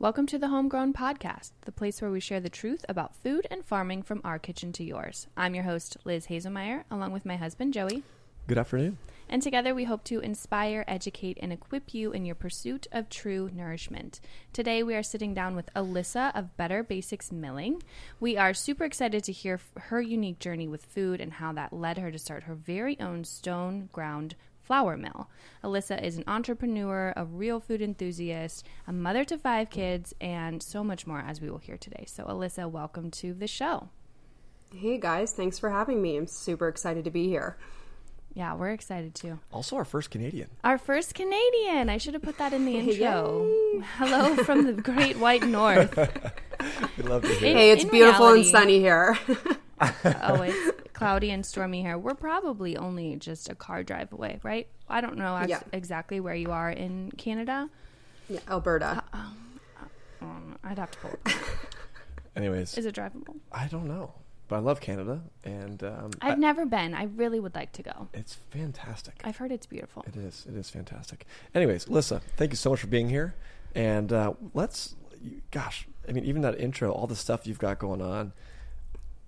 Welcome to the Homegrown Podcast, the place where we share the truth about food and farming from our kitchen to yours. I'm your host, Liz Haselmayer, along with my husband, Joey. Good afternoon. And together we hope to inspire, educate, and equip you in your pursuit of true nourishment. Today we are sitting down with Alyssa of Better Basics Milling. We are super excited to hear her unique journey with food and how that led her to start her very own stone ground flour mill. Alyssa is an entrepreneur, a real food enthusiast, a mother to five kids, and so much more as we will hear today. So, Alyssa, welcome to the show. Hey guys, thanks for having me. I'm super excited to be here. Yeah, we're excited too. Also, our first Canadian. Our first Canadian. I should have put that in the intro. Hello from the great white north. We'd love to hear. Hey, it's in beautiful reality- and sunny here. oh, it's cloudy and stormy here. We're probably only just a car drive away, right? I don't know ex- Yeah. exactly where you are in Canada. yeah, Alberta. Um, I'd have to pull up. Anyways, Is it drivable? I don't know, but I love Canada, and um, I've I- never been. I really would like to go. it's fantastic. I've heard it's beautiful. It is. It is fantastic. Anyways, Lissa, thank you so much for being here, and uh, let's. Gosh, I mean, even that intro, all the stuff you've got going on,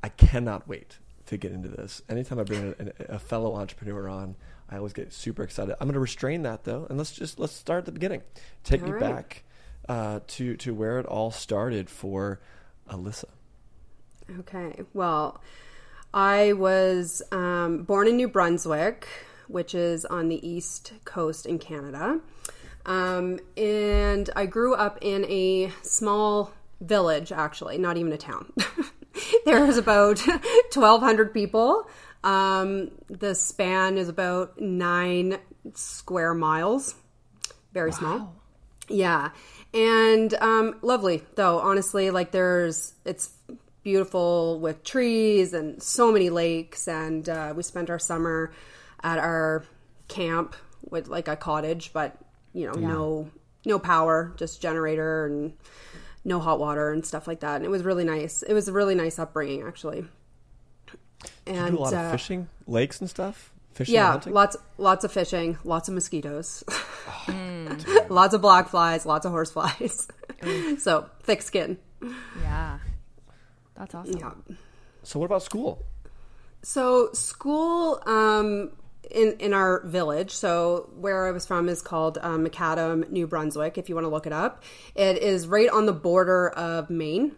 I cannot wait to get into this. Anytime I bring a, a fellow entrepreneur on, I always get super excited. I'm going to restrain that though, and let's just let's start at the beginning. Take All me right. back uh, to to where it all started for Alyssa. Okay. Well, I was um, born in New Brunswick, which is on the east coast in Canada. Um, and I grew up in a small village, actually, not even a town. there was about 1,200 people. Um, the span is about nine square miles, very small. Yeah. And um lovely though, honestly, like there's it's beautiful with trees and so many lakes and uh we spent our summer at our camp with like a cottage, but you know, no no power, just generator and no hot water and stuff like that. And it was really nice. It was a really nice upbringing actually. Do you And do a lot uh, of fishing, lakes and stuff. Fishing, yeah, hunting? lots lots of fishing, lots of mosquitoes, lots of black flies, lots of horse flies. so thick skin. Yeah. That's awesome. Yeah. So, what about school? So school um, in in our village. So where I was from is called um, McAdam, New Brunswick. If you want to look it up, it is right on the border of Maine.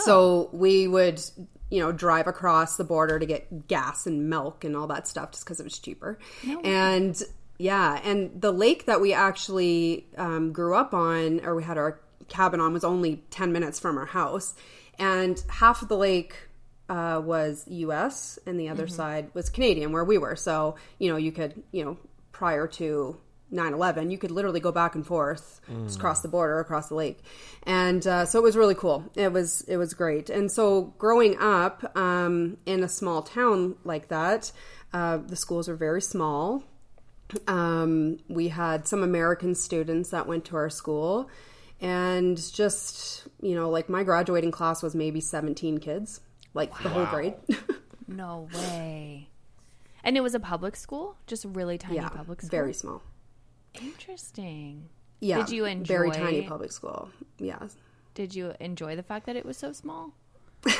So we would, you know, drive across the border to get gas and milk and all that stuff just because it was cheaper. and yeah, and the lake that we actually um, grew up on, or we had our cabin on, was only 10 minutes from our house. And half of the lake uh, was U.S. and the other side was Canadian, where we were. So you know, you could you know prior to 9-11 you could literally go back and forth just across the border across the lake. And uh, so it was really cool. It was it was great. And so growing up um, in a small town like that uh, the schools were very small. Um, we had some American students that went to our school, and just you know, like my graduating class was maybe seventeen kids, like the whole grade. No way. And it was a public school? Just really tiny yeah, public school? very small. Interesting. Yeah, Did you enjoy very tiny public school? Yeah, Did you enjoy the fact that it was so small?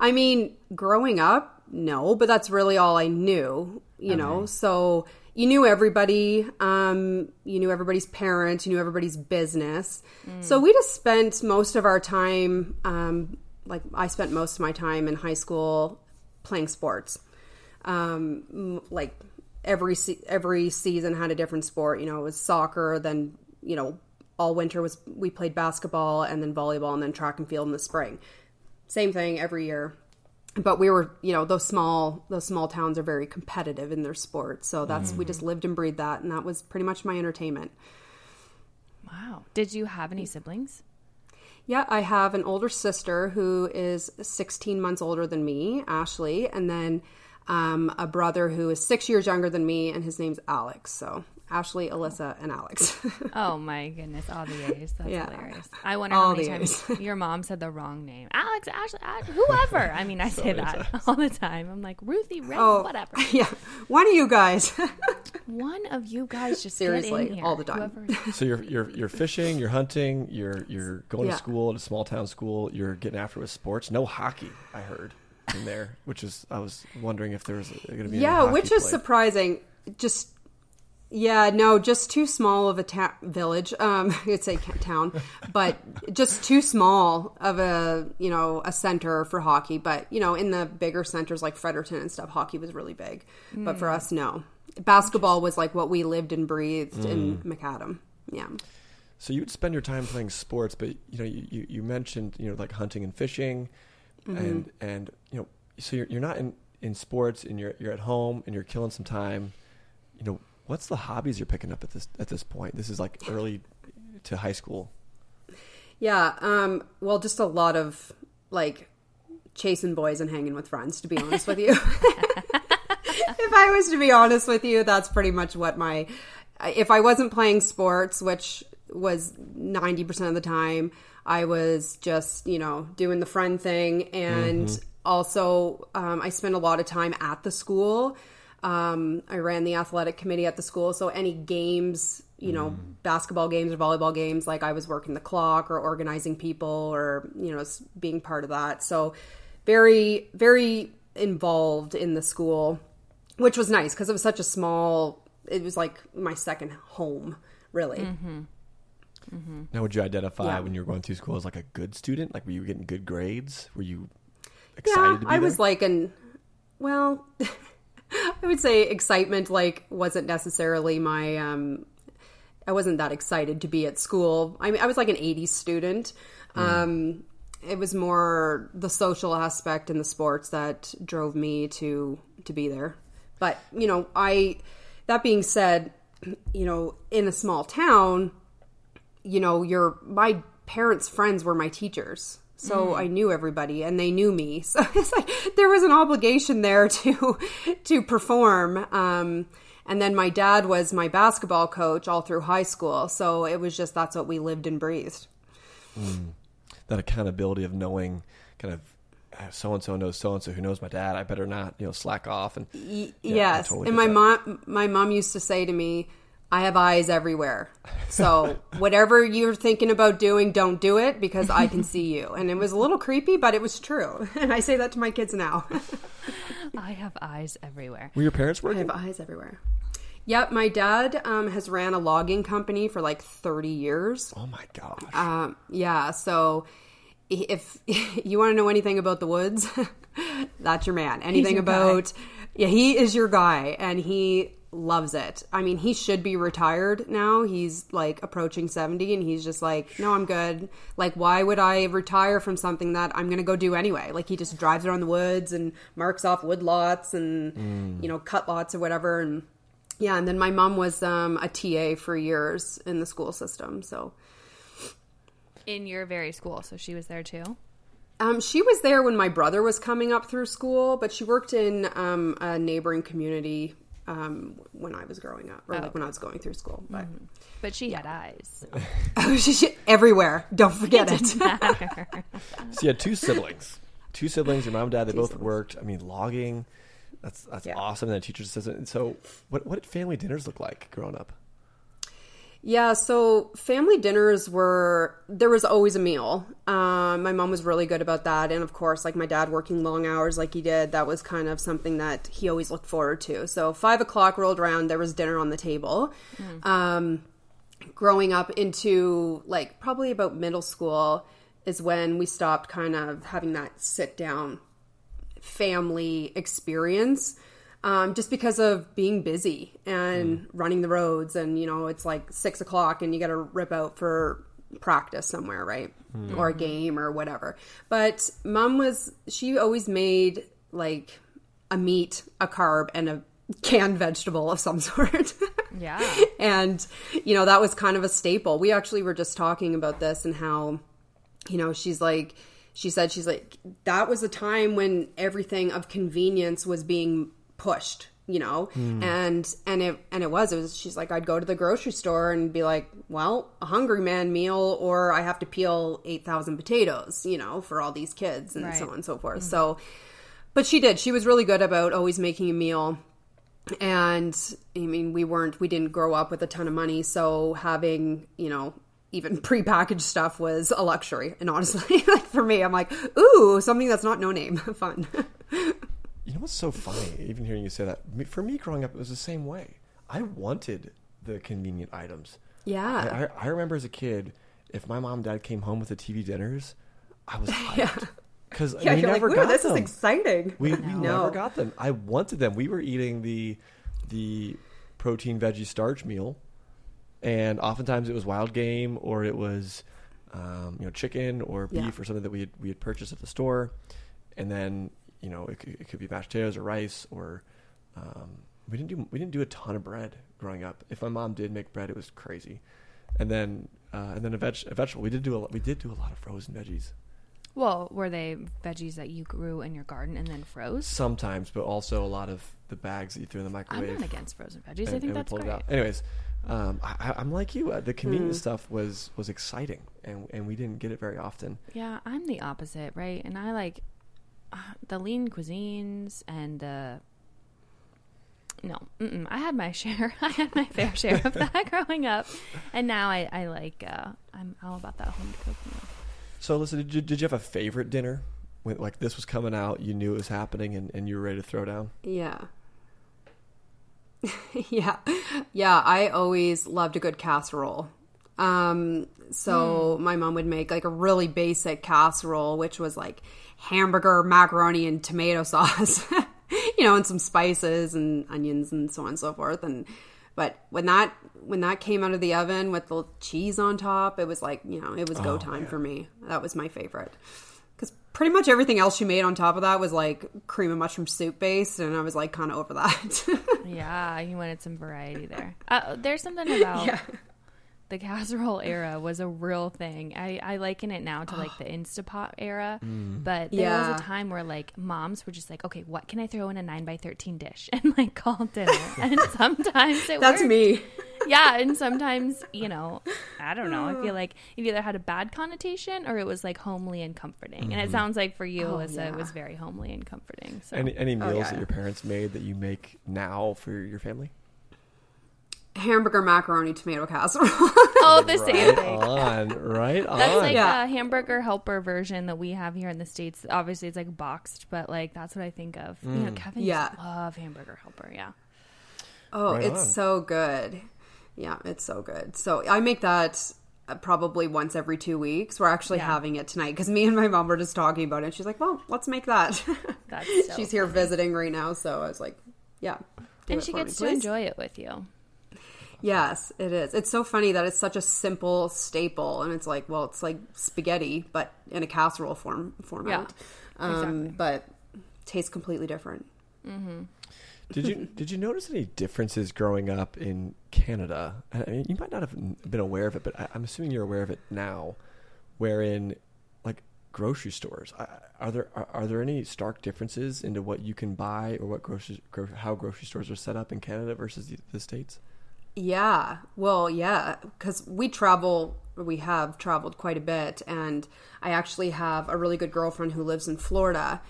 I mean, growing up, no, but that's really all I knew, you know. So you knew everybody, um, you knew everybody's parents, you knew everybody's business. So we just spent most of our time, um, like I spent most of my time in high school playing sports. Um, like every se- every season had a different sport. You know, it was soccer, then you know, all winter was we played basketball, and then volleyball, and then track and field in the spring same thing every year but we were you know those small those small towns are very competitive in their sport so that's we just lived and breathed that and that was pretty much my entertainment Wow. Did you have any siblings? Yeah i have an older sister who is 16 months older than me ashley and then um, a brother who is six years younger than me and his name's alex so Ashley, Alyssa, and Alex. Oh my goodness, all the A's. That's Yeah. hilarious. I wonder All how many times A's. your mom said the wrong name. Alex, Ashley, Ash- whoever. I mean, I say many that all the time. I'm like, Ruthie, Ray, oh, whatever. Yeah, one of you guys. One of you guys just Seriously, get in here. all the time. Whoever- So you're you're you're fishing, you're hunting, you're you're going Yeah. to school at a small town school. You're getting after with sports. No hockey, I heard in there, which is I was wondering if there was going to be yeah, hockey which is played. surprising. Just yeah, no, just too small of a ta- village. Um, I'd say town, but just too small of a you know a center for hockey. But you know, in the bigger centers like Fredericton and stuff, hockey was really big. But for us, no, basketball was like what we lived and breathed in McAdam. Yeah. So you would spend your time playing sports, but you know you, you, you mentioned you know like hunting and fishing, Mm-hmm. and and you know so you're you're not in, in sports and you're you're at home and you're killing some time. You know what's the hobbies you're picking up at this at this point? This is like early to high school. Yeah, um, well, just a lot of like chasing boys and hanging with friends, to be honest with you. if I was to be honest with you, that's pretty much what my. If I wasn't playing sports, which was 90% of the time, I was just, you know, doing the friend thing. And also, um, I spent a lot of time at the school. Um, I ran the athletic committee at the school. So any games, you know, mm. basketball games or volleyball games, like I was working the clock or organizing people or, you know, being part of that. So very, very involved in the school, which was nice because it was such a small, it was like my second home, really. Mm-hmm. Mm-hmm. Now, would you identify Yeah. when you were going through school as like a good student? Like, were you getting good grades? Were you excited yeah, to be I was like an well, I would say excitement like wasn't necessarily my um I wasn't that excited to be at school. I mean, I was like an 80s student. Um it was more the social aspect and the sports that drove me to to be there. But, you know, I that being said, you know, in a small town, you know, your my parents' friends were my teachers. So mm-hmm. I knew everybody and they knew me. So it's like there was an obligation there to to perform. Um and then my dad was my basketball coach all through high school. So it was just that's what we lived and breathed. Mm. that accountability of knowing kind of so and so knows so and so who knows my dad. I better not you know slack off and Yeah, yes. totally and my that. mom my mom used to say to me, I have eyes everywhere. So whatever you're thinking about doing, don't do it because I can see you. And it was a little creepy, but it was true. And I say that to my kids now. I have eyes everywhere. were your parents working? I have eyes everywhere. Yep, my dad um, has ran a logging company for like 30 years. Oh my gosh! Um, yeah, so if you want to know anything about the woods, that's your man. Anything your about yeah, he is your guy, and he loves it. I mean, he should be retired now. He's like approaching seventy, and he's just like, no, I'm good. Like, why would I retire from something that I'm gonna go do anyway? Like, he just drives around the woods and marks off wood lots and you know cut lots or whatever, and yeah. And then my mom was um, a TA for years in the school system, so. In your very school, so she was there too. Um, she was there when my brother was coming up through school, but she worked in um, a neighboring community um, when I was growing up, or like when I was going through school. But But she had eyes. she, she- everywhere, don't forget it. So you had two siblings, two siblings. Your mom and dad they both siblings. worked. I mean, logging. That's that's Yeah. awesome. And then teacher's assistant. So what what did family dinners look like growing up? Yeah, so family dinners were there was always a meal. Um, my mom was really good about that, and of course, like my dad working long hours like he did, that was kind of something that he always looked forward to. So five o'clock rolled around, there was dinner on the table. Um, growing up into like probably about middle school is when we stopped kind of having that sit down family experience um, just because of being busy and running the roads and you know it's like six o'clock and you got to rip out for practice somewhere right? Or a game or whatever. But mom was she always made like a meat a carb and a canned vegetable of some sort. Yeah. and you know that was kind of a staple. We actually were just talking about this and how you know she's like she said she's like that was a time when everything of convenience was being pushed you know? Hmm. And and it and it was it was she's like i'd go to the grocery store and be like well a hungry man meal or i have to peel 8000 potatoes you know for all these kids and so on and so forth. Hmm. So but she did. She was really good about always making a meal. And i mean we weren't we didn't grow up with a ton of money so having you know even prepackaged stuff was a luxury. And honestly like for me i'm like ooh something that's not no name. Fun You know what's so funny? Even hearing you say that, for me growing up, it was the same way. I wanted the convenient items. yeah I, I, remember as a kid, if my mom and dad came home with the TV dinners, I was hyped because yeah we you're never like got this them. is exciting We, we No. never got them. I wanted them. We were eating the the protein veggie starch meal, and oftentimes it was wild game or it was um, you know chicken or beef Yeah. or something that we had, we had purchased at the store, and then you know it could, it could be mashed potatoes or rice or um, we didn't do we didn't do a ton of bread growing up. If my mom did make bread, it was crazy, and then uh, and then a, veg, a vegetable. We did do a lot, we did do a lot of frozen veggies. Well, were they veggies that you grew in your garden and then froze? Sometimes, but also a lot of the bags that you threw in the microwave. I'm not against frozen veggies. I think and that's great. Anyways, um, I, I'm like you. Uh, the convenience stuff was was exciting, and and we didn't get it very often. Yeah, I'm the opposite, right? And I like the lean cuisines and the. No, mm-mm. I had my share. I had my fair share of that growing up, and now I, I like. Uh, I'm all about that home cooked meal. So, listen, did you, did you have a favorite dinner when like this was coming out? You knew it was happening, and, and you were ready to throw down. Yeah. yeah. Yeah, I always loved a good casserole. Um so my mom would make like a really basic casserole which was like hamburger, macaroni and tomato sauce. you know, and some spices and onions and so on and so forth and but when that when that came out of the oven with the cheese on top, it was like, you know, it was go Oh, time man. for me. That was my favorite. Because pretty much everything else she made on top of that was like cream and mushroom soup based, and I was like kind of over that. Yeah, you wanted some variety there. Uh, there's something about yeah. The casserole era was a real thing. I, I liken it now to like the Instapot era, mm. but there Yeah. was a time where like moms were just like, okay, what can I throw in a nine by thirteen dish and like call dinner? and sometimes it That's worked. me. yeah, and sometimes you know, I don't know. I feel like it either had a bad connotation or it was like homely and comforting. And it mm-hmm. sounds like for you, Oh, Alyssa, yeah. it was very homely and comforting. So Any any oh, meals Oh, yeah. that your parents made that you make now for your family? Hamburger, macaroni, tomato casserole. oh, the same Right thing. on, right on. That's like Yeah. a hamburger helper version that we have here in the states. Obviously, it's like boxed, but like that's what I think of. You know, Kevin Yeah. yeah. love hamburger helper. Yeah, oh, Right it's on. so good. Yeah, it's so good. So I make that uh, probably once every two weeks. We're actually Yeah. having it tonight because me and my mom were just talking about it. She's like, "Well, let's make that." That's so She's here funny. visiting right now, so I was like, "Yeah." do and she for me, gets to please." enjoy it with you. Yes, it is. It's so funny that it's such a simple staple, and it's like, well, it's like spaghetti, but in a casserole form format. Yeah, um, exactly. But tastes completely different. Did you did you notice any differences growing up in Canada? I mean, you might not have been aware of it, but I, I'm assuming you're aware of it now. Wherein, like grocery stores, are there are, are there any stark differences into what you can buy or what grocery gro- how grocery stores are set up in Canada versus the, the states? Yeah, well, yeah, because we travel, we have traveled quite a bit, and I actually have a really good girlfriend who lives in Florida,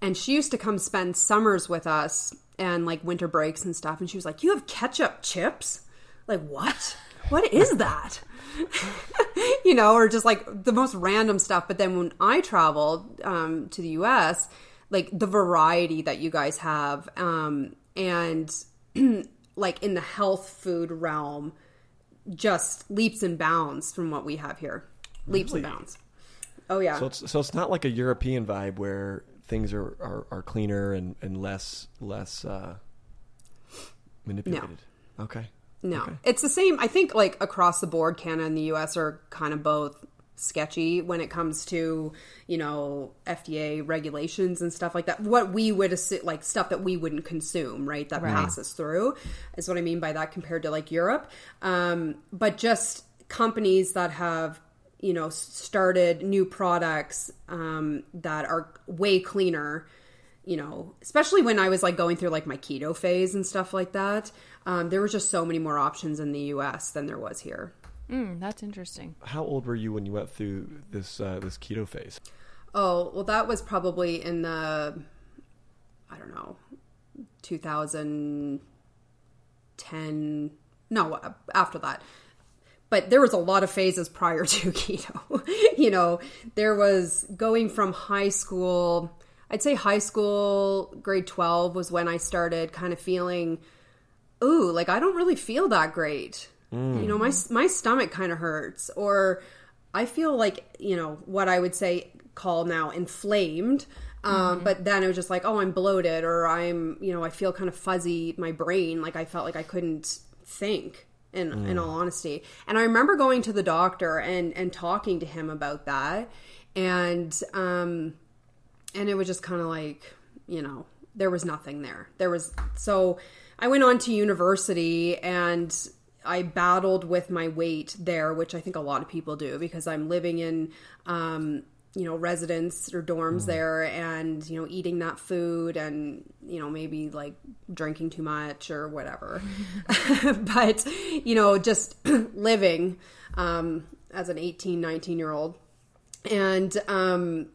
and she used to come spend summers with us and like winter breaks and stuff, and she was like, "You have ketchup chips? Like what? What is that?" you know, or just like the most random stuff. But then when I traveled um, to the U.S., like the variety that you guys have, um, and like in the health food realm, just leaps and bounds from what we have here. Leaps and bounds. Oh yeah. So it's so it's not like a European vibe where things are, are, are cleaner and, and less less uh, manipulated. Okay. No, Okay. it's the same. I think like across the board, Canada and the U.S. are kind of both sketchy when it comes to you know FDA regulations and stuff like that. What we would assume, like stuff that we wouldn't consume, right? That Right. passes through is what I mean by that compared to like Europe. Um, but just companies that have you know started new products um, that are way cleaner you know, especially when I was like going through like my keto phase and stuff like that, um, there were just so many more options in the U.S. than there was here. Mm, that's interesting. How old were you when you went through this uh, this keto phase? Oh, well, that was probably in the, I don't know, 2010. No, after that. But there was a lot of phases prior to keto. you know, there was going from high school, I'd say high school, grade 12 was when I started kind of feeling, ooh, like I don't really feel that great. Mm. You know, my, my stomach kind of hurts. Or I feel like, you know, what I would say call now inflamed. Um, mm-hmm. But then it was just like, oh, I'm bloated, or I'm, you know, I feel kind of fuzzy. My brain, like I felt like I couldn't think. In mm. in all honesty, and I remember going to the doctor and and talking to him about that, and um, and it was just kind of like, you know, there was nothing there. There was so I went on to university and I battled with my weight there, which I think a lot of people do because I'm living in um, you know residence or dorms mm. there and you know eating that food and you know maybe like drinking too much or whatever but you know just living um as an 18 19 year old and um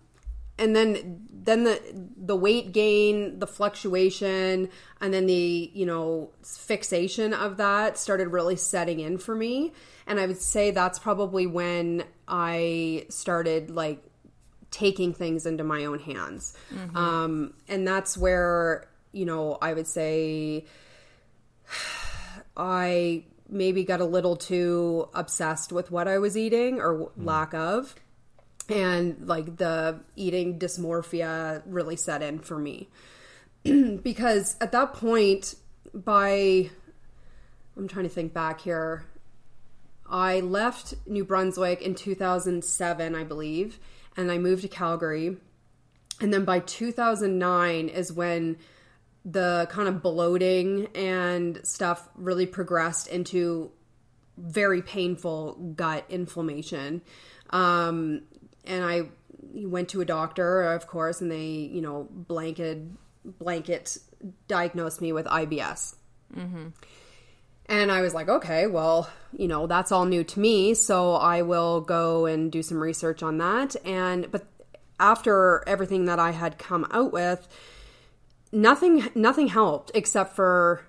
and then then the the weight gain the fluctuation and then the you know fixation of that started really setting in for me and i would say that's probably when i started like taking things into my own hands. Mm-hmm. Um, and that's where, you know, I would say I maybe got a little too obsessed with what I was eating or mm. lack of. And like the eating dysmorphia really set in for me. because at that point, by, I'm trying to think back here, I left New Brunswick in 2007, I believe and I moved to Calgary. And then by 2009 is when the kind of bloating and stuff really progressed into very painful gut inflammation. Um, and I went to a doctor, of course, and they, you know, blanket blanket diagnosed me with IBS. Mm-hmm. And I was like, okay, well, you know, that's all new to me, so I will go and do some research on that. And but after everything that I had come out with, nothing nothing helped except for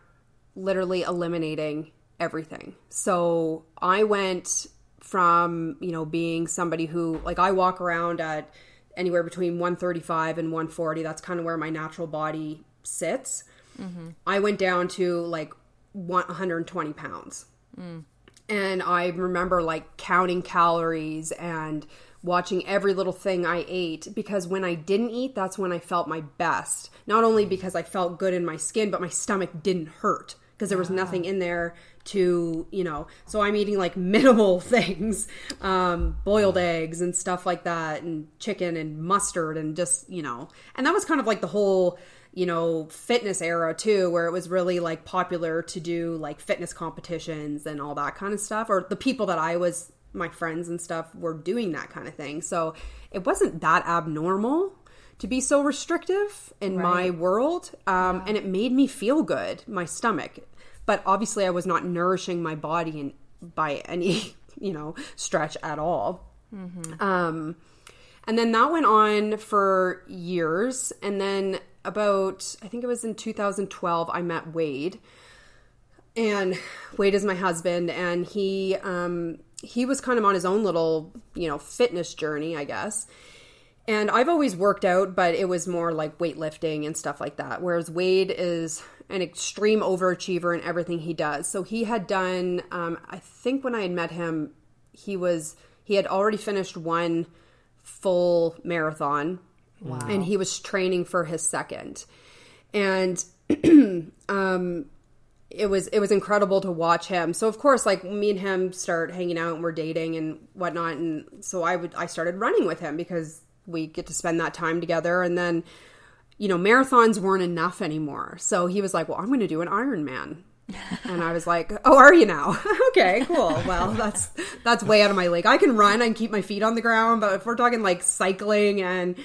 literally eliminating everything. So I went from, you know, being somebody who like I walk around at anywhere between 135 and 140. That's kind of where my natural body sits. Mm-hmm. I went down to like 120 pounds. Mm. And I remember like counting calories and watching every little thing I ate because when I didn't eat, that's when I felt my best. Not only because I felt good in my skin, but my stomach didn't hurt because there was nothing in there to, you know. So I'm eating like minimal things, um, boiled eggs and stuff like that, and chicken and mustard, and just, you know. And that was kind of like the whole you know, fitness era too, where it was really like popular to do like fitness competitions and all that kind of stuff. Or the people that I was, my friends and stuff, were doing that kind of thing. So it wasn't that abnormal to be so restrictive in right. my world. Um, yeah. And it made me feel good, my stomach. But obviously, I was not nourishing my body in, by any, you know, stretch at all. Mm-hmm. Um, and then that went on for years. And then about, I think it was in 2012, I met Wade. And Wade is my husband, and he um, he was kind of on his own little, you know, fitness journey, I guess. And I've always worked out, but it was more like weightlifting and stuff like that. Whereas Wade is an extreme overachiever in everything he does. So he had done, um, I think when I had met him, he was he had already finished one full marathon Wow. And he was training for his second. And um it was it was incredible to watch him. So of course, like me and him start hanging out and we're dating and whatnot. And so I would I started running with him because we get to spend that time together. And then, you know, marathons weren't enough anymore. So he was like, "Well, I'm going to do an Ironman." and I was like, "Oh, are you now? okay, cool. Well, that's that's way out of my league. I can run, I can keep my feet on the ground, but if we're talking like cycling and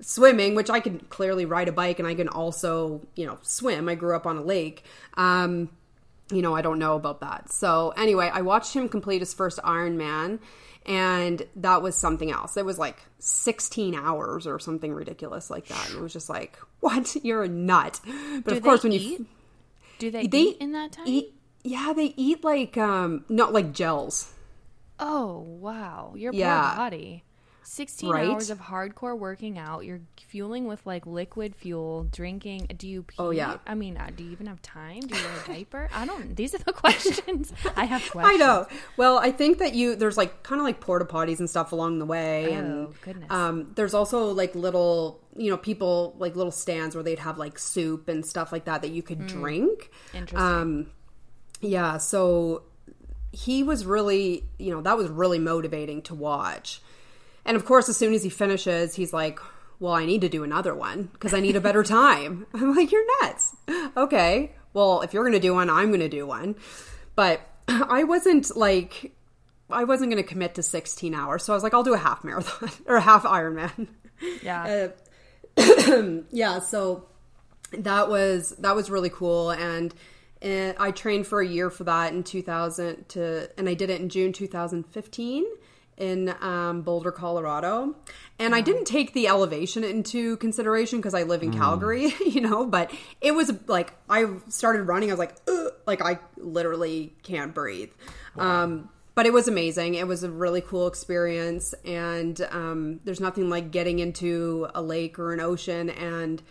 swimming, which I can clearly ride a bike and I can also, you know, swim. I grew up on a lake. Um, you know, I don't know about that. So anyway, I watched him complete his first Ironman and that was something else. It was like 16 hours or something ridiculous like that. And it was just like, what? You're a nut. But Do of course, when eat? you Do they, they eat in that time? eat, yeah, they eat like, um, not like gels. Oh wow, your Yeah. poor body. Sixteen Right? hours of hardcore working out. You're fueling with like liquid fuel, drinking. Do you pee? Oh, yeah. I mean, uh, do you even have time? Do you wear a diaper? I don't. These are the questions I have. Questions. I know. Well, I think that you there's like kind of like porta potties and stuff along the way, Oh, and goodness. um, there's also like little you know people like little stands where they'd have like soup and stuff like that that you could drink. Hmm. Interesting. Um, yeah, so he was really you know that was really motivating to watch, and of course, as soon as he finishes, he's like. Well, I need to do another one because I need a better time. I'm like, you're nuts. Okay. Well, if you're going to do one, I'm going to do one. But I wasn't like, I wasn't going to commit to 16 hours. So I was like, I'll do a half marathon or a half Ironman. yeah. Uh, yeah. So that was, that was really cool. And, and I trained for a year for that in 2000 to, and I did it in June 2015 in um, Boulder, Colorado. And I didn't take the elevation into consideration because I live in Calgary, you know, but it was like I started running, I was like, Ugh, like I literally can't breathe. Um, but it was amazing. It was a really cool experience. And um, there's nothing like getting into a lake or an ocean and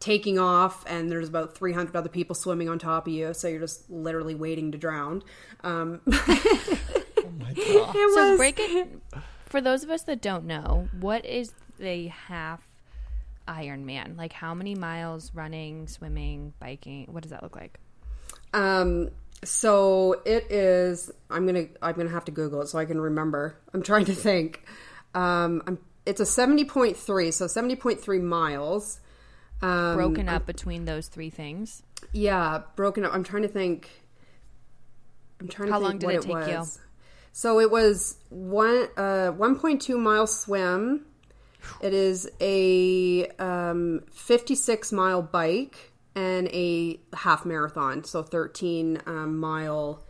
taking off and there's about 300 other people swimming on top of you so you're just literally waiting to drown um, my god. it So break it for those of us that don't know. What is the half Ironman? Like how many miles running, swimming, biking? What does that look like? Um, so it is. I'm gonna. I'm gonna have to Google it so I can remember. I'm trying to think. Um, I'm, it's a seventy point three, so seventy point three miles. Um, Broken up between those three things. Yeah, broken up. I'm trying to think. I'm trying to How think long did what it take you? was. So it was one uh 1.2 mile swim. It is a um 56 mile bike and a half marathon, so 13 um, mile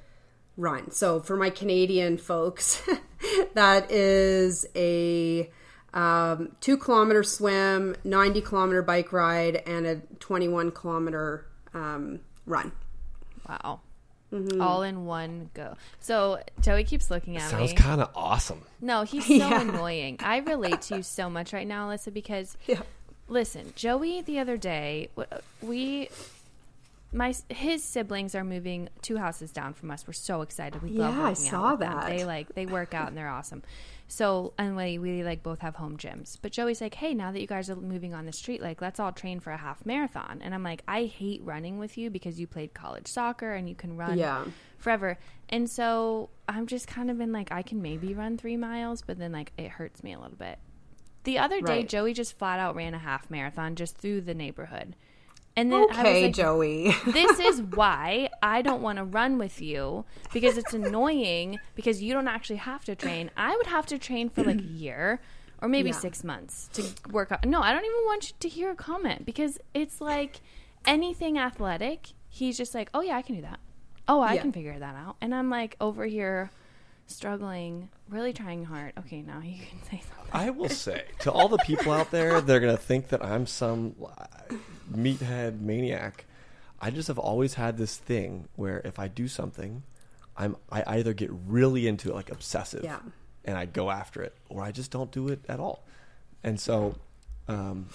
run. So for my Canadian folks, that is a um, two kilometer swim, 90 kilometer bike ride, and a 21 kilometer um, run. Wow. Mm-hmm. All in one go. So Joey keeps looking at Sounds me. Sounds kind of awesome. No, he's so Yeah. annoying. I relate to you so much right now, Alyssa, because Yeah. listen, Joey the other day, we my his siblings are moving two houses down from us. We're so excited. We love Yeah, I working out saw them. that. They like they work out and they're awesome. So and we, we like both have home gyms. But Joey's like, hey, now that you guys are moving on the street, like let's all train for a half marathon. And I'm like, I hate running with you because you played college soccer and you can run Yeah. forever. And so I'm just kind of been like, I can maybe run three miles, but then like it hurts me a little bit. The other day, Right. Joey just flat out ran a half marathon just through the neighborhood. And then Okay, like, Joey. this is why I don't want to run with you because it's annoying because you don't actually have to train. I would have to train for like a year or maybe Yeah. six months to work out. No, I don't even want you to hear a comment because it's like anything athletic. He's just like, oh yeah, I can do that. Oh, I Yeah. can figure that out. And I'm like over here struggling, really trying hard. Okay, now you can say something. I will say to all the people out there, they're gonna think that I'm some uh, meathead maniac. I just have always had this thing where if I do something, I'm I either get really into it, like obsessive, Yeah. and I go after it, or I just don't do it at all. And so, um,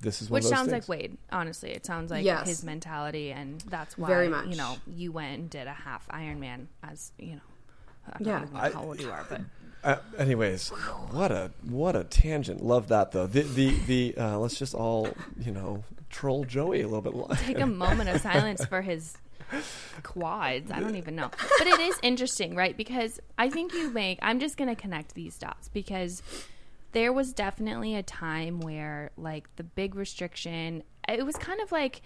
this is one Which of those sounds things. like Wade. Honestly, it sounds like Yes. his mentality, and that's why Very much. you know you went and did a half Ironman as you know. I Yeah. don't know I- how old you are, but Uh, anyways, what a what a tangent. Love that though. The the the uh, let's just all you know troll Joey a little bit. Longer. take a moment of silence for his quads. I don't even know, but it is interesting, right? Because I think you make. I'm just gonna connect these dots because there was definitely a time where like the big restriction. It was kind of like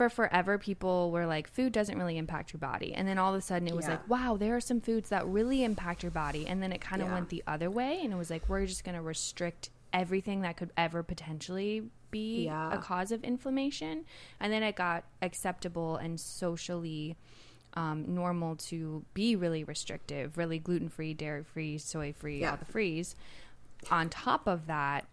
for forever people were like food doesn't really impact your body and then all of a sudden it was Yeah. like wow there are some foods that really impact your body and then it kind of Yeah. went the other way and it was like we're just going to restrict everything that could ever potentially be Yeah. a cause of inflammation. And then it got acceptable and socially um, normal to be really restrictive, really gluten free, dairy free, soy free, Yeah. all the frees. On top of that,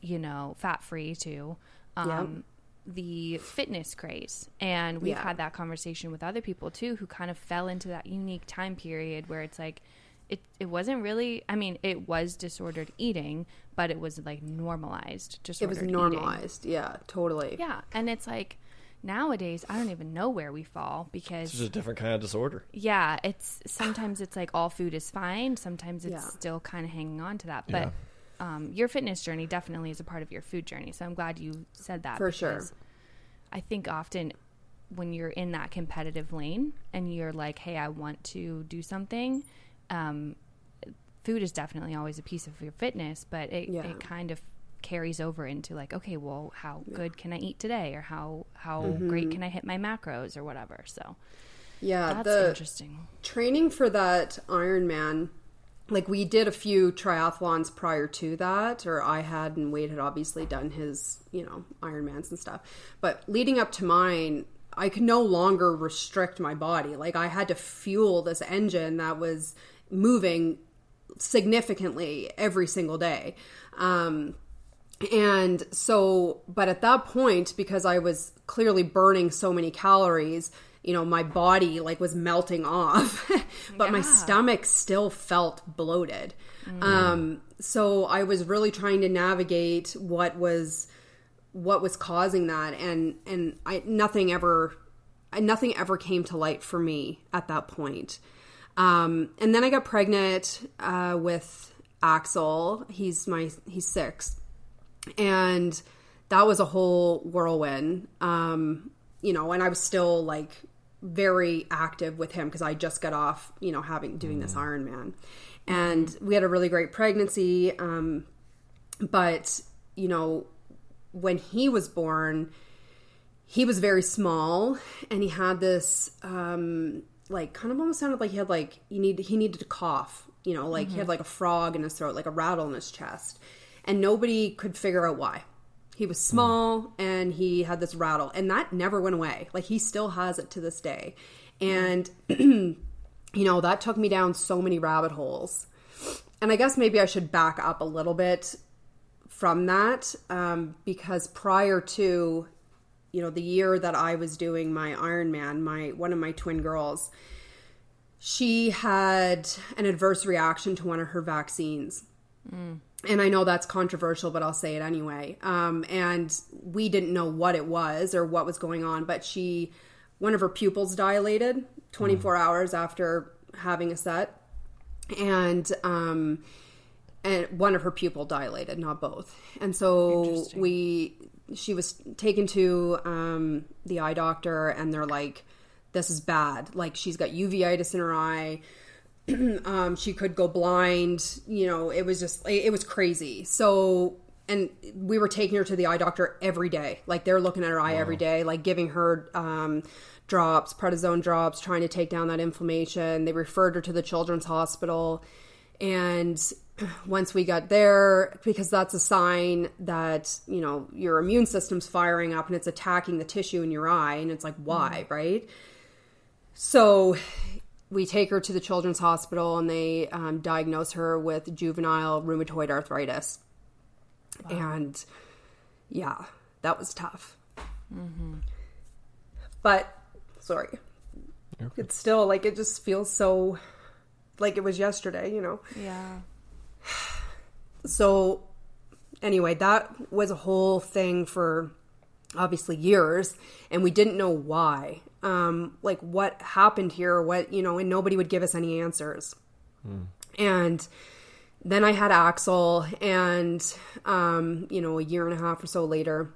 you know, fat free too. Um, The fitness craze. And we've Yeah. had that conversation with other people too who kind of fell into that unique time period where it's like, it, it wasn't really, I mean, it was disordered eating, but it was like normalized. Just it Disordered was eating. normalized. Yeah, totally. Yeah. And it's like, nowadays, I don't even know where we fall because It's just a different kind of disorder. yeah, it's sometimes it's like all food is fine. Sometimes it's Yeah. still kind of hanging on to that. But um, your fitness journey definitely is a part of your food journey. So I'm glad you said that. For sure. I think often when you're in that competitive lane and you're like, hey, I want to do something, um, food is definitely always a piece of your fitness, but it, Yeah. it kind of carries over into like okay well how good can i eat today or how how Mm-hmm. great can i hit my macros or whatever so Yeah, that's interesting training for that Ironman, like we did a few triathlons prior to that, or I had, and Wade had obviously done his, you know, Ironmans and stuff. But leading up to mine, I could no longer restrict my body. Like I had to fuel this engine that was moving significantly every single day. Um, and so, but at that point, because I was clearly burning so many calories, you know, my body like was melting off, but my stomach still felt bloated. Um, so I was really trying to navigate what was what was causing that, and and I nothing ever, nothing ever came to light for me at that point. Um, and then I got pregnant uh, with Axel. He's my he's six and that was a whole whirlwind um you know and i was still like very active with him because i just got off you know having doing this ironman. And we had a really great pregnancy um but you know when he was born he was very small and he had this um like kind of almost sounded like he had like he need he needed to cough you know like he had like a frog in his throat like a rattle in his chest. And nobody could figure out why he was small and he had this rattle and that never went away. Like he still has it to this day. And you know that took me down so many rabbit holes. And i guess maybe i should back up a little bit from that um, because prior to you know the year that I was doing my Ironman, my one of my twin girls, she had an adverse reaction to one of her vaccines. And I know that's controversial, but I'll say it anyway. Um, and we didn't know what it was or what was going on, but she, one of her pupils dilated 24 hours after having a set. And, um, and one of her pupil dilated, not both. And so we, she was taken to um, the eye doctor, and they're like, "This is bad. Like she's got uveitis in her eye. um, she could go blind. You know, it was just, it, it was crazy. So." And we were taking her to the eye doctor every day. Like they're looking at her eye every day, like giving her um, drops, prednisone drops, trying to take down that inflammation. They referred her to the children's hospital. And once we got there, because that's a sign that, you know, your immune system's firing up and it's attacking the tissue in your eye. And it's like, why, right? So we take her to the children's hospital and they um, diagnose her with juvenile rheumatoid arthritis. And yeah, that was tough. But, sorry. It's still like, it just feels so like it was yesterday, you know? Yeah. so anyway that was a whole thing for obviously years and we didn't know why um like what happened here what you know and nobody would give us any answers. And then i had axel and um you know a year and a half or so later.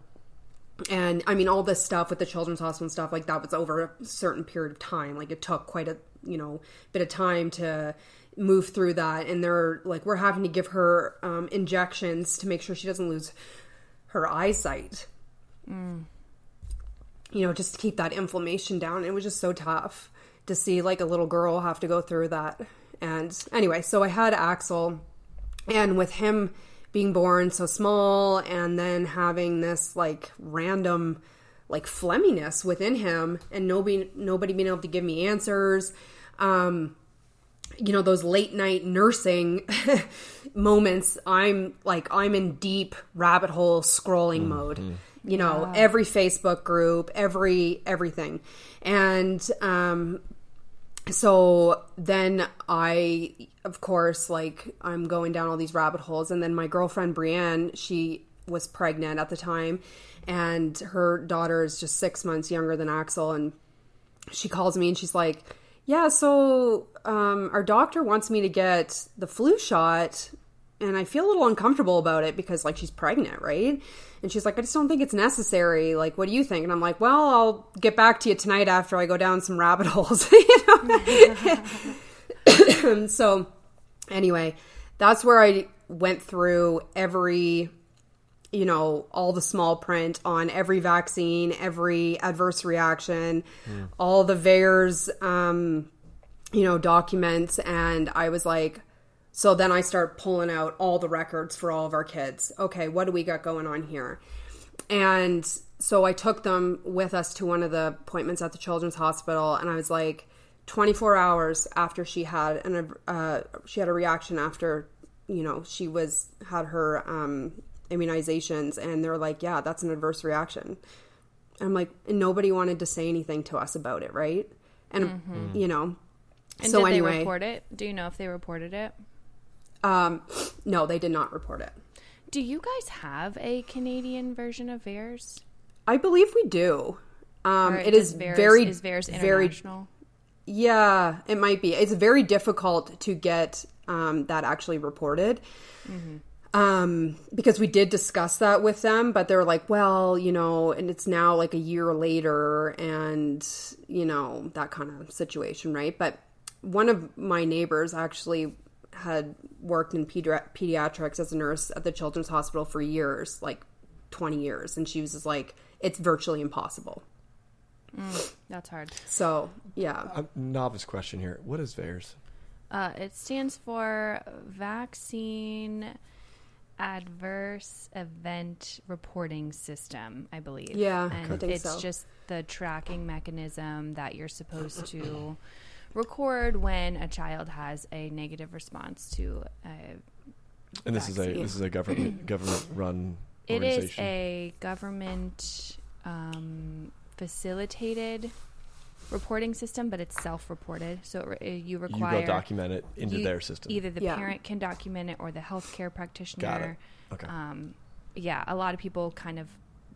And i mean all this stuff with the children's hospital and stuff like that was over a certain period of time. Like it took quite a you know bit of time to move through that. And they're like we're having to give her um, injections to make sure she doesn't lose her eyesight you know just to keep that inflammation down. It was just so tough to see like a little girl have to go through that. And anyway so i had axel and with him being born so small and then having this like random like phlegminess within him and nobody nobody being able to give me answers um you know those late night nursing moments i'm like i'm in deep rabbit hole scrolling mode you know every facebook group every everything. And um so then I, of course, like I'm going down all these rabbit holes, and then my girlfriend Brienne, she was pregnant at the time, and her daughter is just six months younger than Axel, and she calls me and she's like, "Yeah, so um, our doctor wants me to get the flu shot." And I feel a little uncomfortable about it because, like, she's pregnant, right? And she's like, I just don't think it's necessary. Like, what do you think? And I'm like, well, I'll get back to you tonight after I go down some rabbit holes. you know? so, anyway, that's where I went through every, you know, all the small print on every vaccine, every adverse reaction, all the VAERS, um, you know, documents. And I was like, so then I start pulling out all the records for all of our kids. Okay, what do we got going on here? And so I took them with us to one of the appointments at the Children's Hospital, and I was like, 24 hours after she had an uh, she had a reaction after you know she was had her um, immunizations, and they're like, yeah, that's an adverse reaction. I'm like, and nobody wanted to say anything to us about it, right? And you know, And so did anyway, they report it? Do you know if they reported it? Um, no, they did not report it. Do you guys have a Canadian version of VAERS? I believe we do. Um, it is VAERS- very, is very, international. yeah, it might be. It's very difficult to get um, that actually reported. Um, because we did discuss that with them, but they're like, well, you know, and it's now like a year later and, you know, that kind of situation, right? But one of my neighbors actually had worked in pedi- pediatrics as a nurse at the Children's Hospital for years, like 20 years. And she was just like, it's virtually impossible. That's hard. So, yeah. A novice question here. What is VAERS? Uh, it stands for Vaccine Adverse Event Reporting System, I believe. Yeah, I and think it's so. just the tracking mechanism that you're supposed to record when a child has a negative response to a And this is a this is a government government run It is a government um, facilitated reporting system, but it's self-reported. So it, re- you you require go document it into you- their system. Either the Yeah. parent can document it or the healthcare practitioner. Got it. Okay. Um, yeah, a lot of people kind of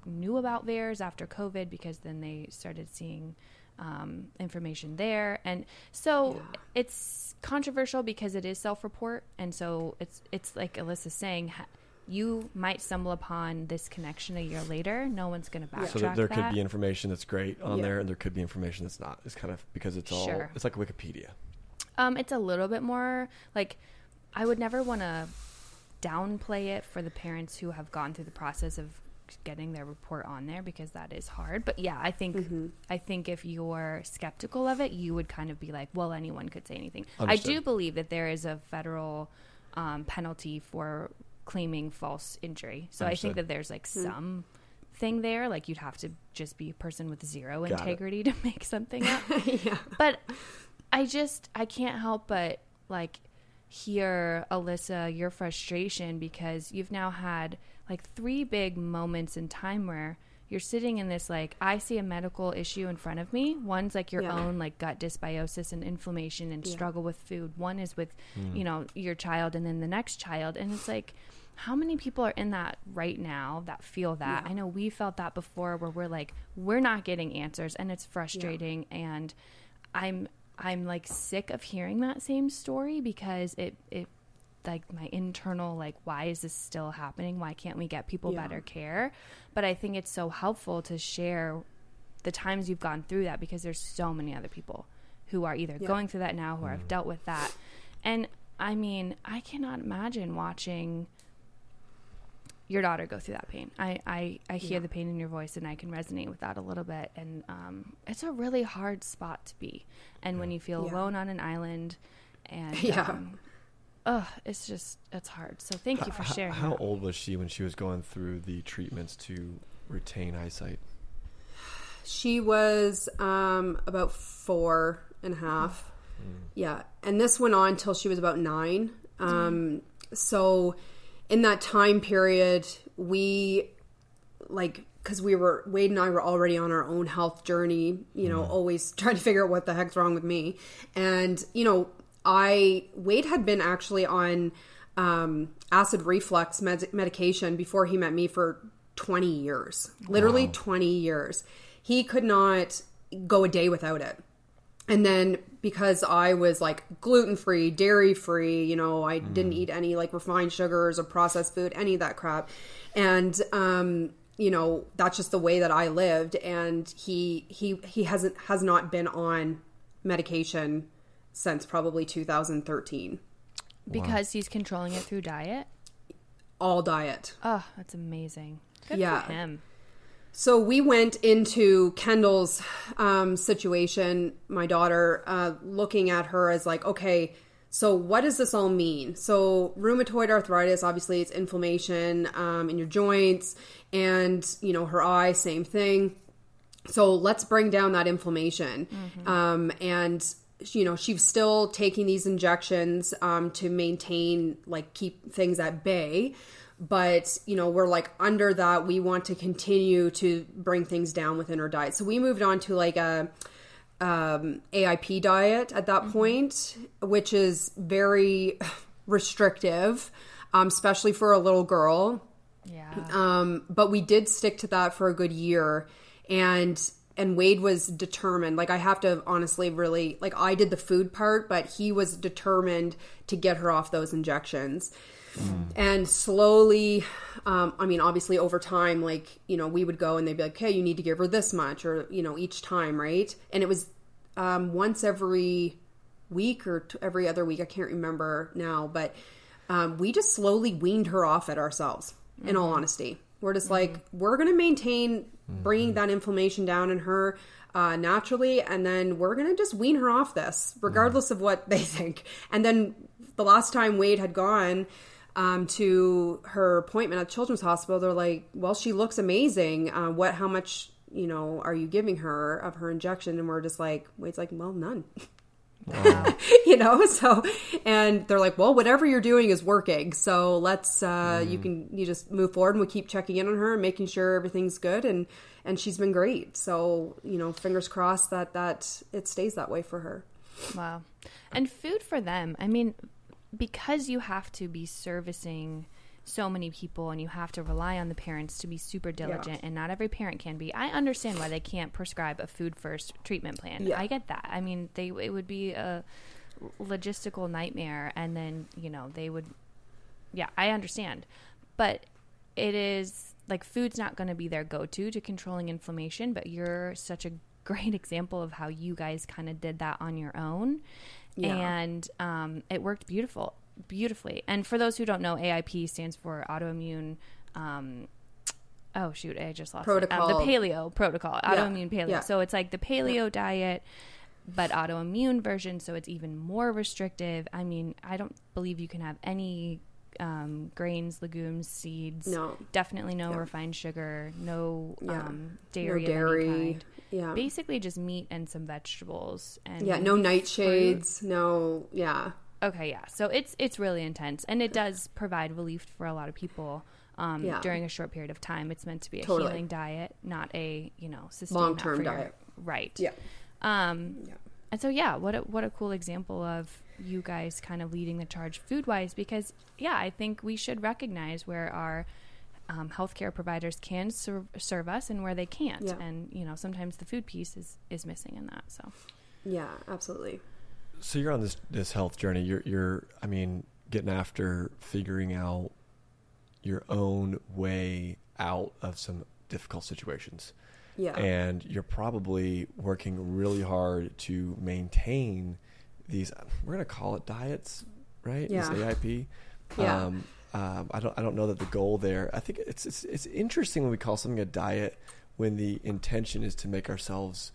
knew about VAERS after COVID because then they started seeing um, information there, and so Yeah. it's controversial because it is self-report, and so it's it's like Alyssa's saying. You might stumble upon this connection a year later. No one's going to backtrack so there, there that. could be information that's great on Yeah. there, and there could be information that's not. It's kind of because it's all Sure. it's like Wikipedia. Um, it's a little bit more like I would never want to downplay it for the parents who have gone through the process of getting their report on there because that is hard. But yeah, I think Mm-hmm. I think if you're skeptical of it, you would kind of be like, well, anyone could say anything. I do believe that there is a federal um, penalty for claiming false injury. So I think that there's like some thing there like you'd have to just be a person with zero Got it. integrity to make something up yeah. but I just I can't help but like hear Alyssa your frustration because you've now had like three big moments in time where you're sitting in this like I see a medical issue in front of me. One's like your Yeah. own like gut dysbiosis and inflammation and Yeah. struggle with food. One is with mm. you know your child and then the next child and it's like how many people are in that right now that feel that? Yeah. I know we felt that before where we're like we're not getting answers and it's frustrating and I'm I'm like sick of hearing that same story because it it like my internal like why is this still happening? Why can't we get people Yeah. better care? But I think it's so helpful to share the times you've gone through that because there's so many other people who are either Yeah. going through that now who have dealt with that. And I mean, I cannot imagine watching your daughter go through that pain. I, I, I hear Yeah. the pain in your voice and I can resonate with that a little bit. And um, it's a really hard spot to be. And when you feel Yeah. alone on an island and Yeah. um, oh, it's just it's hard. So thank you for sharing. How that. old was she when she was going through the treatments to retain eyesight? She was um, about four and a half. Yeah. And this went on till she was about nine. Um, so in that time period, we like because we were Wade and I were already on our own health journey, you know, always trying to figure out what the heck's wrong with me. And, you know, I Wade had been actually on um, acid reflux med- medication before he met me for 20 years. Literally 20 years. He could not go a day without it. And then because I was like gluten free, dairy free, you know, I didn't eat any like refined sugars or processed food, any of that crap. And um, you know, that's just the way that I lived and he he he hasn't has not been on medication since probably 2013. because he's controlling it through diet. All diet. Oh, that's amazing. Good Yeah. for him. So we went into Kendall's um, situation, my daughter, uh, looking at her as like, okay, so what does this all mean? So rheumatoid arthritis, obviously, it's inflammation um, in your joints, and you know her eye, same thing. So let's bring down that inflammation, um, and you know she's still taking these injections um, to maintain, like, keep things at bay. But you know we're like under that we want to continue to bring things down within our diet. So we moved on to like a um, aip diet at that point which is very restrictive um, especially for a little girl. Yeah. um, but we did stick to that for a good year. And and wade was determined like i have to honestly really like i did the food part but he was determined to get her off those injections. And slowly um, i mean obviously over time like you know we would go and they'd be like okay you need to give her this much or you know each time right? And it was um, once every week or t- every other week i can't remember now but um, we just slowly weaned her off it ourselves in all honesty we're just like we're going to maintain bringing that inflammation down in her uh, naturally and then we're going to just wean her off this regardless of what they think. And then the last time wade had gone um, to her appointment at children's hospital they're like well she looks amazing. Uh, what how much you know are you giving her of her injection? And we're just like wade's like well none you know so and they're like well whatever you're doing is working so let's uh you can you just move forward and we keep checking in on her and making sure everything's good and and she's been great so you know fingers crossed that that it stays that way for her Wow. And food for them. I mean, because you have to be servicing so many people and you have to rely on the parents to be super diligent and not every parent can be. I understand why they can't prescribe a food first treatment plan. Yeah. I get that. I mean, they it would be a logistical nightmare and then, you know, they would yeah, I understand. But it is like food's not going to be their go-to to controlling inflammation, but you're such a great example of how you guys kind of did that on your own. Yeah. And um, it worked beautiful, beautifully. And for those who don't know, AIP stands for autoimmune um, oh shoot, I just lost it. Um, Protocol. the paleo protocol, autoimmune paleo. Yeah. So it's like the paleo diet, but autoimmune version. So it's even more restrictive. I mean, I don't believe you can have any um, grains, legumes, seeds. No. definitely no Yeah. refined sugar, no Yeah. um, no dairy, any dairy kind. yeah Basically, just meat and some vegetables. And yeah no fruit. nightshades no yeah Okay, yeah. So it's it's really intense, and it does provide relief for a lot of people um, Yeah. during a short period of time. It's meant to be a Totally. healing diet, not a you know that Long-term for your- diet. right? yeah Um, Yeah. And so yeah, what a, what a cool example of you guys kind of leading the charge food wise, because yeah, I think we should recognize where our um, healthcare providers can serve, serve us and where they can't, Yeah. and you know sometimes the food piece is is missing in that. So yeah absolutely So you're on this this health journey. You're you're I mean getting after figuring out your own way out of some difficult situations. yeah And you're probably working really hard to maintain these we're going to call it diets, right? Yeah. This AIP. Yeah. Um, um, I don't I don't know that the goal there. I think it's it's it's interesting when we call something a diet when the intention is to make ourselves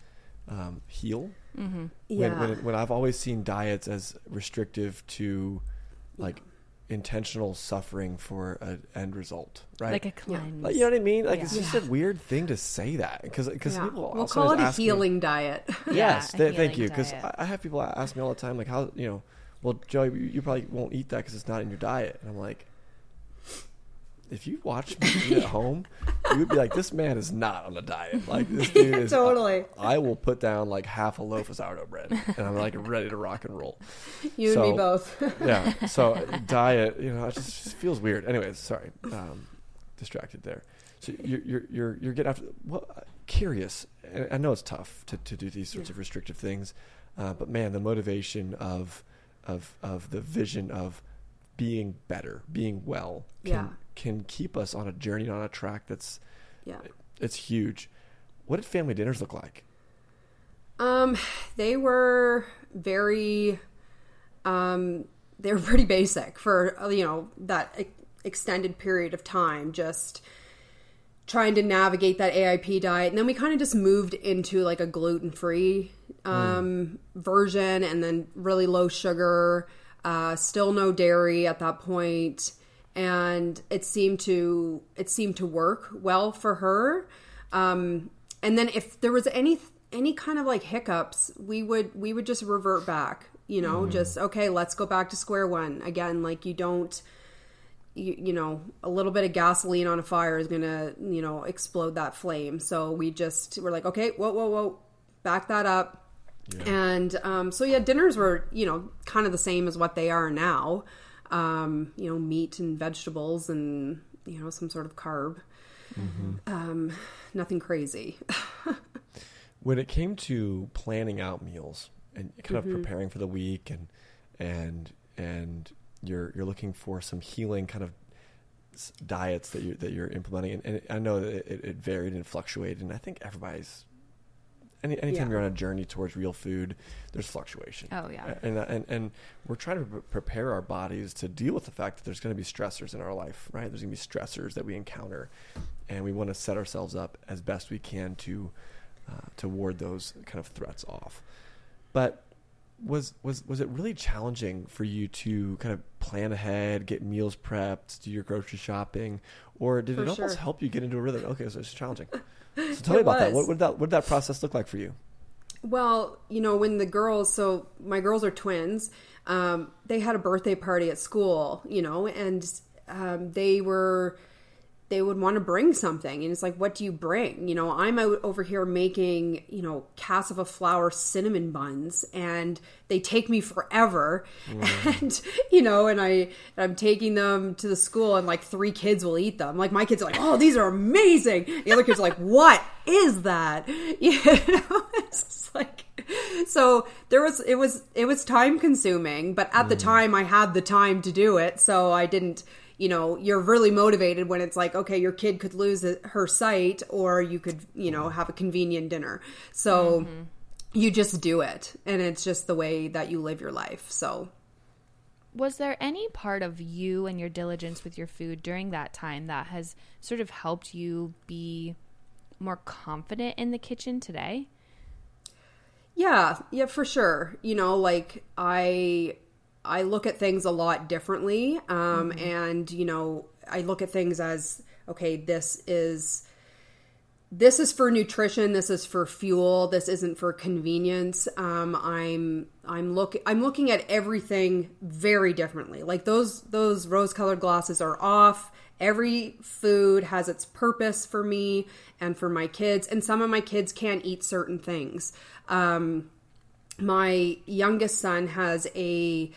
um, heal yeah when, when, when I've always seen diets as restrictive to like intentional suffering for an end result, right? Like a cleanse. Like, you know what I mean? Like it's Yeah. just a weird thing to say that because because Yeah. people We'll call it a ask me- healing diet. Yes, a th- thank you. Because. I, I have people ask me all the time, like, how you know, well, Joey, you, you probably won't eat that because it's not in your diet, and I'm like, if you watch me eat at home, you would be like, this man is not on a diet. Like this dude is Totally. I, will put down like half a loaf of sourdough bread, and I'm like ready to rock and roll. You and me both. Yeah. So diet, you know, it just, just feels weird. Anyways, sorry, um, distracted there. So you're you're you're, you're getting after. Well, uh, curious. and I know it's tough to, to do these sorts of restrictive things, uh, but man, the motivation of of of the vision of being better, being well, can Yeah. can keep us on a journey on a track that's yeah. it's huge. What did family dinners look like? Um, they were very, um, they were pretty basic for you know that extended period of time. Just trying to navigate that AIP diet, and then we kind of just moved into like a gluten free um, version, and then really low sugar, uh, still no dairy at that point, and it seemed to it seemed to work well for her. Um, and then if there was any any kind of like hiccups, we would we would just revert back. You know, just okay, let's go back to square one again. Like you don't you, you know a little bit of gasoline on a fire is gonna you know explode that flame so we just we're like okay whoa whoa whoa back that up and um, so yeah dinners were you know kind of the same as what they are now. Um, you know meat and vegetables and you know some sort of carb. Um, nothing crazy. When it came to planning out meals and kind Mm-hmm. of preparing for the week and and and you're you're looking for some healing kind of diets that you that you're implementing and, and I know that it, it varied and fluctuated and I think everybody's any, anytime Yeah. you're on a journey towards real food there's fluctuation Oh, yeah. and and and we're trying to prepare our bodies to deal with the fact that there's going to be stressors in our life right there's going to be stressors that we encounter and we want to set ourselves up as best we can to uh, to ward those kind of threats off. But was was was it really challenging for you to kind of plan ahead, get meals prepped, do your grocery shopping, or did For it almost sure. help you get into a rhythm? Okay, so it's challenging. So tell me It about that. What was. would that what did that process look like for you? Well, you know, when the girls, so my girls are twins, um, they had a birthday party at school, you know, and um, they were, they would want to bring something. And it's like, what do you bring? You know, I'm out over here making, you know, cassava flour cinnamon buns, and they take me forever. And, you know, and I, I'm taking them to the school, and like three kids will eat them. Like, my kids are like, oh, these are amazing. The other kids are like, what is that? You know, it's just like, so there was, it was, it was time consuming, but at the mm. time I had the time to do it. So I didn't, you know, you're really motivated when it's like, okay, your kid could lose her sight or you could, you know, have a convenient dinner. So mm-hmm. you just do it. And it's just the way that you live your life. So Was there any part of you and your diligence with your food during that time that has sort of helped you be more confident in the kitchen today? Yeah, yeah, for sure. You know, like I I look at things a lot differently. Um and you know, I look at things as okay, this is this is for nutrition, this is for fuel, this isn't for convenience. Um I'm I'm look I'm looking at everything very differently. Like those those rose-colored glasses are off. Every food has its purpose for me and for my kids, and some of my kids can't eat certain things. Um, my youngest son has a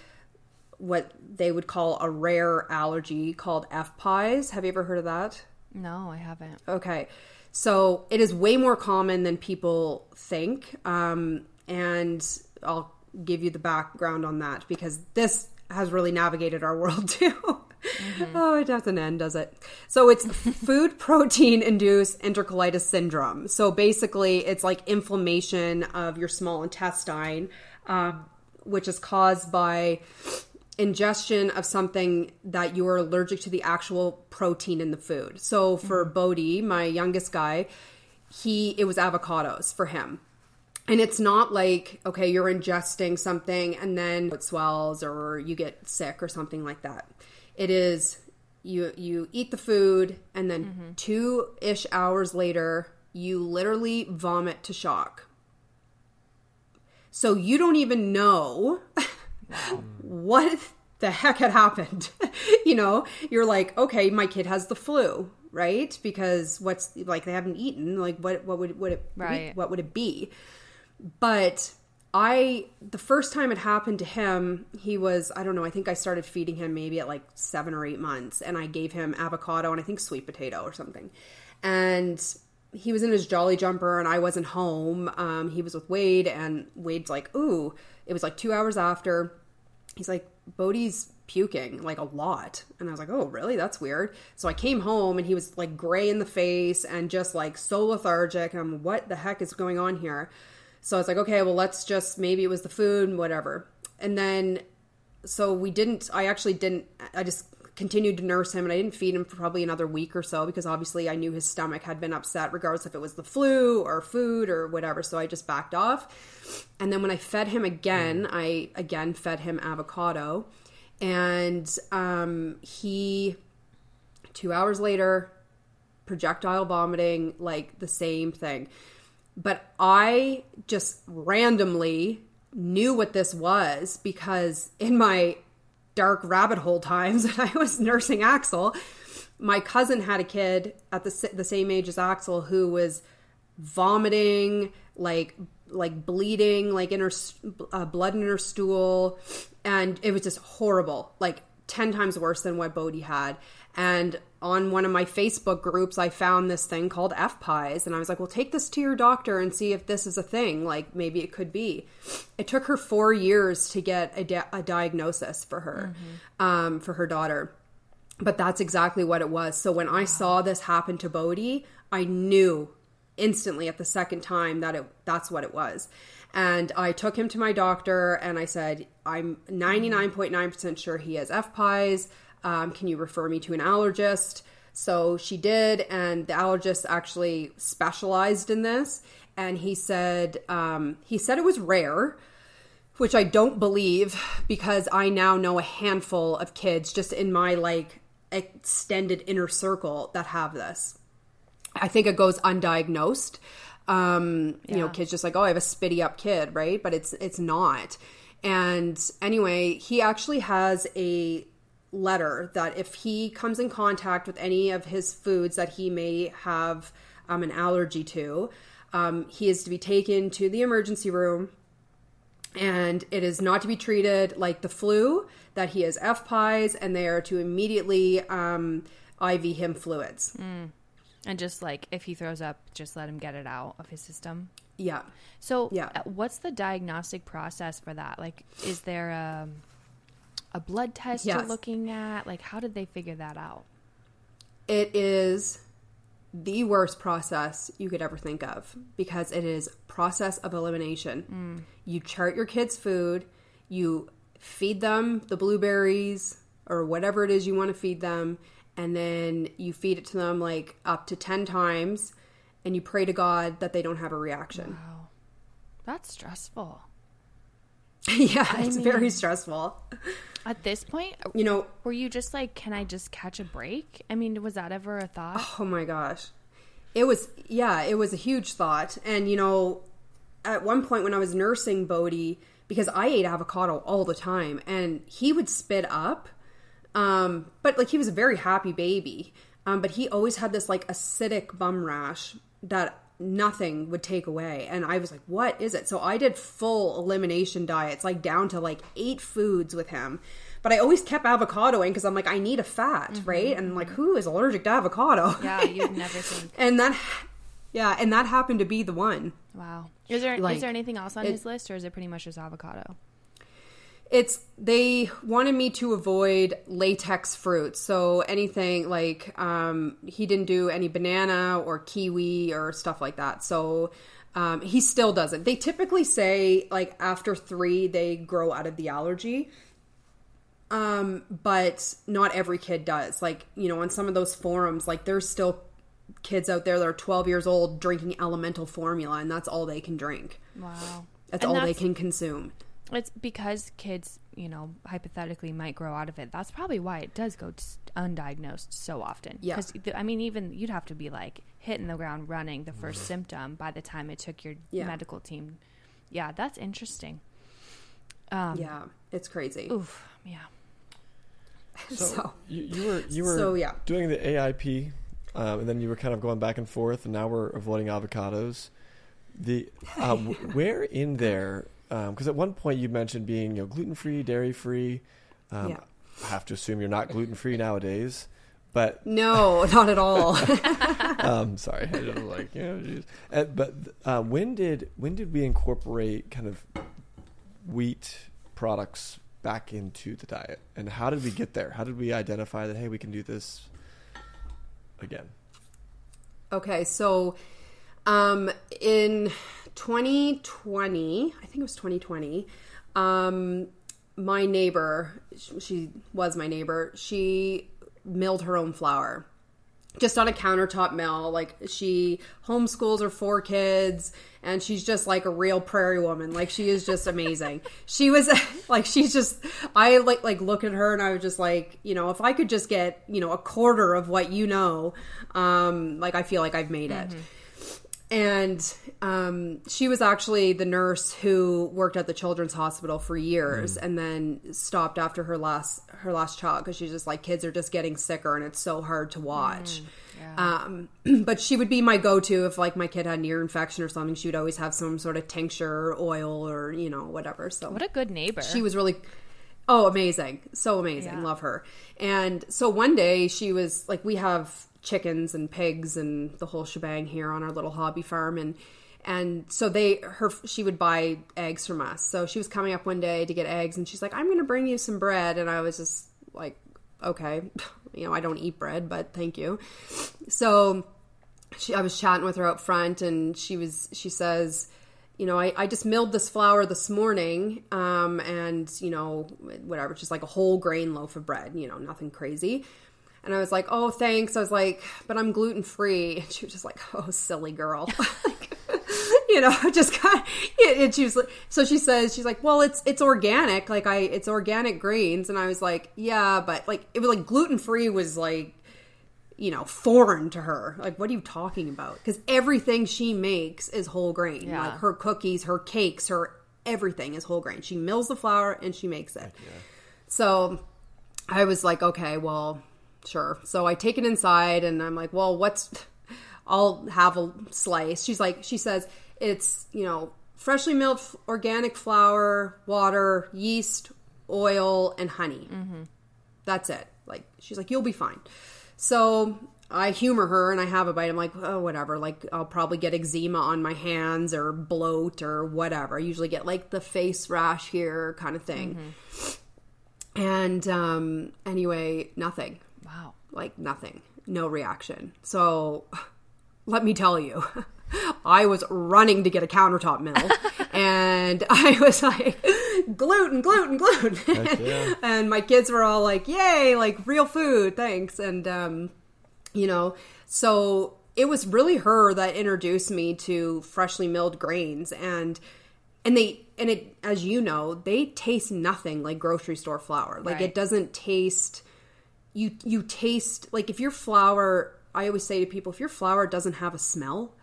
what they would call a rare allergy called FPIES. Have you ever heard of that? No, I haven't. Okay. So it is way more common than people think. Um, and I'll give you the background on that because this has really navigated our world too. Oh, it doesn't end, does it? So it's food protein induced enterocolitis syndrome. So basically, it's like inflammation of your small intestine, um, which is caused by ingestion of something that you're allergic to the actual protein in the food. So for Bodhi, my youngest guy, he it was avocados for him. and it's not like okay you're ingesting something and then it swells or you get sick or something like that it is you you eat the food and then Mm-hmm. two ish hours later you literally vomit to shock so you don't even know what the heck had happened you know you're like okay my kid has the flu right because what's like they haven't eaten like what what would what it Right. what would it be but I the first time it happened to him, he was I don't know, I think I started feeding him maybe at like 7 or 8 months and I gave him avocado and I think sweet potato or something. And he was in his jolly jumper and I wasn't home. Um, he was with Wade and Wade's like, "Ooh, it was like 2 hours after." He's like, "Bodhi's puking like a lot." And I was like, "Oh, really? That's weird." So I came home and he was like gray in the face and just like so lethargic. And I'm, "What the heck is going on here?" So I was like, okay, well, let's just maybe it was the food, whatever. And then, so we didn't, I actually didn't, I just continued to nurse him and I didn't feed him for probably another week or so because obviously I knew his stomach had been upset, regardless if it was the flu or food or whatever. So I just backed off. And then when I fed him again, I again fed him avocado. And um, he, two hours later, projectile vomiting, like the same thing but I just randomly knew what this was because in my dark rabbit hole times when I was nursing Axel, my cousin had a kid at the the same age as Axel who was vomiting, like like bleeding, like in her uh, blood in her stool, and it was just horrible, like ten times worse than what Bodhi had. And on one of my Facebook groups, I found this thing called FPIES, and I was like, "Well, take this to your doctor and see if this is a thing. Like maybe it could be." It took her four years to get a, di- a diagnosis for her, um, for her daughter but that's exactly what it was. So when I saw this happen to Bodhi, I knew instantly at the second time that it that's what it was. And I took him to my doctor and I said, I'm 99.9% sure he has FPIES. Um, can you refer me to an allergist? So she did, and the allergist actually specialized in this. And he said, um, he said it was rare, which I don't believe because I now know a handful of kids just in my like extended inner circle that have this. I think it goes undiagnosed. Um, you know, kids just like, oh, I have a spitty up kid, right? But it's it's not. And anyway, he actually has a letter that if he comes in contact with any of his foods that he may have um, an allergy to, um, he is to be taken to the emergency room and it is not to be treated like the flu that he has FPIES and they are to immediately um, iv him fluids And just like if he throws up, just let him get it out of his system. yeah So, Yeah. uh, what's the diagnostic process for that? Like, is there a, a blood test you're looking at? Like, how did they figure that out? it is the worst process you could ever think of because it is process of elimination mm. you chart your kids food you feed them the blueberries or whatever it is you want to feed them and then you feed it to them like up to 10 times and you pray to god that they don't have a reaction Wow. That's stressful. yeah, it's mean- very stressful. At this point, You know, were you just like, can I just catch a break? I mean, was that ever a thought? oh my gosh. It was, yeah, it was a huge thought. And, you know, at one point when I was nursing Bodhi, because I ate avocado all the time and he would spit up. Um, but like he was a very happy baby. Um, but he always had this like acidic bum rash that nothing would take away. And I was like, what is it? So I did full elimination diets, like down to like eight foods with him. But I always kept avocado in because I'm like, I need a fat, mm-hmm, right? And like, mm-hmm. who is allergic to avocado? Yeah, you'd never think. and that, yeah, and that happened to be the one. Wow. Is there is Like, there anything else on it- his list, or is it pretty much just avocado? It's they wanted me to avoid latex fruits, so anything like um, he didn't do any banana or kiwi or stuff like that. So um, he still doesn't. They typically say like after three they grow out of the allergy, um, but not every kid does. Like you know, on some of those forums, like there's still kids out there that are 12 years old drinking elemental formula and that's all they can drink. Wow. That's And all they can consume. It's because kids, you know, hypothetically might grow out of it. That's probably why it does go undiagnosed so often. Yeah. Because, I mean, even you'd have to be like hitting the ground running the first symptom by the time it took your Yeah. medical team. Yeah, that's interesting. Um, yeah, it's crazy. Oof. Yeah. So, So- you, you were you were So, yeah. doing the AIP, um, and then you were kind of going back and forth, and now we're avoiding avocados. The uh, w- where in there? Because at one point you mentioned being you know gluten free, dairy free. Um, Yeah. I have to assume you're not gluten free nowadays, but No, not at all. um, sorry, I was like, yeah, geez. Uh, but uh, when did when did we incorporate kind of wheat products back into the diet, and how did we get there? How did we identify that hey, we can do this again? Okay, so um, in 2020, I think it was 2020, um, my neighbor, she was my neighbor, she milled her own flour just on a countertop mill. Like she homeschools her four kids and she's just like a real prairie woman. Like she is just amazing. she was like she's just I like like look at her and I was just like, you know, if I could just get, you know, a quarter of what you know, um, like I feel like I've made it. And um, she was actually the nurse who worked at the children's hospital for years, and then stopped after her last her last child because she's just like kids are just getting sicker, and it's so hard to watch. Um, but she would be my go to if like my kid had an ear infection or something. She would always have some sort of tincture, or oil, or you know whatever. So What a good neighbor. she was really oh amazing so amazing Yeah. love her and so one day she was like we have chickens and pigs and the whole shebang here on our little hobby farm. And and so they her she would buy eggs from us. So she was coming up one day to get eggs and she's like i'm gonna bring you some bread. And i was just like okay. You know i don't eat bread but thank you. So she, I was chatting with her out front, and she was she says, you know, I, I just milled this flour this morning, um, and you know, whatever, just like a whole grain loaf of bread, you know, nothing crazy. And I was like, oh, thanks. I was like, but I'm gluten free. And she was just like, oh, silly girl. you know, just of, and she was like, so she says, she's like, well, it's, it's organic. Like I, it's organic grains. And I was like, yeah, but like, it was like gluten free was like, you know, foreign to her. Like, what are you talking about? Because everything she makes is whole grain. Yeah. Like her cookies, her cakes, her everything is whole grain. She mills the flour and she makes it. So I was like, okay, well, sure. So I take it inside and I'm like, well, what's, I'll have a slice. She's like, she says, it's, you know, freshly milled organic flour, water, yeast, oil, and honey. That's it. Like, she's like, you'll be fine. So I humor her and I have a bite. I'm like, oh, whatever. Like, I'll probably get eczema on my hands or bloat or whatever. I usually get like the face rash here kind of thing. And um, anyway, nothing. Wow. Like, nothing. No reaction. So let me tell you. I was running to get a countertop mill, and I was like, gluten, gluten, gluten. yeah. and my kids were all like, yay, like real food, thanks. And, um, you know, so it was really her that introduced me to freshly milled grains and and they and it as you know they taste nothing like grocery store flour like Right. it doesn't taste you you taste like if your flour i always say to people if your flour doesn't have a smell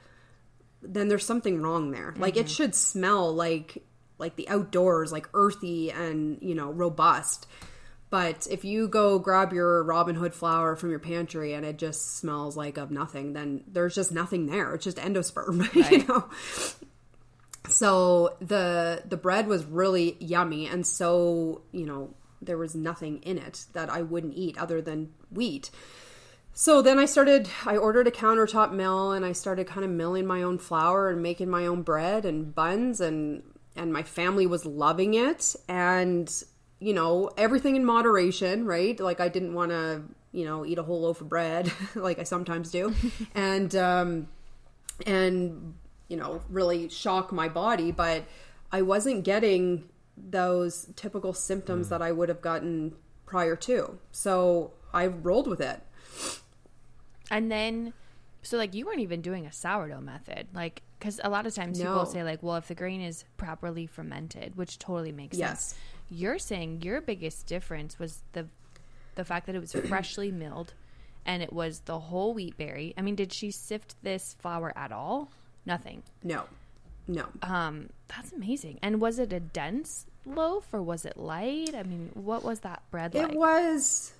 then there's something wrong there like it mm-hmm. should smell like like the outdoors like earthy and you know robust but if you go grab your Robin Hood flour from your pantry and it just smells like of nothing, then there's just nothing there. It's just endosperm, you know. So the the bread was really yummy, and so you know there was nothing in it that I wouldn't eat other than wheat. So then I started. I ordered a countertop mill, and I started kind of milling my own flour and making my own bread and buns, and and my family was loving it. And you know everything in moderation, right? Like I didn't want to, you know, eat a whole loaf of bread like I sometimes do, and um, and you know really shock my body. But I wasn't getting those typical symptoms that I would have gotten prior to. So I rolled with it. And then, So like you weren't even doing a sourdough method, like because a lot of times people say like, well, if the grain is properly fermented, which totally makes Yes. sense. You're saying your biggest difference was the the fact that it was freshly milled, and it was the whole wheat berry. I mean, did she sift this flour at all? Nothing. No, no. Um, that's amazing. And was it a dense loaf or was it light? I mean, what was that bread like? It was,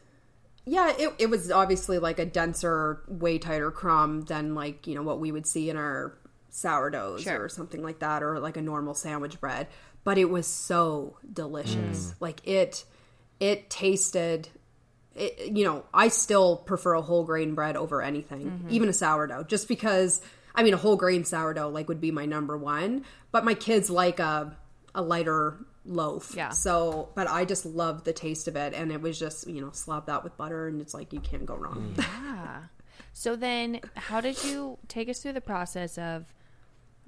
yeah, it, it was obviously like a denser, way tighter crumb than like, you know, what we would see in our sourdoughs Sure. or something like that, or like a normal sandwich bread. But it was so delicious. Mm. Like it, it tasted, it, you know, I still prefer a whole grain bread over anything, mm-hmm. even a sourdough, just because, I mean, a whole grain sourdough like would be my number one, but my kids like a, a lighter loaf. Yeah. So, but I just loved the taste of it, and it was just you know slap that with butter, and it's like you can't go wrong. Yeah. So then, how did you take us through the process of?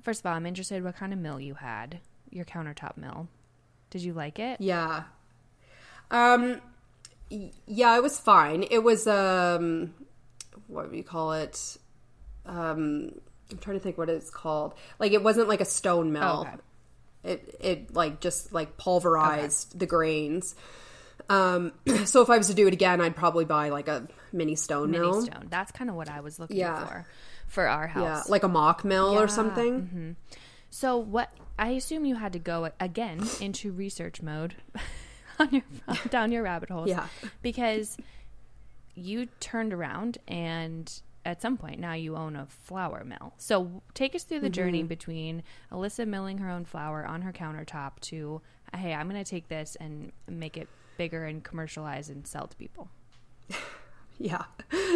First of all, I'm interested what kind of mill you had. Your countertop mill. Did you like it? yeah. Um. Yeah, it was fine. It was um, what do you call it? Um, I'm trying to think what it's called. Like it wasn't like a stone mill. Oh, okay. It it like just like pulverized the grains. Um, so if I was to do it again, I'd probably buy like a mini stone Mini mill. stone. That's kind of what I was looking Yeah. for for our house. Yeah, like a Mockmill Yeah, or something. So what? I assume you had to go again into research mode on your down your rabbit holes. Yeah. because you turned around and at some point now you own a flour mill. So take us through the journey Mm-hmm. between Alyssa milling her own flour on her countertop to hey, I'm going to take this and make it bigger and commercialize and sell to people. Yeah.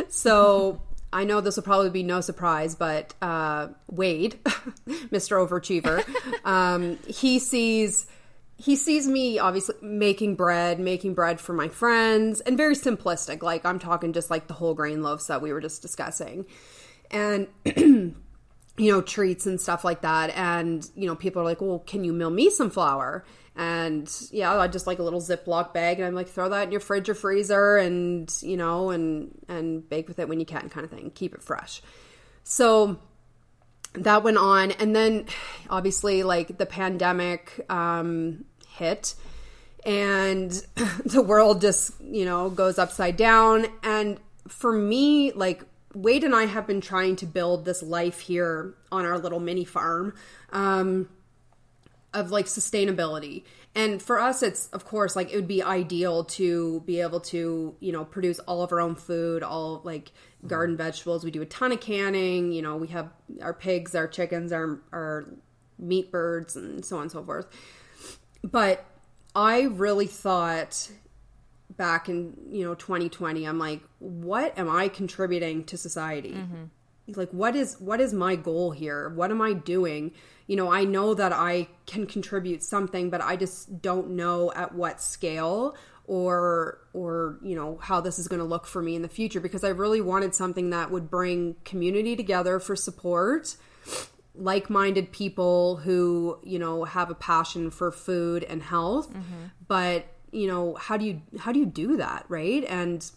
So I know this will probably be no surprise, but uh, Wade, Mr. Overachiever, um, he sees he sees me obviously making bread, making bread for my friends, and very simplistic. Like I'm talking just like the whole grain loaves that we were just discussing, and you know treats and stuff like that. And you know people are like, "Well, can you mill me some flour?" And yeah, I just like a little Ziploc bag, and I'm like, throw that in your fridge or freezer, and you know, and and bake with it when you can, kind of thing. Keep it fresh. So that went on, and then obviously, like the pandemic um, hit, and the world just you know goes upside down. And for me, like Wade and I have been trying to build this life here on our little mini farm. Um, of like sustainability. And for us, it's of course like it would be ideal to be able to, you know, produce all of our own food, all like garden vegetables. We do a ton of canning, you know, we have our pigs, our chickens, our, our meat birds, and so on and so forth. But I really thought back in, you know, 2020, I'm like, what am I contributing to society? Mm-hmm. like what is what is my goal here? What am i doing? You know i know that i can contribute something but i just don't know at what scale or or you know how this is going to look for me in the future because i really wanted something that would bring community together for support like-minded people who you know have a passion for food and health but you know how do you how do you do that right and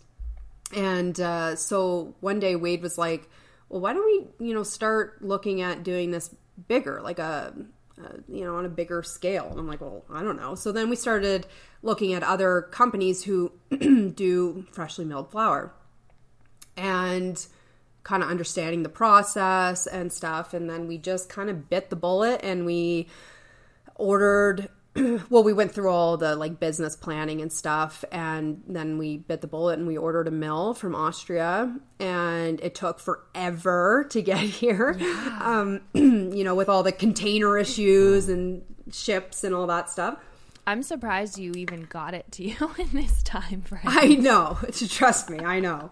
and uh, so one day Wade was like, "Well, why don't we, you know, start looking at doing this bigger, like a, a, you know, on a bigger scale?" And I'm like, "Well, I don't know." So then we started looking at other companies who do freshly milled flour, and kind of understanding the process and stuff. And then we just kind of bit the bullet and we ordered well we went through all the like business planning and stuff and then we bit the bullet and we ordered a mill from austria and it took forever to get here um, you know with all the container issues and ships and all that stuff I'm surprised you even got it to you in this time frame. i know trust me i know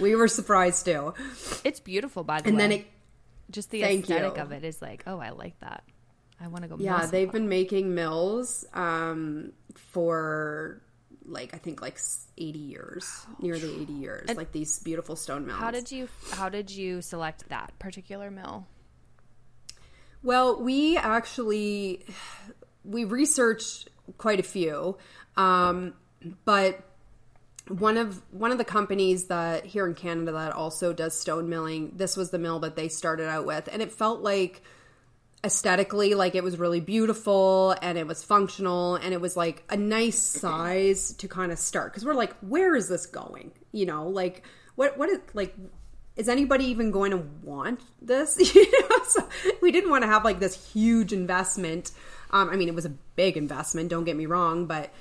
we were surprised too It's beautiful, by the and way. then it just the aesthetic you. of it is like, oh, I like that. I want to go. yeah they've been making mills um, for like i think like 80 years nearly 80 years like these beautiful stone mills How did you? How did you select that particular mill? Well, we actually we researched quite a few, um, but one of one of the companies that here in Canada that also does stone milling, this was the mill that they started out with, and it felt like aesthetically like it was really beautiful and it was functional and it was like a nice size to kind of start. Because we're like where is this going? You know like what what is like is anybody even going to want this? You know so we didn't want to have like this huge investment um, i mean it was a big investment don't get me wrong but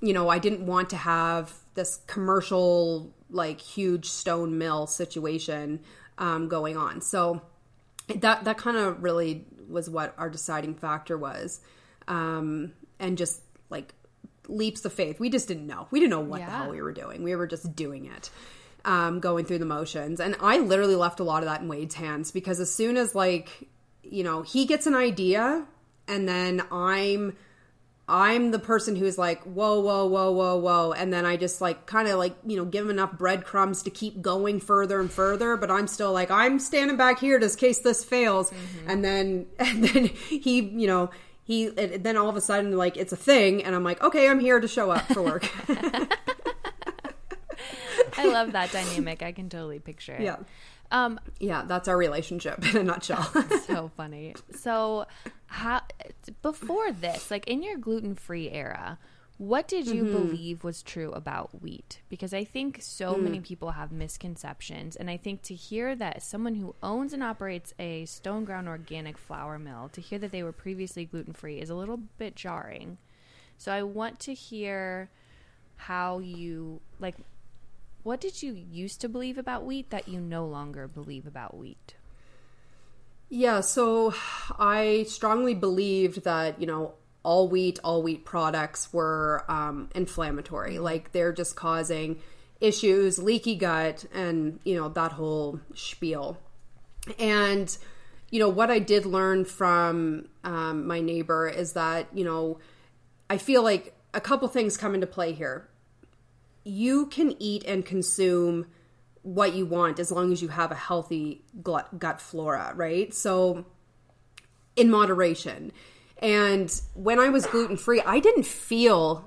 you know i didn't want to have this commercial like huge stone mill situation um, going on. So that that kind of really was what our deciding factor was um, and just like leaps of faith. We just didn't know. We didn't know what the hell we were doing. We were just doing it um, going through the motions. And i literally left a lot of that in wade's hands because as soon as like you know he gets an idea and then i'm I'm the person who's like, whoa, whoa, whoa, whoa, whoa. And then I just like kind of like, you know, give him enough breadcrumbs to keep going further and further. But I'm still like, I'm standing back here just in case this fails. And then, and then he, you know, he, and then all of a sudden, like, it's a thing. And I'm like, okay, I'm here to show up for work. I love that dynamic. I can totally picture it. yeah. Um, Yeah. That's our relationship in a nutshell. so funny. So, how before this, like in your gluten free era, what did you mm-hmm. believe was true about wheat? Because I think so mm. many people have misconceptions, and I think to hear that someone who owns and operates a stone ground organic flour mill, to hear that they were previously gluten free, is a little bit jarring. So I want to hear how you like. What did you used to believe about wheat that you no longer believe about wheat? Yeah, so I strongly believed that, you know, all wheat, all wheat products were um, inflammatory. Like they're just causing issues, leaky gut, and, you know, that whole spiel. And, you know, what I did learn from um, my neighbor is that, you know, I feel like a couple things come into play here. You can eat and consume what you want as long as you have a healthy gut, gut flora, right? So, in moderation. And when I was gluten free, I didn't feel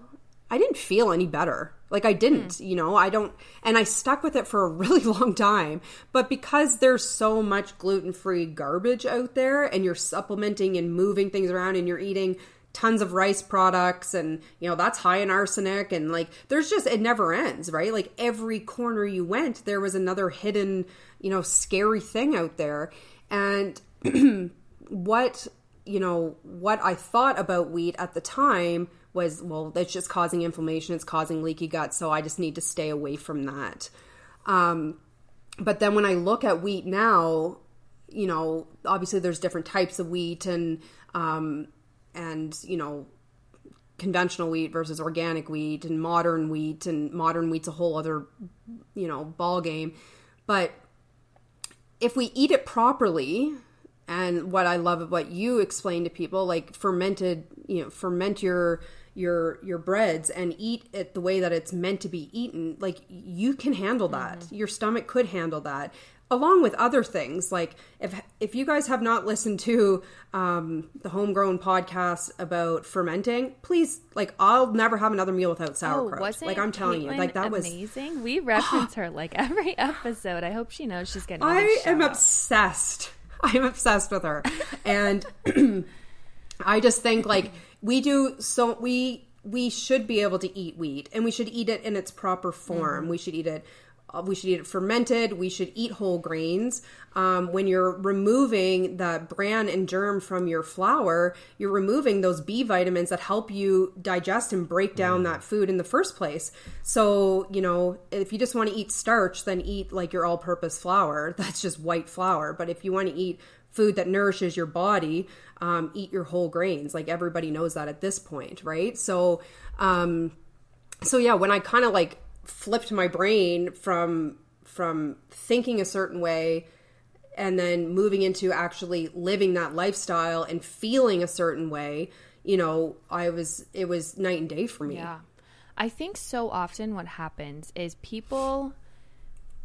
I didn't feel any better. Like I didn't, hmm. you know, I don't and I stuck with it for a really long time. But because there's so much gluten-free garbage out there and you're supplementing and moving things around and you're eating tons of rice products and you know that's high in arsenic and like there's just it never ends right? Like every corner you went there was another hidden you know scary thing out there. And what you know what i thought about wheat at the time was well it's just causing inflammation it's causing leaky gut so i just need to stay away from that. Um, but then when i look at wheat now you know obviously there's different types of wheat and um, and you know conventional wheat versus organic wheat and modern wheat and modern wheat's a whole other you know ball game but if we eat it properly and what i love of what you explain to people like fermented you know ferment your your your breads and eat it the way that it's meant to be eaten like you can handle that. Mm-hmm. Your stomach could handle that along with other things like if if you guys have not listened to um, the homegrown podcast about fermenting please like i'll never have another meal without sauerkraut Oh, like i'm telling you like Caitlin that was amazing. We reference her like every episode. I hope she knows she's getting. I am obsessed. I'm obsessed with her. And I just think like we do so we we should be able to eat wheat and we should eat it in its proper form. We should eat it we should eat it fermented. We should eat whole grains. Um, when you're removing the bran and germ from your flour, you're removing those B vitamins that help you digest and break down that food in the first place. So, you know, if you just want to eat starch, then eat like your all purpose flour. That's just white flour. But if you want to eat food that nourishes your body, um, eat your whole grains. Like everybody knows that at this point, right? So, um, so yeah, when I kind of like flipped my brain from from thinking a certain way and then moving into actually living that lifestyle and feeling a certain way, you know, I was it was night and day for me. Yeah. I think so often what happens is people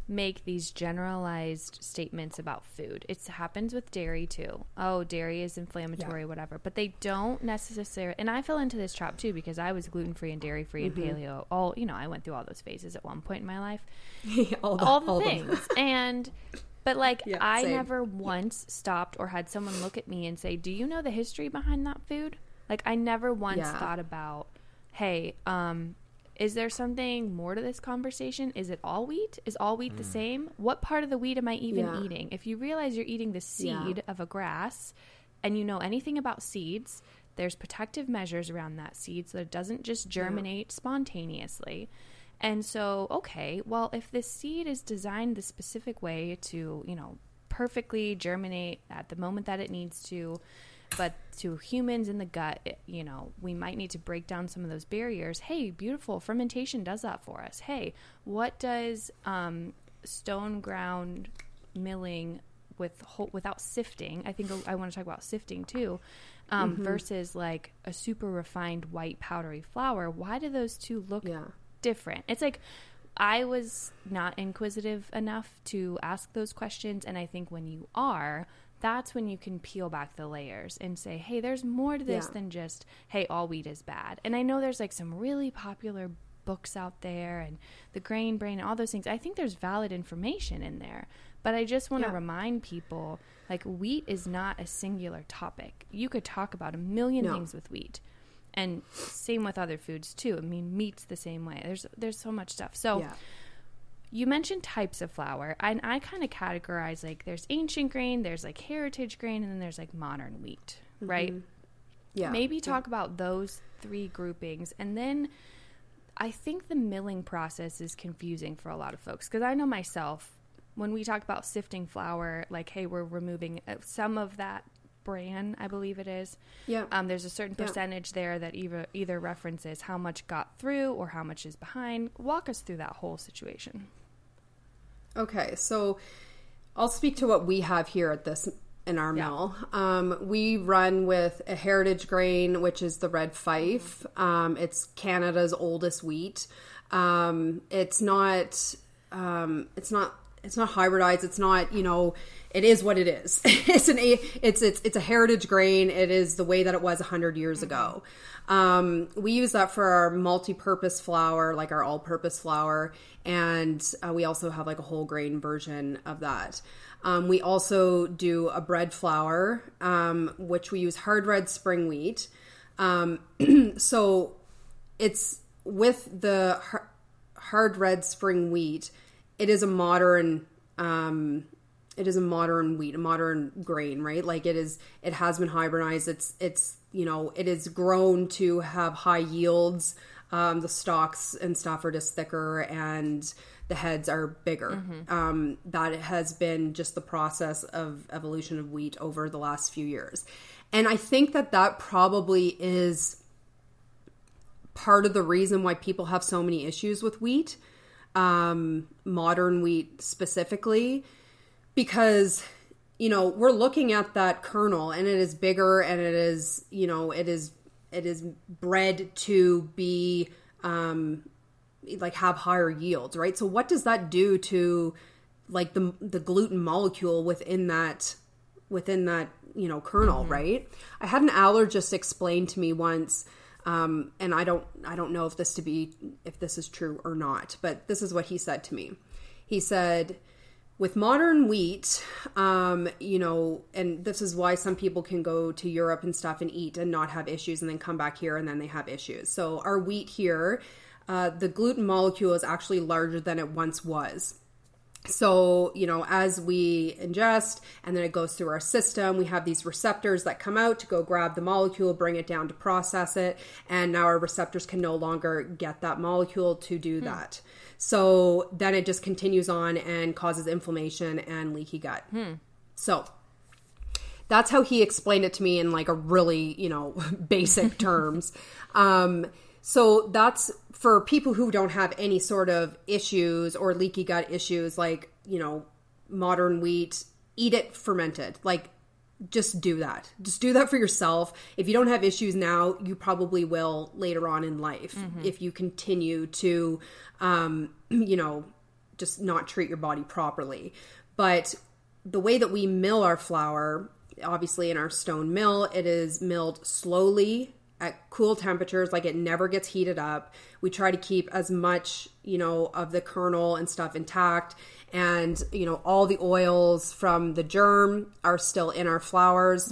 make these generalized statements about food. It happens with dairy too. Oh, dairy is inflammatory, Yeah. whatever. But they don't necessarily. And I fell into this trap too because I was gluten free and dairy free Mm-hmm. and paleo. All you know, I went through all those phases at one point in my life. all the, all the all things. and but like Yeah, I same. never once stopped or had someone look at me and say, "Do you know the history behind that food?" Like I never once thought about, "Hey, um is there something more to this conversation? Is it all wheat? Is all wheat the mm. same? What part of the wheat am I even Yeah. eating? If you realize you're eating the Yeah. seed of a grass and you know anything about seeds, there's protective measures around that seed so that it doesn't just germinate spontaneously. And so, okay, well, if this seed is designed the specific way to, you know, perfectly germinate at the moment that it needs to, but to humans in the gut, it- you know, we might need to break down some of those barriers. Hey, beautiful, fermentation does that for us. Hey, what does um, stone ground milling with whole, without sifting? I think I want to talk about sifting too. Um, Versus like a super refined white powdery flour. Why do those two look Yeah. different. It's like I was not inquisitive enough to ask those questions. And I think when you are, that's when you can peel back the layers and say, hey, there's more to this Yeah. than just, hey, all wheat is bad. And I know there's like some really popular books out there and the grain brain and all those things. I think there's valid information in there. But I just want to Yeah. remind people like wheat is not a singular topic. You could talk about a million No. things with wheat and same with other foods too. I mean, meat's the same way. There's there's so much stuff. So Yeah. You mentioned types of flour, and I kind of categorize like there's ancient grain, there's like heritage grain, and then there's like modern wheat, right? Yeah. Maybe talk about those three groupings, and then I think the milling process is confusing for a lot of folks because I know myself when we talk about sifting flour, like hey, we're removing uh, some of that bran, I believe it is. Yeah. Um, there's a certain Yeah. percentage there that either either references how much got through or how much is behind. Walk us through that whole situation. Okay, so I'll speak to what we have here at this in our Yeah. mill. Um, we run with a heritage grain, which is the red fife. Um, it's Canada's oldest wheat. Um, it's not. Um, it's not. It's not hybridized. It's not. You know. It is what it is. it's an. a- It's it's it's a heritage grain. It is the way that it was hundred years ago. Um, we use that for our multi-purpose flour, like our all-purpose flour, and uh, we also have like a whole grain version of that. Um, we also do a bread flour, um, which we use hard red spring wheat. Um, so it's with the har- hard red spring wheat. It is a modern. It is a modern wheat, a modern grain, right? Like it is. It has been hybridized. It's it's you know it is grown to have high yields. Um, the stalks and stuff are just thicker, and the heads are bigger. Um, that has been just the process of evolution of wheat over the last few years, and I think that that probably is part of the reason why people have so many issues with wheat, um, modern wheat specifically, because you know we're looking at that kernel and it is bigger and it is you know it is it is bred to be um, like have higher yields, right? So what does that do to like the the gluten molecule within that within that you know kernel, right? I had an allergist explain to me once um, and I don't I don't know if this to be if this is true or not, but this is what he said to me. He said, with modern wheat, um, you know, and this is why some people can go to Europe and stuff and eat and not have issues, and then come back here and then they have issues. So our wheat here, uh, the gluten molecule is actually larger than it once was. So, you know, as we ingest and then it goes through our system, we have these receptors that come out to go grab the molecule, bring it down to process it. And now our receptors can no longer get that molecule to do that. So then it just continues on and causes inflammation and leaky gut. So that's how he explained it to me in like a really, you know, basic terms. Um, so that's for people who don't have any sort of issues or leaky gut issues, like, you know, modern wheat, eat it fermented. Like, just do that. Just do that for yourself. If you don't have issues now, you probably will later on in life if you continue to, um, you know, just not treat your body properly. But the way that we mill our flour, obviously in our stone mill, it is milled slowly at cool temperatures, like it never gets heated up. We try to keep as much, you know, of the kernel and stuff intact. And, you know, all the oils from the germ are still in our flours.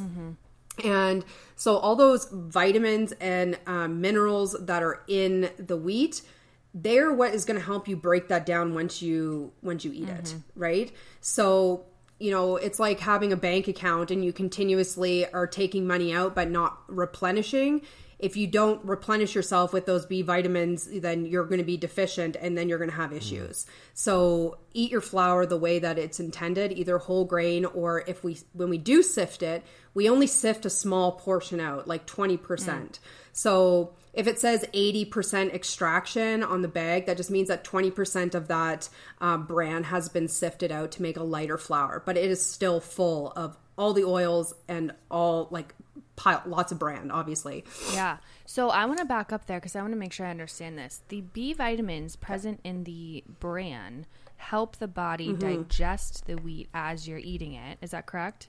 And so all those vitamins and um, minerals that are in the wheat, they're what is going to help you break that down once you once you eat it, mm-hmm. right? So you know, it's like having a bank account and you continuously are taking money out but not replenishing. If you don't replenish yourself with those B vitamins, then you're going to be deficient and then you're going to have mm-hmm. issues. So eat your flour the way that it's intended, either whole grain or if we when we do sift it, we only sift a small portion out, like 20%. Mm. So if it says 80% extraction on the bag, that just means that 20% of that uh, bran has been sifted out to make a lighter flour, but it is still full of all the oils and all like pile, lots of bran, obviously. Yeah. So I want to back up there because I want to make sure I understand this. The B vitamins present in the bran help the body Mm-hmm. digest the wheat as you're eating it. Is that correct?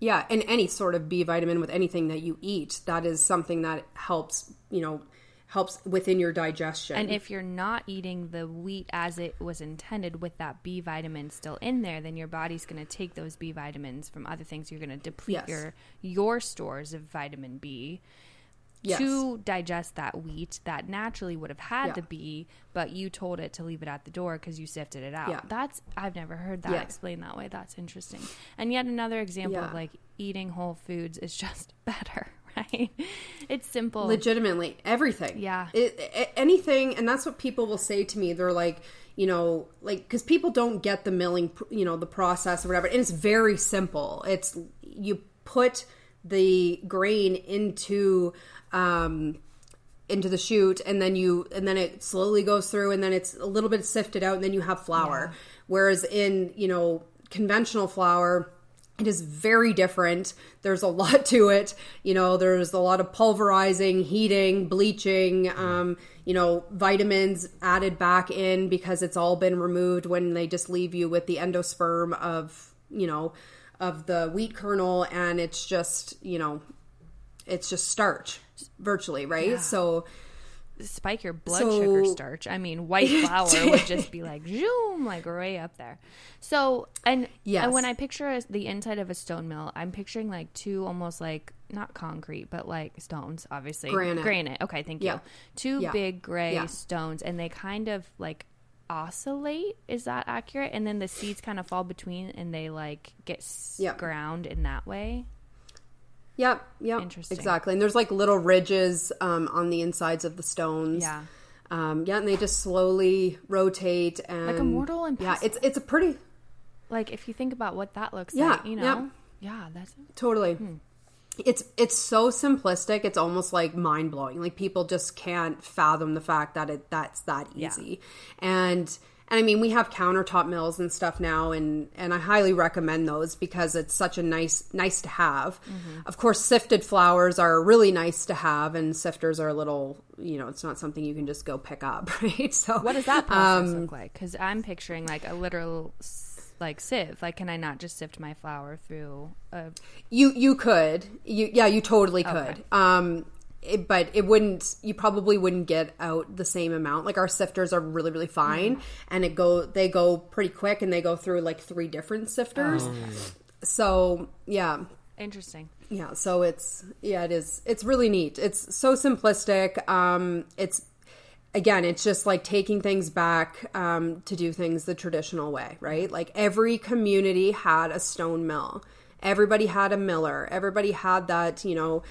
Yeah, and any sort of B vitamin with anything that you eat, that is something that helps, you know, helps within your digestion. And if you're not eating the wheat as it was intended with that B vitamin still in there, then your body's going to take those B vitamins from other things. You're going to deplete Yes. your your stores of vitamin B Yes. to digest that wheat that naturally would have had Yeah. the B, but you told it to leave it at the door because you sifted it out. Yeah. That's I've never heard that Yeah. explained that way. That's interesting. And yet another example of like eating whole foods is just better, right? It's simple. legitimately everything Yeah. it, a- anything and that's what people will say to me they're like you know like because people don't get the milling you know the process or whatever and it's very simple it's you put the grain into um into the chute and then you and then it slowly goes through and then it's a little bit sifted out and then you have flour. Whereas in you know conventional flour it is very different. There's a lot to it. You know there's a lot of pulverizing heating bleaching um, you know vitamins added back in because it's all been removed when they just leave you with the endosperm of you know of the wheat kernel and it's just you know it's just starch virtually right so spike your blood So- sugar starch. I mean, white flour would just be like zoom, like way up there. So, and yeah, and when I picture a, the inside of a stone mill, I'm picturing like two almost like not concrete, but like stones, obviously Granite. Granite. Okay, thank you. Two Yeah. big gray Yeah. stones, and they kind of like oscillate. Is that accurate? And then the seeds kind of fall between, and they like get Yep. ground in that way. Yep, yep. Interesting. Exactly. And there's like little ridges um, on the insides of the stones. Yeah. Um, yeah, and they just slowly rotate and Like a mortar and Yeah, it's it's a pretty Like if you think about what that looks Yeah, like, you know, yeah. yeah, that's totally. Hmm. It's it's so simplistic. It's almost like mind blowing. Like people just can't fathom the fact that it that's that Yeah. easy. And and I mean, we have countertop mills and stuff now, and and I highly recommend those because it's such a nice nice to have. Mm-hmm. Of course, sifted flours are really nice to have, and sifters are a little, you know, it's not something you can just go pick up, right? So What does that process um, look like? Because I'm picturing like a literal like sieve. Like, can I not just sift my flour through a? You you could you yeah you totally could Okay. um it, but it wouldn't you probably wouldn't get out the same amount. Like our sifters are really really fine and it go they go pretty quick and they go through like three different sifters. So yeah. Interesting. yeah so it's yeah it is it's really neat. It's so simplistic. Um it's again it's just like taking things back um to do things the traditional way right? Like every community had a stone mill. Everybody had a miller. Everybody had that you know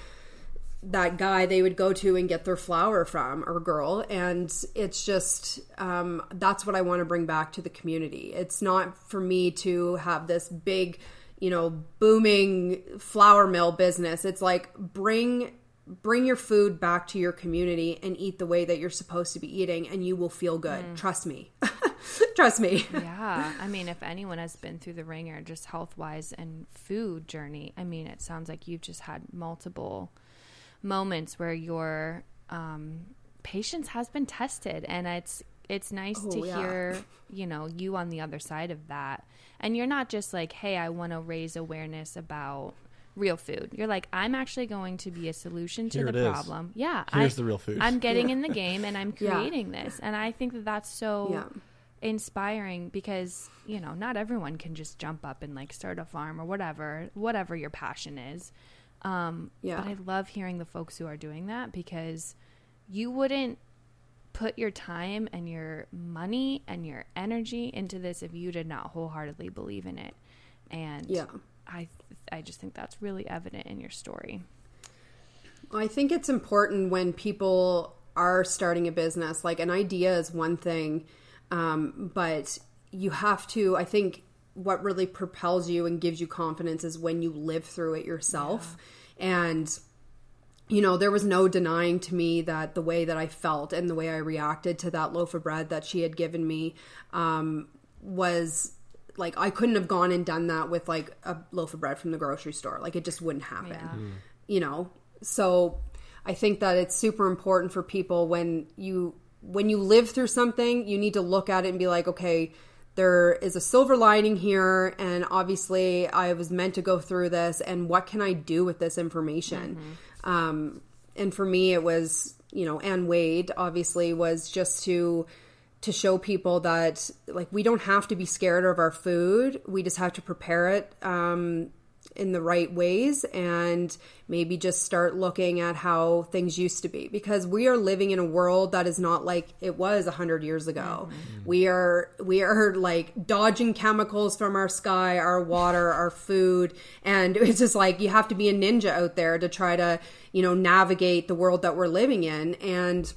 that guy they would go to and get their flour from or girl. And it's just um, that's what i want to bring back to the community. It's not for me to have this big you know booming flour mill business. It's like bring bring your food back to your community and eat the way that you're supposed to be eating and you will feel good. Trust me. Trust me. Yeah, I mean, if anyone has been through the wringer, just health wise and food journey, I mean, it sounds like you've just had multiple moments where your um, patience has been tested, and it's it's nice Oh, to yeah. hear, you know, you on the other side of that. And you're not just like, hey, I want to raise awareness about real food. You're like, I'm actually going to be a solution to Here the it is. problem. Yeah. Here's I, the real food. I'm getting Yeah. in the game and I'm Yeah. creating this. And I think that that's so Yeah. inspiring because, you know, not everyone can just jump up and like start a farm or whatever, whatever your passion is. Um, Yeah. But I love hearing the folks who are doing that because you wouldn't put your time and your money and your energy into this if you did not wholeheartedly believe in it. And Yeah. I I just think that's really evident in your story. I think it's important when people are starting a business. Like an idea is one thing, um, but you have to. I think what really propels you and gives you confidence is when you live through it yourself. And you know, there was no denying to me that the way that I felt and the way I reacted to that loaf of bread that she had given me um, was like I couldn't have gone and done that with like a loaf of bread from the grocery store. Like it just wouldn't happen Yeah. you know so i think that it's super important for people when you when you live through something you need to look at it and be like okay there is a silver lining here and obviously i was meant to go through this and what can i do with this information? Um, and for me it was you know anne wade obviously was just to to show people that like we don't have to be scared of our food. We just have to prepare it. Um, in the right ways and maybe just start looking at how things used to be. Because we are living in a world that is not like it was 100 years ago. We are we are like dodging chemicals from our sky our water our food. And it's just like you have to be a ninja out there to try to you know navigate the world that we're living in. And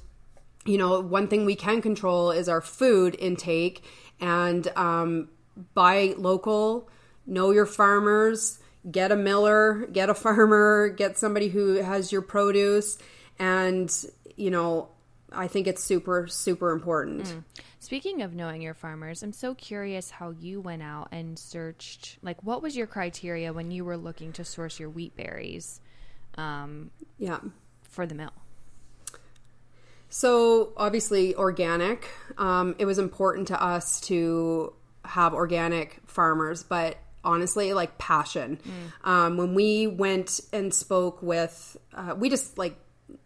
you know, one thing we can control is our food intake. And um, buy local, know your farmers, get a miller, get a farmer, get somebody who has your produce. And, you know, I think it's super, super important. Speaking of knowing your farmers, I'm so curious how you went out and searched. Like, what was your criteria when you were looking to source your wheat berries um, Yeah. for the mill? So obviously organic. Um, it was important to us to have organic farmers, but honestly, like passion. Um, when we went and spoke with, uh, we just like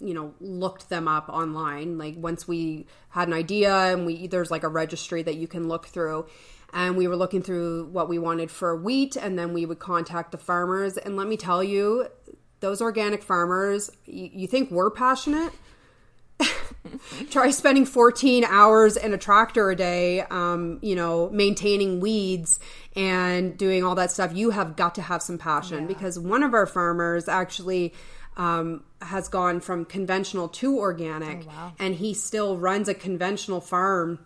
you know looked them up online. Like once we had an idea, and we there's like a registry that you can look through. And we were looking through what we wanted for wheat, and then we would contact the farmers. And let me tell you, those organic farmers, you, you think we're passionate? Try spending 14 hours in a tractor a day um, you know maintaining weeds and doing all that stuff. You have got to have some passion because one of our farmers actually um, has gone from conventional to organic and he still runs a conventional farm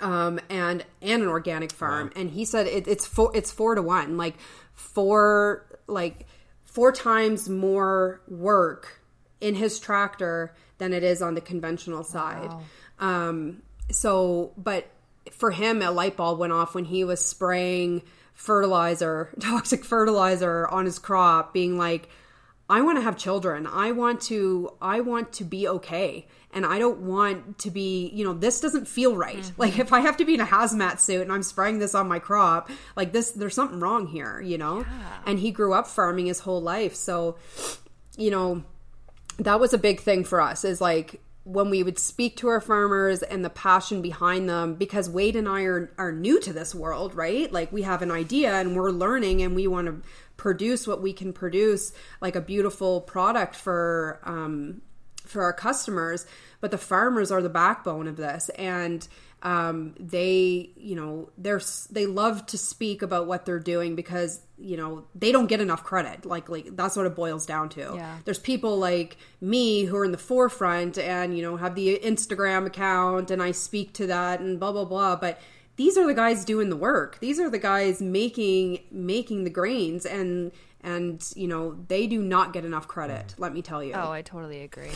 um, and and an organic farm. And he said it, it's four it's four to one like four like four times more work in his tractor than it is on the conventional side. Um, so, but for him, a light bulb went off when he was spraying fertilizer, toxic fertilizer on his crop, being like, I want to have children. I want to I want to be okay. And I don't want to be, you know, this doesn't feel right. Like if I have to be in a hazmat suit and I'm spraying this on my crop, like this there's something wrong here, you know? And he grew up farming his whole life. So, you know, that was a big thing for us is like when we would speak to our farmers and the passion behind them because Wade and I are, are new to this world, right? Like we have an idea and we're learning and we want to produce what we can produce like a beautiful product for um for our customers, but the farmers are the backbone of this and um, they you know they're they love to speak about what they're doing because you know they don't get enough credit. Like like that's what it boils down to. Yeah. there's people like me who are in the forefront and you know have the instagram account and i speak to that and blah blah blah. But these are the guys doing the work. These are the guys making making the grains and and you know they do not get enough credit let me tell you. Oh, I totally agree.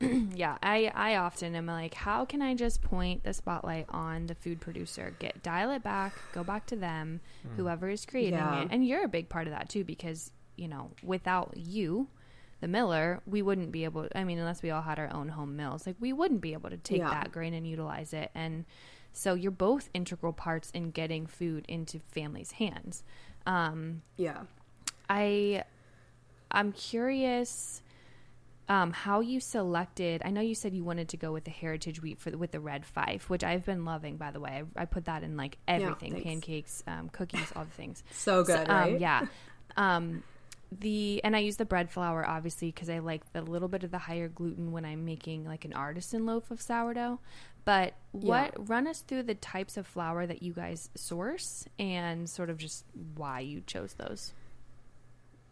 yeah, I I often am like, how can I just point the spotlight on the food producer, get dial it back, go back to them, whoever is creating Yeah. it, and you're a big part of that too because you know without you, the miller, we wouldn't be able. I mean, unless we all had our own home mills, like we wouldn't be able to take Yeah. that grain and utilize it. And so you're both integral parts in getting food into families' hands. Um, Yeah. I I'm curious um, how you selected. I know you said you wanted to go with the heritage wheat for the, with the red fife, which I've been loving. By the way, I, I put that in like everything: thanks. pancakes, um, cookies, all the things. So good, um, right? Yeah. Um, the and I use the bread flour obviously because I like the little bit of the higher gluten when I'm making like an artisan loaf of sourdough. But what run us through the types of flour that you guys source and sort of just why you chose those.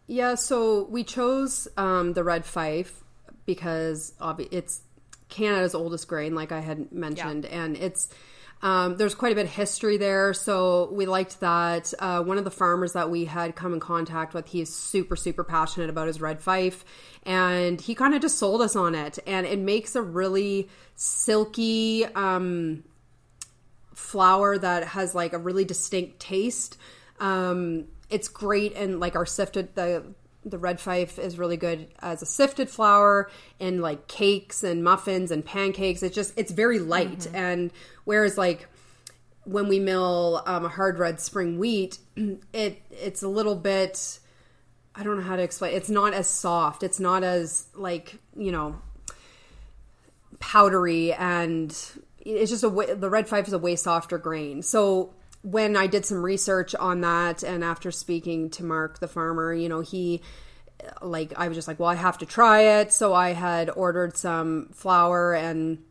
Yeah, so we chose um, the red fife because obvi- it's Canada's oldest grain, like I had mentioned, and it's um, there's quite a bit of history there. So we liked that. Uh, one of the farmers that we had come in contact with, he's super super passionate about his red fife, and he kind of just sold us on it, and it makes a really silky. Um, flour that has like a really distinct taste. Um, it's great and like our sifted the the red fife is really good as a sifted flour in like cakes and muffins and pancakes. It's just it's very light and whereas like when we mill um, a hard red spring wheat, it it's a little bit I don't know how to explain. It's not as soft. It's not as like you know powdery and it's just a way, the red fife is a way softer grain. So when I did some research on that and after speaking to Mark the farmer, you know, he like I was just like, well, I have to try it. So I had ordered some flour and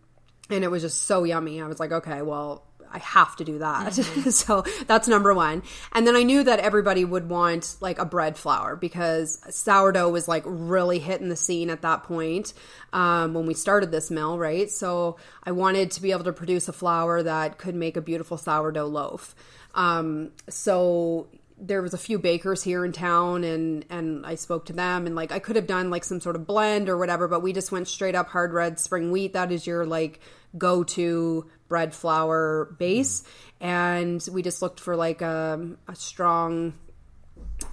and it was just so yummy. I was like, okay, well, I have to do that. so that's number one. And then I knew that everybody would want like a bread flour because sourdough was like really hitting the scene at that point um, when we started this mill, right? So I wanted to be able to produce a flour that could make a beautiful sourdough loaf. Um, so there was a few bakers here in town and and I spoke to them and like I could have done like some sort of blend or whatever but we just went straight up hard red spring wheat that is your like go-to bread flour base. And we just looked for like a, a strong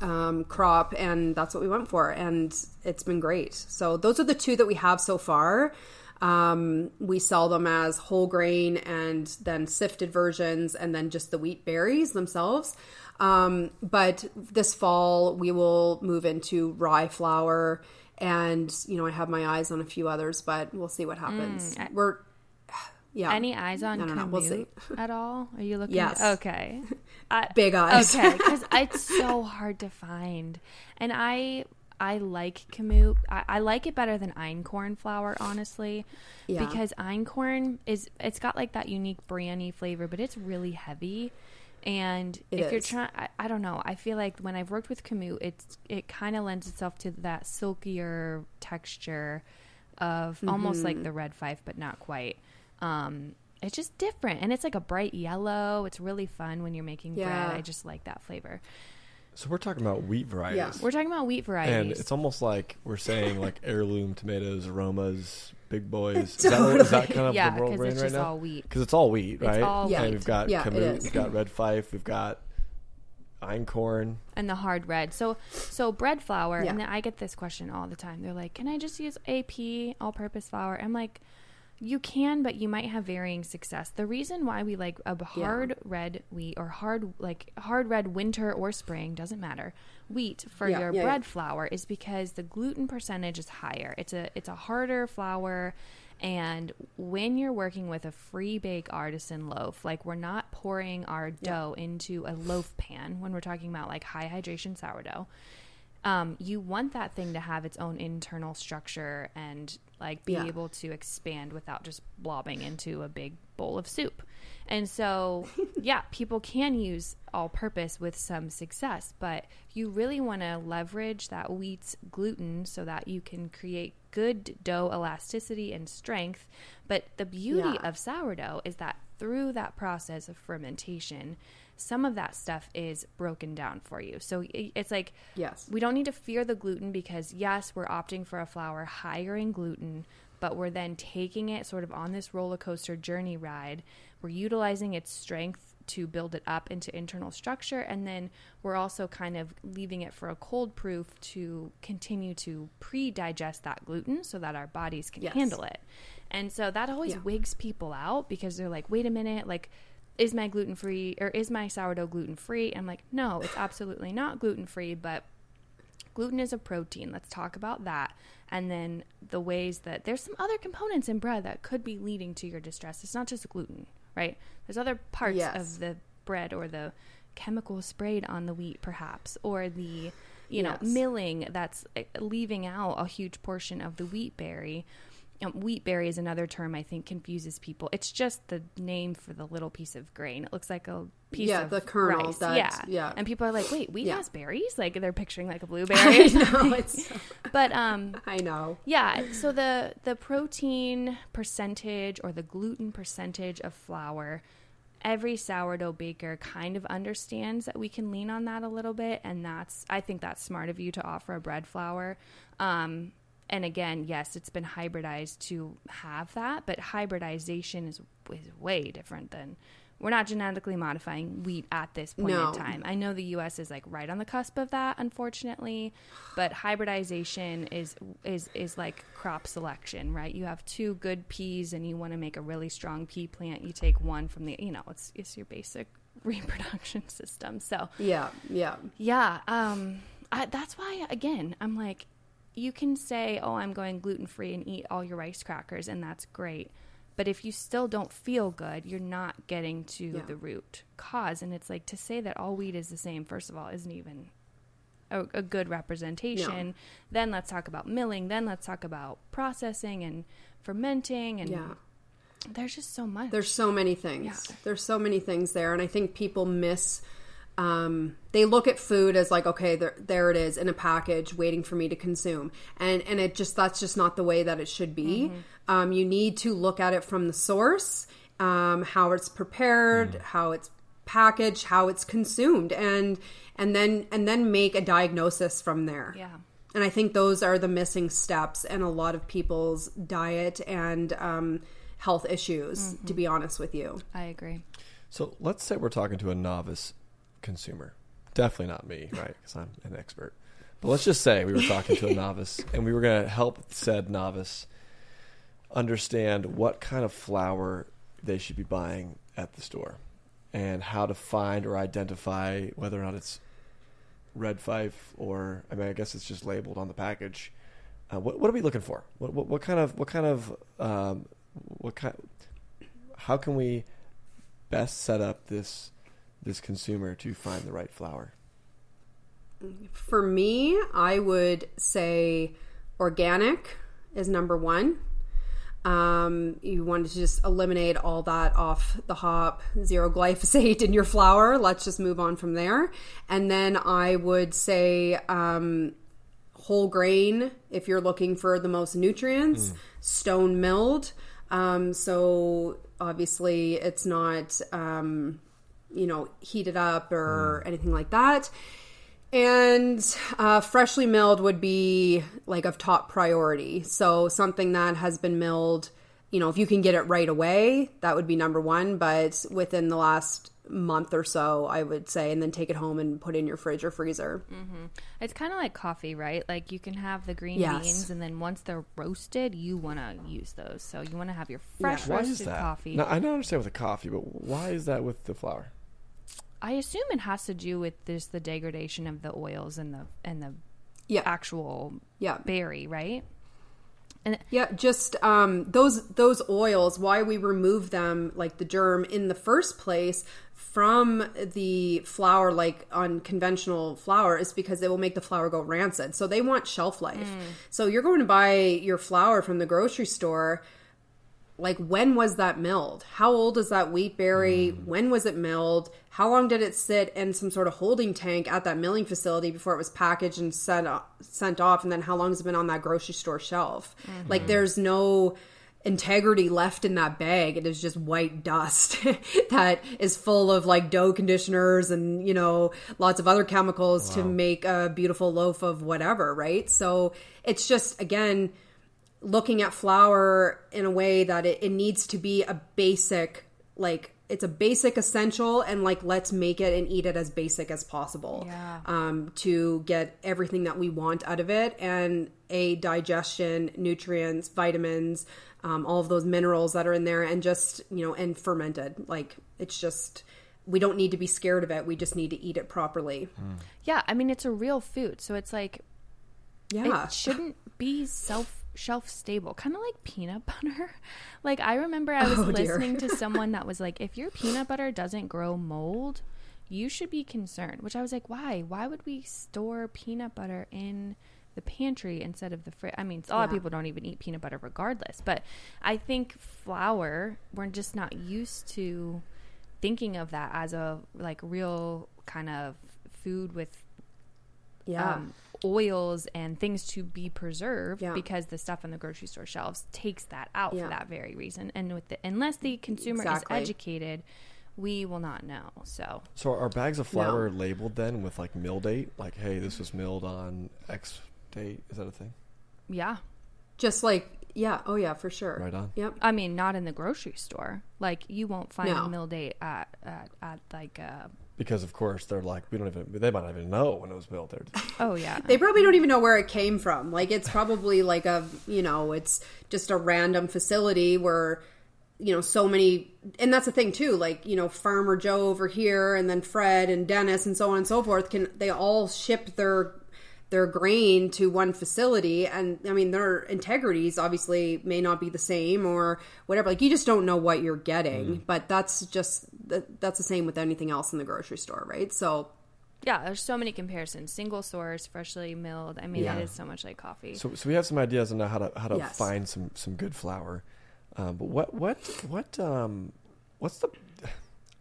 um, crop and that's what we went for and it's been great. So those are the two that we have so far. Um, we sell them as whole grain and then sifted versions and then just the wheat berries themselves. Um, but this fall we will move into rye flour and you know i have my eyes on a few others but we'll see what happens. I- we're yeah Any eyes on I don't know. We'll Kamut at all? Are you looking? Yes. Okay. I, big eyes okay, because it's so hard to find, and I I like Kamut. I, I like it better than einkorn flour, honestly, Yeah. because einkorn is it's got like that unique brandy flavor, but it's really heavy. And It if you're trying, I, don't know. I feel like when I've worked with Kamut, it's it kind of lends itself to that silkier texture of almost Mm-hmm. like the red fife, but not quite. Um, it's just different, and it's like a bright yellow. It's really fun when you're making Yeah. bread. I just like that flavor. So we're talking about wheat varieties. Yeah. We're talking about wheat varieties. And it's almost like we're saying like heirloom tomatoes, aromas, big boys. Is, that, is that kind of yeah, the world because we're in it's right now? Because it's all wheat, It's right? all Yeah. And wheat we've got Yeah, it kamut, we've got red fife, we've got einkorn. and the hard red. So so bread flour, Yeah. and then I get this question all the time. They're like, "Can I just use AP all-purpose flour?" I'm like, "You can, but you might have varying success." The reason why we like a hard red wheat or hard like hard red winter or spring doesn't matter wheat for Yeah, your yeah, bread yeah. flour is because the gluten percentage is higher. It's a it's a harder flour. And when you're working with a free bake artisan loaf, like we're not pouring our dough into a loaf pan when we're talking about like high hydration sourdough, um, you want that thing to have its own internal structure and like be Yeah. able to expand without just blobbing into a big bowl of soup. And so, yeah, people can use all purpose with some success, but you really want to leverage that wheat's gluten so that you can create good dough elasticity and strength. But the beauty Yeah. of sourdough is that through that process of fermentation, some of that stuff is broken down for you. So it's like Yes. we don't need to fear the gluten because yes, we're opting for a flour higher in gluten, but we're then taking it sort of on this roller coaster journey ride. We're utilizing its strength to build it up into internal structure and then we're also kind of leaving it for a cold proof to continue to pre-digest that gluten so that our bodies can Yes. handle it and so that always Yeah. wigs people out because they're like wait a minute like is my gluten free or is my sourdough gluten free i'm like no it's absolutely not gluten free but gluten is a protein. Let's talk about that. And then the ways that there's some other components in bread that could be leading to your distress. It's not just gluten right? There's other parts Yes. of the bread or the chemical sprayed on the wheat perhaps or the you know Yes. milling that's uh, leaving out a huge portion of the wheat berry um, wheat berry is another term I think confuses people. It's just the name for the little piece of grain. It looks like a piece Yeah, of the kernel rice. that- yeah, yeah. And people are like, "Wait, wheat Yeah. has berries?" Like they're picturing like a blueberry. know it's. but um, I know. yeah. So the the protein percentage or the gluten percentage of flour, every sourdough baker kind of understands that we can lean on that a little bit, and that's I think that's smart of you to offer a bread flour. Um, and again, yes, it's been hybridized to have that, but hybridization is is way different than. We're not genetically modifying wheat at this point No. in time. I know the U.S. is like right on the cusp of that, unfortunately, but hybridization is is is like crop selection, right? You have two good peas, and you want to make a really strong pea plant. You take one from the, you know, it's it's your basic reproduction system. So Yeah, yeah. yeah, um, I, that's why again I'm like, you can say, oh, I'm going gluten free and eat all your rice crackers, and that's great. But if you still don't feel good, you're not getting to Yeah. the root cause. And it's like to say that all wheat is the same, first of all, isn't even a, a good representation. Then let's talk about milling. Then let's talk about processing and fermenting. And Yeah. there's just so much. There's so many things. Yeah. There's so many things there, and I think people miss. Um, they look at food as like, okay, there, there it is in a package, waiting for me to consume, and and it just that's just not the way that it should be. Um, you need to look at it from the source, um, how it's prepared, how it's packaged, how it's consumed, and and then and then make a diagnosis from there. yeah. And I think those are the missing steps in a lot of people's diet and um, health issues, to be honest with you. I agree. So let's say we're talking to a novice consumer. Definitely not me, right? Because I'm an expert. But let's just say we were talking to a novice and we were going to help said novice understand what kind of flour they should be buying at the store and how to find or identify whether or not it's red fife or I mean I guess it's just labeled on the package. Uh, what, what are we looking for? What, what, what kind of what kind of um, what kind? How can we best set up this this consumer to find the right flour? For me, I would say organic is number one. Um, you want to just eliminate all that off the hop, zero glyphosate in your flour. Let's just move on from there. And then I would say um, whole grain if you're looking for the most nutrients, stone milled. Um, so obviously, it's not, um, you know, heated up or anything like that. And uh, freshly milled would be like of top priority. So something that has been milled, you know, if you can get it right away, that would be number one. But within the last month or so, I would say, and then take it home and put it in your fridge or freezer. It's kind of like coffee, right? Like you can have the green Yes. beans, and then once they're roasted, you want to use those. So you want to have your fresh Why is roasted that? coffee. No, I don't understand with the coffee, but why is that with the flour? I assume it has to do with this the degradation of the oils and the and the Yeah. actual Yeah. berry, right? And yeah, just um, those those oils. Why we remove them, like the germ, in the first place from the flour, like on conventional flour, is because it will make the flour go rancid. So they want shelf life. So you're going to buy your flour from the grocery store. Like when was that milled? How old is that wheat berry? Mm. When was it milled? How long did it sit in some sort of holding tank at that milling facility before it was packaged and sent sent off? And then how long has it been on that grocery store shelf? Mm-hmm. Like there's no integrity left in that bag. It is just white dust that is full of like dough conditioners and you know lots of other chemicals to make a beautiful loaf of whatever. Right? So it's just again looking at flour in a way that it, it needs to be a basic like it's a basic essential and like let's make it and eat it as basic as possible. Yeah. um, to get everything that we want out of it and a digestion nutrients vitamins um, all of those minerals that are in there and just you know and fermented. Like it's just we don't need to be scared of it. We just need to eat it properly. Yeah, I mean it's a real food, so it's like yeah. it shouldn't be self shelf stable kind of like peanut butter. Like i remember i was Oh, listening to someone that was like if your peanut butter doesn't grow mold you should be concerned which i was like why? Why would we store peanut butter in the pantry instead of the fridge i mean a lot of people don't even eat peanut butter regardless but i think flour we're just not used to thinking of that as a like real kind of food with yeah um, oils and things to be preserved Yeah. because the stuff on the grocery store shelves takes that out Yeah. for that very reason. And with the, unless the consumer Exactly. is educated, we will not know. So So are bags of flour labeled then with like mill date? Like, hey, this was milled on X date. Is that a thing? yeah, just like yeah oh yeah for sure Right on. yep I mean, not in the grocery store. Like you won't find No. a mill date at at, at like uh, Because of course they're like, we don't even. They might not even know when it was built There. oh yeah. they probably don't even know where it came from like it's probably like a you know it's just a random facility where you know so many and that's the thing too like you know farmer joe over here and then fred and dennis and so on and so forth can they all ship their their grain to one facility and i mean their integrities obviously may not be the same or whatever like you just don't know what you're getting but that's just that's the same with anything else in the grocery store right so yeah, there's so many comparisons. Single source, freshly milled. I mean, Yeah. it is so much like coffee. So, so we have some ideas on how to how to Yes. find some some good flour. Um, but what what what um what's the?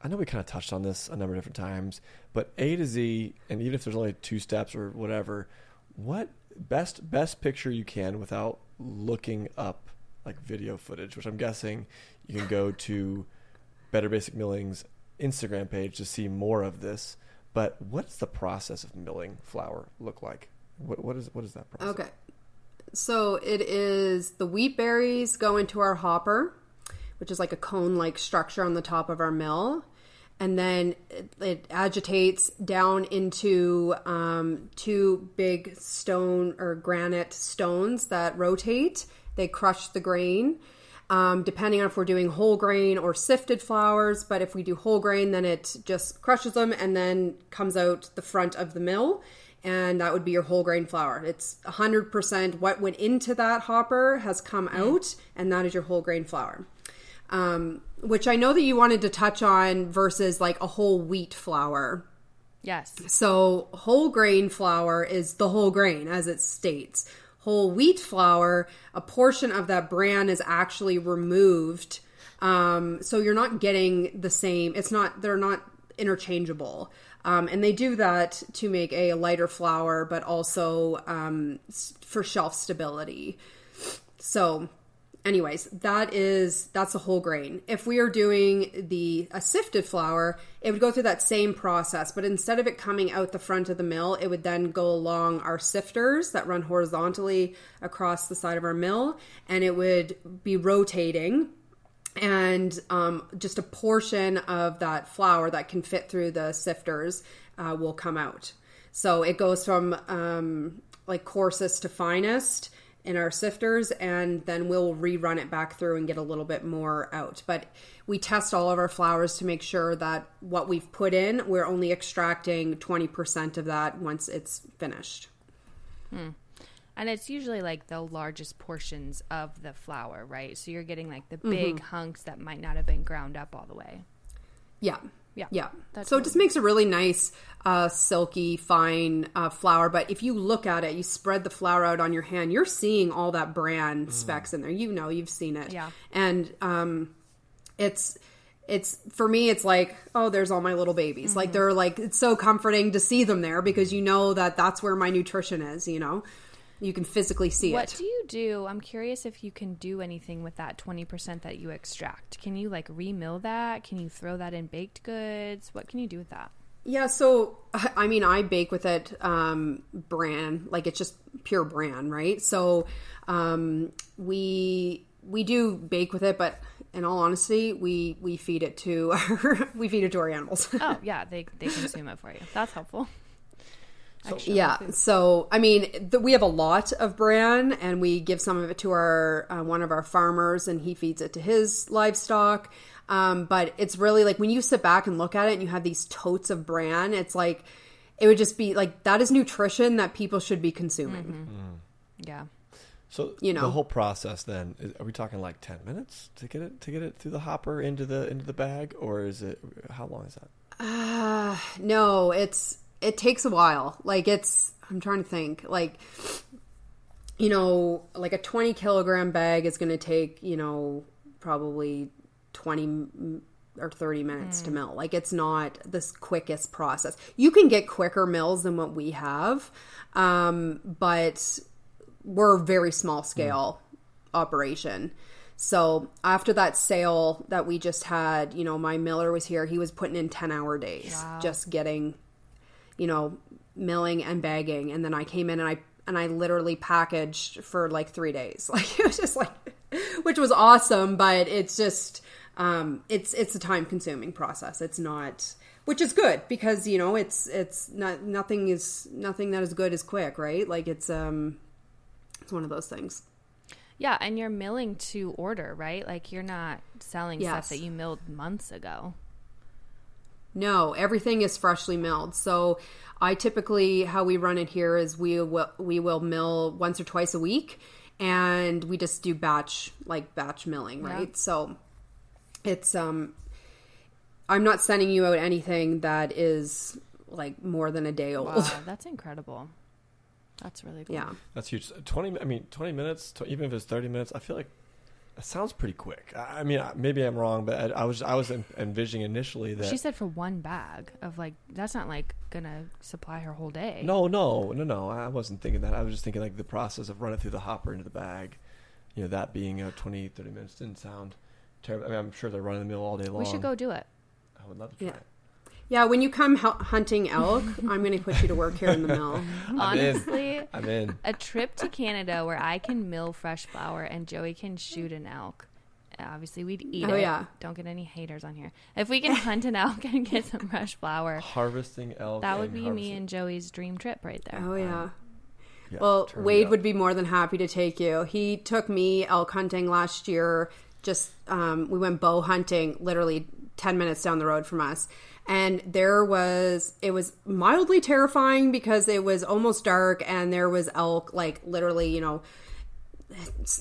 I know we kind of touched on this a number of different times, but A to Z, and even if there's only two steps or whatever, what best best picture you can without looking up like video footage, which I'm guessing you can go to Better Basics Milling's Instagram page to see more of this. But what's the process of milling flour look like? What what is what is that process? Okay. So it is the wheat berries go into our hopper, which is like a cone like structure on the top of our mill. And then it, it agitates down into um, two big stone or granite stones that rotate. They crush the grain. Um, depending on if we're doing whole grain or sifted flours, but if we do whole grain, then it just crushes them and then comes out the front of the mill and that would be your whole grain flour. It's 100% what went into that hopper has come out, and that is your whole grain flour. Um, which I know that you wanted to touch on versus like a whole wheat flour. yes. So, whole grain flour is the whole grain, as it states. Whole wheat flour, a portion of that bran is actually removed. Um, so, you're not getting the same, it's not, they're not interchangeable. Um, and they do that to make a lighter flour, but also um, for shelf stability. So, anyways, that is that's a whole grain. If we are doing the a sifted flour, it would go through that same process, but instead of it coming out the front of the mill, it would then go along our sifters that run horizontally across the side of our mill, and it would be rotating and um, just a portion of that flour that can fit through the sifters uh, will come out. So it goes from um, like coarsest to finest in our sifters, and then we'll rerun it back through and get a little bit more out. But we test all of our flours to make sure that what we've put in, we're only extracting 20% of that once it's finished. And it's usually like the largest portions of the flour, right? So you're getting like the big Mm-hmm. hunks that might not have been ground up all the way. Yeah. Yeah. Yeah. So it just makes a really nice, uh, silky, fine uh, flour. But if you look at it, you spread the flour out on your hand, you're seeing all that bran specks in there. You know, you've seen it. Yeah. And um, it's it's for me it's like oh there's all my little babies Mm-hmm. like they're like it's so comforting to see them there because you know that that's where my nutrition is you know you can physically see What it What do you do? I'm curious if you can do anything with that 20% that you extract. Can you like remill that? Can you throw that in baked goods? What can you do with that? Yeah, so I mean, I bake with it um, bran, like it's just pure bran, right? So um, we we do bake with it, but in all honesty, we we feed it to our we feed it to our animals. Oh yeah, they they consume it for you. That's helpful. Extra yeah. food. So I mean, th- we have a lot of bran, and we give some of it to our uh, one of our farmers, and he feeds it to his livestock. Um, but it's really like when you sit back and look at it, and you have these totes of bran. It's like it would just be like that is nutrition that people should be consuming. Yeah. So You know. the whole process then is, are we talking like ten minutes to get it to get it through the hopper into the into the bag, or is it how long is that? Uh, no, it's it takes a while. Like it's I'm trying to think. Like you know, like a 20 kilogram bag is going to take you know probably 20 or 30 minutes to mill. Like it's not this quickest process. You can get quicker mills than what we have, um, but we're a very small scale operation. So after that sale that we just had, you know, my miller was here. He was putting in 10 hour days Wow. just getting, you know, milling and bagging. And then I came in and I, and I literally packaged for like three days. Like it was just like, which was awesome, but it's just, um, it's, it's a time consuming process. It's not, which is good because, you know, it's, it's not, nothing is, nothing that is good is quick, right? Like it's, um, it's one of those things. Yeah, and you're milling to order, right? Like you're not selling Yes. stuff that you milled months ago. No, everything is freshly milled. So I typically how we run it here is we will we will mill once or twice a week and we just do batch like batch milling, right? Yeah. So it's um I'm not sending you out anything that is like more than a day old. Wow, that's incredible. That's really cool. Yeah. That's huge. Twenty. I mean, twenty minutes. Even if it's thirty minutes, I feel like that sounds pretty quick. I I mean, maybe I'm wrong, but I, I was I was envisioning initially that She said for one bag of like that's not like gonna supply her whole day. no, no, no, no. I wasn't thinking that. I was just thinking like the process of running through the hopper into the bag. You know, that being uh, 20, 30 minutes didn't sound terrible. I mean, I'm sure they're running the mill all day long. we should go do it. I would love to try Yeah. it. Yeah, when you come hunting elk, I'm going to put you to work here in the mill. I'm in. Honestly, I'm in. a trip to Canada where I can mill fresh flour and Joey can shoot an elk. Obviously, we'd eat Oh, it. yeah. Don't get any haters on here. If we can hunt an elk and get some fresh flour, Harvesting elk. that would and be me and Joey's dream trip right there. Oh yeah. Yeah, Well, Wade would be more than happy to take you. He took me elk hunting last year. Just um, we went bow hunting, literally ten minutes down the road from us, and there was it was mildly terrifying because it was almost dark and there was elk like literally, you know,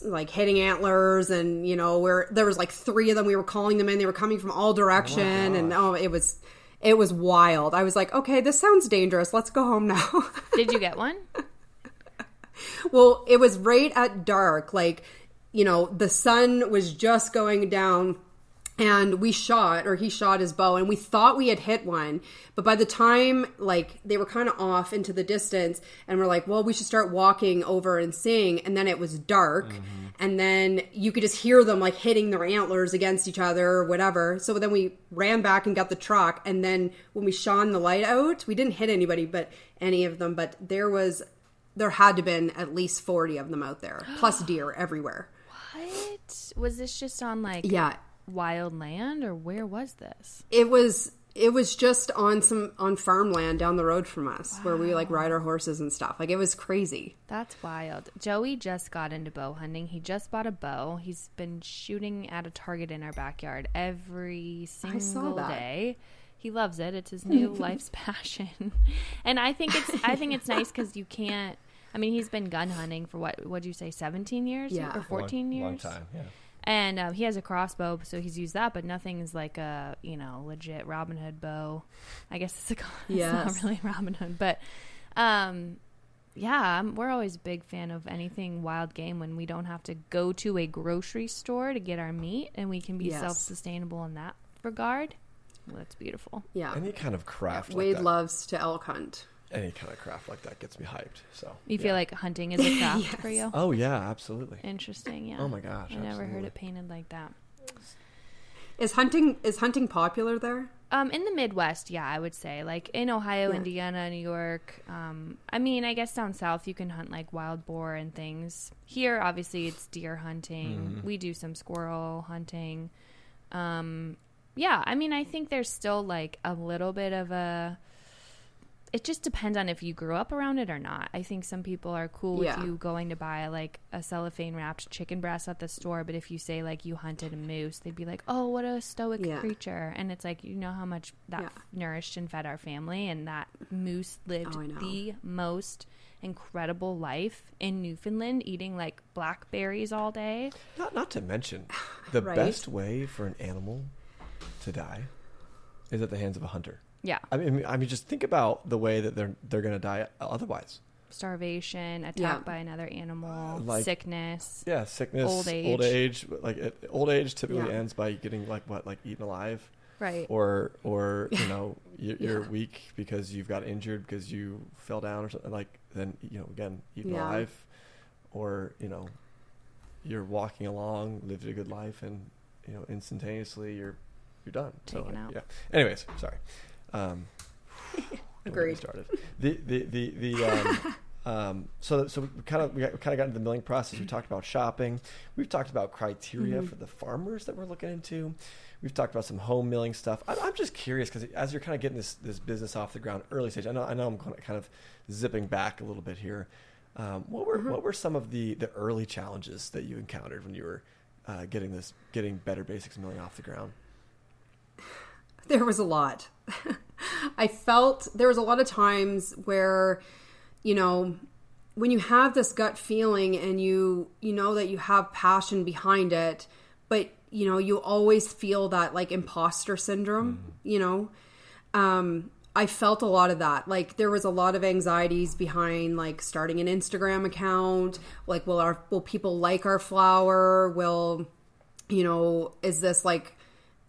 like hitting antlers and you know where there was like three of them. We were calling them in. They were coming from all direction, and oh, oh it was. It was wild. I was like, okay, this sounds dangerous. Let's go home now. Did you get one? Well, it was right at dark. Like, you know, the sun was just going down and we shot or he shot his bow and we thought we had hit one. But by the time like they were kind of off into the distance and we're like well we should start walking over and seeing. And then it was dark mm-hmm. and then you could just hear them like hitting their antlers against each other or whatever. So then we ran back and got the truck and then when we shone the light out we didn't hit anybody but any of them but there was there had to been at least 40 of them out there plus deer everywhere. What? Was this just on like yeah wild land or where was this? it was it was just on some on farmland down the road from us where we like ride our horses and stuff like it was crazy That's wild. Joey just got into bow hunting. He just bought a bow. He's been shooting at a target in our backyard every I saw single that. day. He loves it. It's his new life's passion. And I think it's I think it's nice cuz you can't I mean, he's been gun hunting for what would you say 17 years Yeah. or 14 long, years? Long time. Yeah. And um, he has a crossbow, so he's used that, but nothing is like a you know legit Robin Hood bow. I guess it's a it's not really Robin Hood, but um, yeah, I'm, we're always a big fan of anything wild game when we don't have to go to a grocery store to get our meat, and we can be Yes. self sustainable in that regard. Well, that's beautiful. yeah Any kind of craft like wade that. loves to elk hunt any kind of craft like that gets me hyped. So You yeah. feel like hunting is a craft for you? Oh yeah, absolutely. Interesting. Yeah. Oh my gosh, I never heard it painted like that. Is hunting is hunting popular there? Um, in the Midwest, yeah, I would say like in Ohio, Yeah. Indiana, New York. Um, I mean, I guess down south you can hunt like wild boar and things. Here, obviously, it's deer hunting. We do some squirrel hunting. Um, yeah, I mean, I think there's still like a little bit of a. It just depends on if you grew up around it or not. I think some people are cool with you going to buy like a cellophane wrapped chicken breast at the store, but if you say like you hunted a moose, they'd be like, "Oh, what a stoic Yeah. creature!" And it's like you know how much that Yeah. nourished and fed our family, and that moose lived Oh, the most incredible life in Newfoundland, eating like blackberries all day. Not not to mention, the Right. best way for an animal to die is at the hands of a hunter. Yeah, I mean, I mean, just think about the way that they're they're going to die otherwise. starvation, attacked Yeah. by another animal, uh, Like- sickness. Yeah, sickness, Old age. old age. age. Like it, old age typically Yeah. ends by getting like what, like eaten alive, Right. or or you know you- you're Yeah. weak because you've got injured because you fell down or something. Like then you know again eaten Yeah. alive, or you know you're walking along, lived a good life, and you know instantaneously you're you're done. So Taken like, out. yeah. Anyways, sorry. Um, don't get me Agreed. Started. The the the the. Um, um, so so we kind of we kind of got into the milling process. We talked about shopping. We've talked about criteria for the farmers that we're looking into. We've talked about some home milling stuff. I'm, I'm just curious because as you're kind of getting this this business off the ground early stage, I know I know I'm kind of, kind of zipping back a little bit here. Um, what were what were some of the the early challenges that you encountered when you were uh, getting this getting better basics milling off the ground? There was a lot. I felt there was a lot of times where, you know, when you have this gut feeling and you you know that you have passion behind it, but you know, you always feel that like imposter syndrome, you know. Um I felt a lot of that. Like there was a lot of anxieties behind like starting an Instagram account. Like will our will people like our flour? Will you know, is this like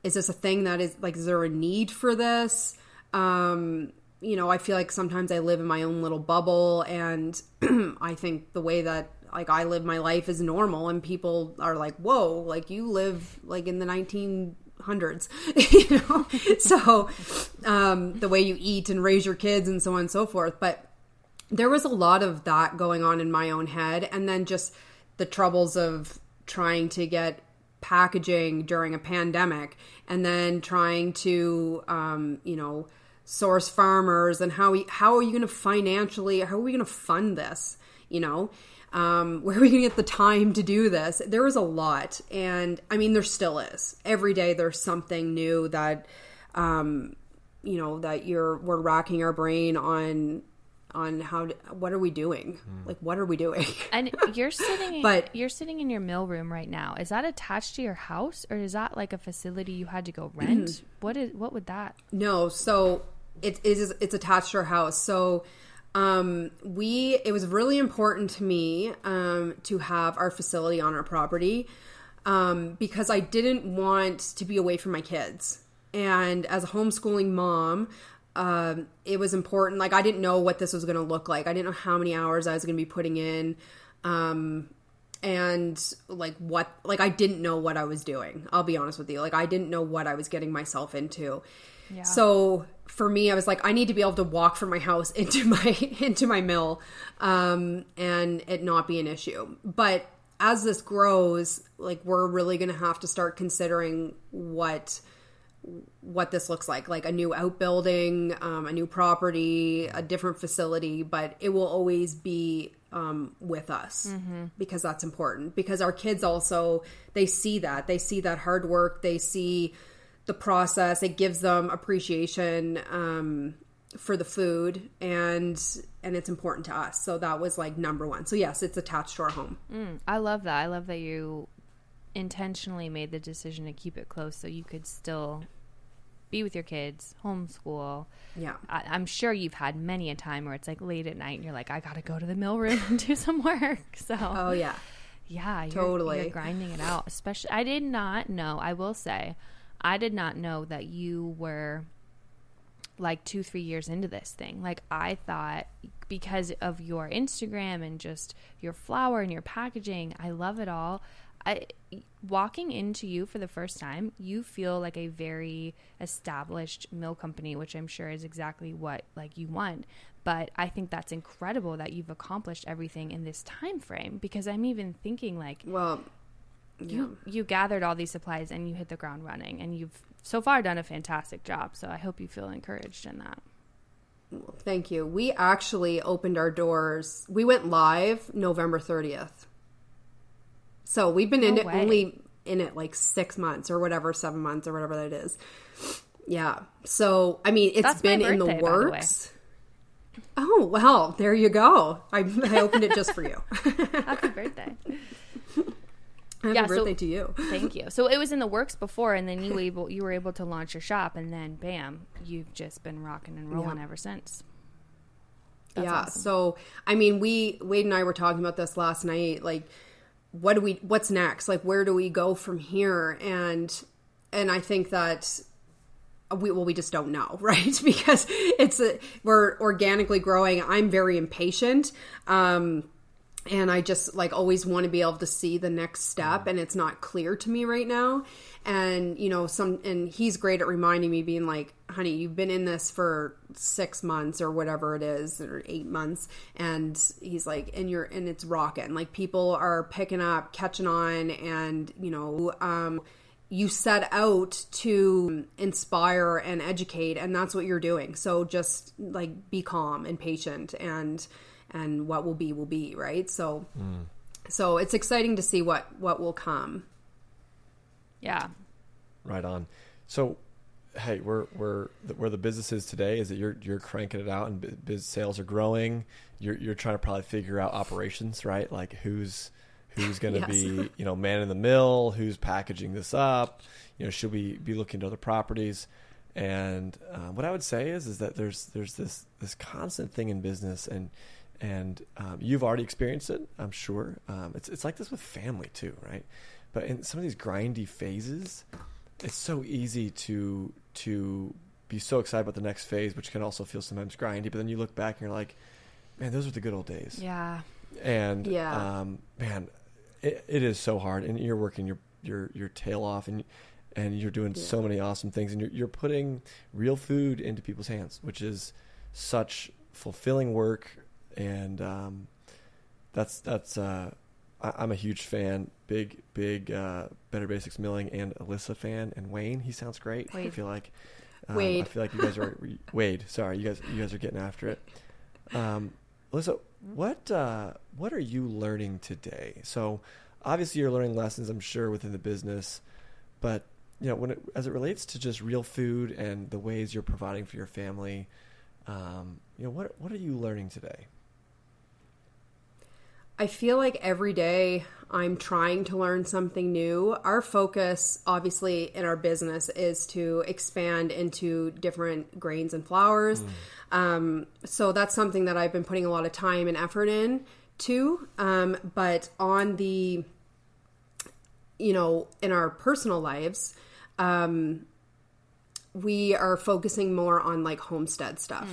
is this a thing that is like is there a need for this? Um you know i feel like sometimes i live in my own little bubble and i think the way that like i live my life is normal and people are like whoa like you live like in the 1900s you know? So um the way you eat and raise your kids and so on and so forth. But there was a lot of that going on in my own head and then just the troubles of trying to get packaging during a pandemic and then trying to um, you know source farmers and how how are you going to financially how are we going to fund this you know? Um, where are we going to get the time to do this? There was a lot. And i mean there still is. Every day there's something new that um, you know that you're we're racking our brain on on how to, what are we doing like what are we doing And you're sitting, But- you're sitting in your mill room right now. Is that attached to your house, or is that like a facility you had to go rent? what is what would that? No, so it is it's attached to our house. So um we it was really important to me um to have our facility on our property um because I didn't want to be away from my kids. And as a homeschooling mom, um it was important like I didn't know what this was going to look like. I didn't know how many hours I was going to be putting in. Um and like what like I didn't know what I was doing. I'll be honest with you. Like I didn't know what I was getting myself into. Yeah. So for me, I was like, I need to be able to walk from my house into my into my mill, um, and it not be an issue. But as this grows, like we're really going to have to start considering what what this looks like like a new outbuilding um, a new property a different facility but it will always be um, with us because that's important. Because our kids also they see that. They see that hard work. They see the process. It gives them appreciation um, for the food and and it's important to us. So that was like number one. So yes it's attached to our home. I love that. I love that you intentionally made the decision to keep it close so you could still be with your kids, homeschool. yeah I, I'm sure you've had many a time where it's like late at night and you're like, I gotta go to the mill room and do some work. So oh yeah yeah, you're, Totally. you're grinding it out. Especially, I did not know. I will say, I did not know that you were like two, three years into this thing. Like I thought, because of your Instagram and just your flour and your packaging, I love it all. I walking into you for the first time, you feel like a very established mill company, which I'm sure is exactly what like you want. But I think that's incredible that you've accomplished everything in this time frame because I'm even thinking like Well, you you gathered all these supplies and you hit the ground running and you've so far done a fantastic job. So I hope you feel encouraged in that. Thank you. We actually opened our doors. We went live November 30th. So we've been in No it way. only in it like six months or whatever, seven months or whatever that is. Yeah. So I mean, it's That's been in the birthday, by the works. Oh well, there you go. I, I opened it just for you. Happy birthday. Happy Yeah, so- birthday to you. Thank you. So it was in the works before and then you able you were able to launch your shop and then bam, you've just been rocking and rolling Yeah. ever since. yeah. So I mean, we Wade and I were talking about this last night. Like, what do we? What's next? Like, where do we go from here? And and I think that we well, we just don't know, right? because it's a, we're organically growing. I'm very impatient. Um, and I just like always want to be able to see the next step and it's not clear to me right now. And you know, some and he's great at reminding me being like, "Honey, you've been in this for 6 months or whatever it is or 8 months." And he's like, "And you're and it's rocking. Like people are picking up, catching on and, you know, um you set out to inspire and educate and that's what you're doing so just like be calm and patient and and what will be will be right so so it's exciting to see what what will come Yeah. Right on. So, hey, we're we're where the business is today is that you're you're cranking it out and biz sales are growing. You're you're trying to probably figure out operations, right? Like who's who's going to Yes. be you know man in the mill, who's packaging this up. You know, should we be looking to other properties? And uh, what I would say is is that there's there's this this constant thing in business and. And um, you've already experienced it, I'm sure. Um, it's it's like this with family too, right? But in some of these grindy phases, it's so easy to to be so excited about the next phase, which can also feel sometimes grindy. But then you look back and you're like, man, those were the good old days. Yeah. And Yeah. um, man, it, it is so hard, and you're working your your your tail off, and and you're doing so many awesome things, and you're you're putting real food into people's hands, which is such fulfilling work, and um, that's that's uh, I, I'm a huge fan, big big uh, Better Basics Milling and Alyssa fan, and Wayne. He sounds great. I feel like um, I feel like you guys are Wade. Sorry, you guys you guys are getting after it. Um, Alyssa, what uh, what are you learning today? So obviously you're learning lessons, I'm sure, within the business, but you know when it, as it relates to just real food and the ways you're providing for your family, um, you know what what are you learning today? I feel like every day I'm trying to learn something new. Our focus, obviously, in our business is to expand into different grains and flours. Um, so that's something that I've been putting a lot of time and effort in to. Um, but on the, you know, in our personal lives, um, we are focusing more on like homestead stuff.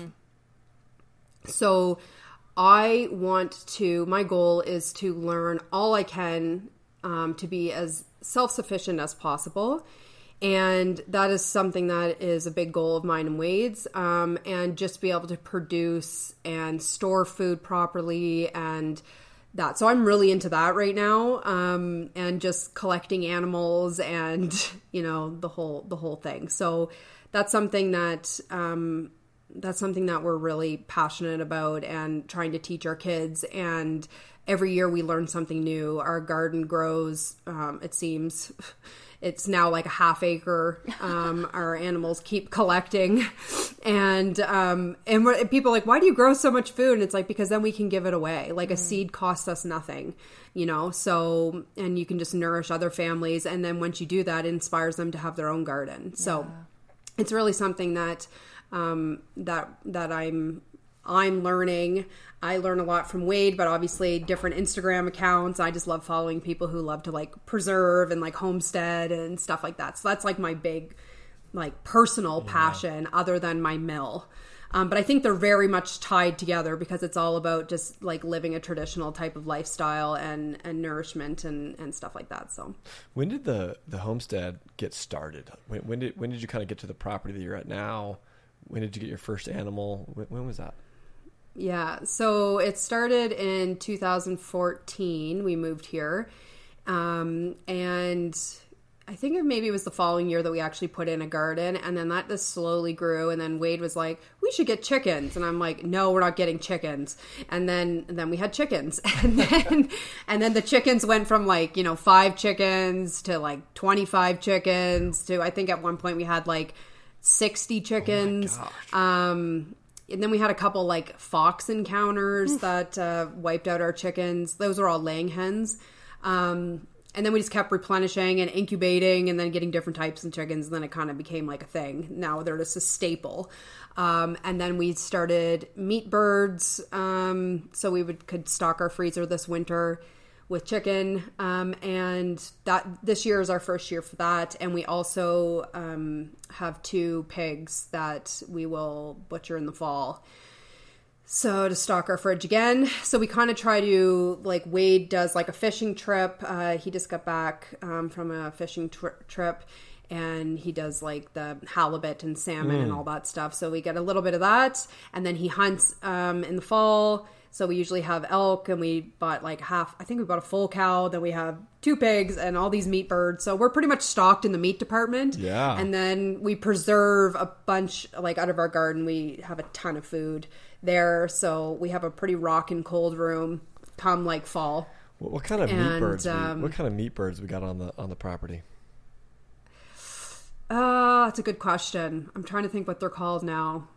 So I want to, my goal is to learn all I can um, to be as self sufficient as possible. And that is something that is a big goal of mine and Wade's. Um, and just be able to produce and store food properly and that. So I'm really into that right now. Um, and just collecting animals and, you know, the whole, the whole thing. So that's something that, um, that's something that we're really passionate about and trying to teach our kids. And every year we learn something new. Our garden grows um, it seems. It's now like a half acre um, our animals keep collecting. And um, and people are like why do you grow so much food? And it's like because then we can give it away. Like a seed costs us nothing you know? So and you can just nourish other families. And then once you do that it inspires them to have their own garden. So it's really something that um, that that I'm I'm learning. I learn a lot from Wade, but obviously different Instagram accounts. I just love following people who love to like preserve and like homestead and stuff like that. So that's like my big like personal passion other than my mill. Um, but I think they're very much tied together because it's all about just like living a traditional type of lifestyle and, and nourishment and, and stuff like that. So When did the the homestead get started? When, when did when did you kind of get to the property that you're at now? When did you get your first animal? When, when was that? Yeah, so it started in 2014. We moved here. Um, and I think maybe it was the following year that we actually put in a garden. And then that just slowly grew. And then Wade was like, we should get chickens. And I'm like, no, we're not getting chickens. And then, and then we had chickens. And then, and then the chickens went from like, you know, five chickens to like 25 chickens to I think at one point we had like 60 chickens. gosh. Um, and then we had a couple like fox encounters that uh, wiped out our chickens. Those were all laying hens. Um, and then we just kept replenishing and incubating and then getting different types of chickens. And then it kind of became like a thing. Now they're just a staple. Um, and then we started meat birds. Um, so we would could stock our freezer this winter with chicken. Um, and that this year is our first year for that. And we also um, have two pigs that we will butcher in the fall. So to stock our fridge again. So we kind of try to like Wade does like a fishing trip. Uh, he just got back um, from a fishing tri- trip, and he does like the halibut and salmon and all that stuff. So we get a little bit of that, and then he hunts um, in the fall. So we usually have elk, and we bought like half. I think we bought a full cow. Then we have two pigs and all these meat birds. So we're pretty much stocked in the meat department. Yeah. And then we preserve a bunch like out of our garden. We have a ton of food there, so we have a pretty rock and cold room come like fall. What, what kind of meat And, birds? we, um, what kind of meat birds we got on the on the property? Uh, that's a good question. I'm trying to think what they're called now.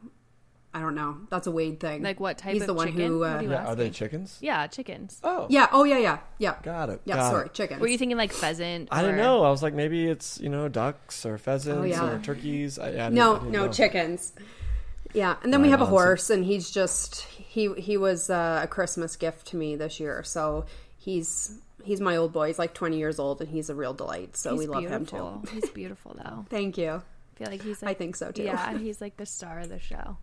I don't know. That's a Wade thing. Like what type He's of the one chicken? who. What Uh, do you Yeah, are they chickens? Yeah, chickens. Oh, yeah. Oh yeah. Yeah. Yeah. got it. Yeah. got sorry, it. chickens. Were you thinking like pheasant? I don't know. I was like, maybe it's you know ducks or pheasants Oh, yeah. or turkeys. I, I I no, didn't no know. chickens. Yeah, and then we Right have a horse, and he's just he he was uh, a Christmas gift to me this year. So he's he's my old boy. He's like 20 years old, and he's a real delight. So He's we love him too. He's beautiful though. Thank you. I feel like he's. I think so too. Yeah, he's like the star of the show.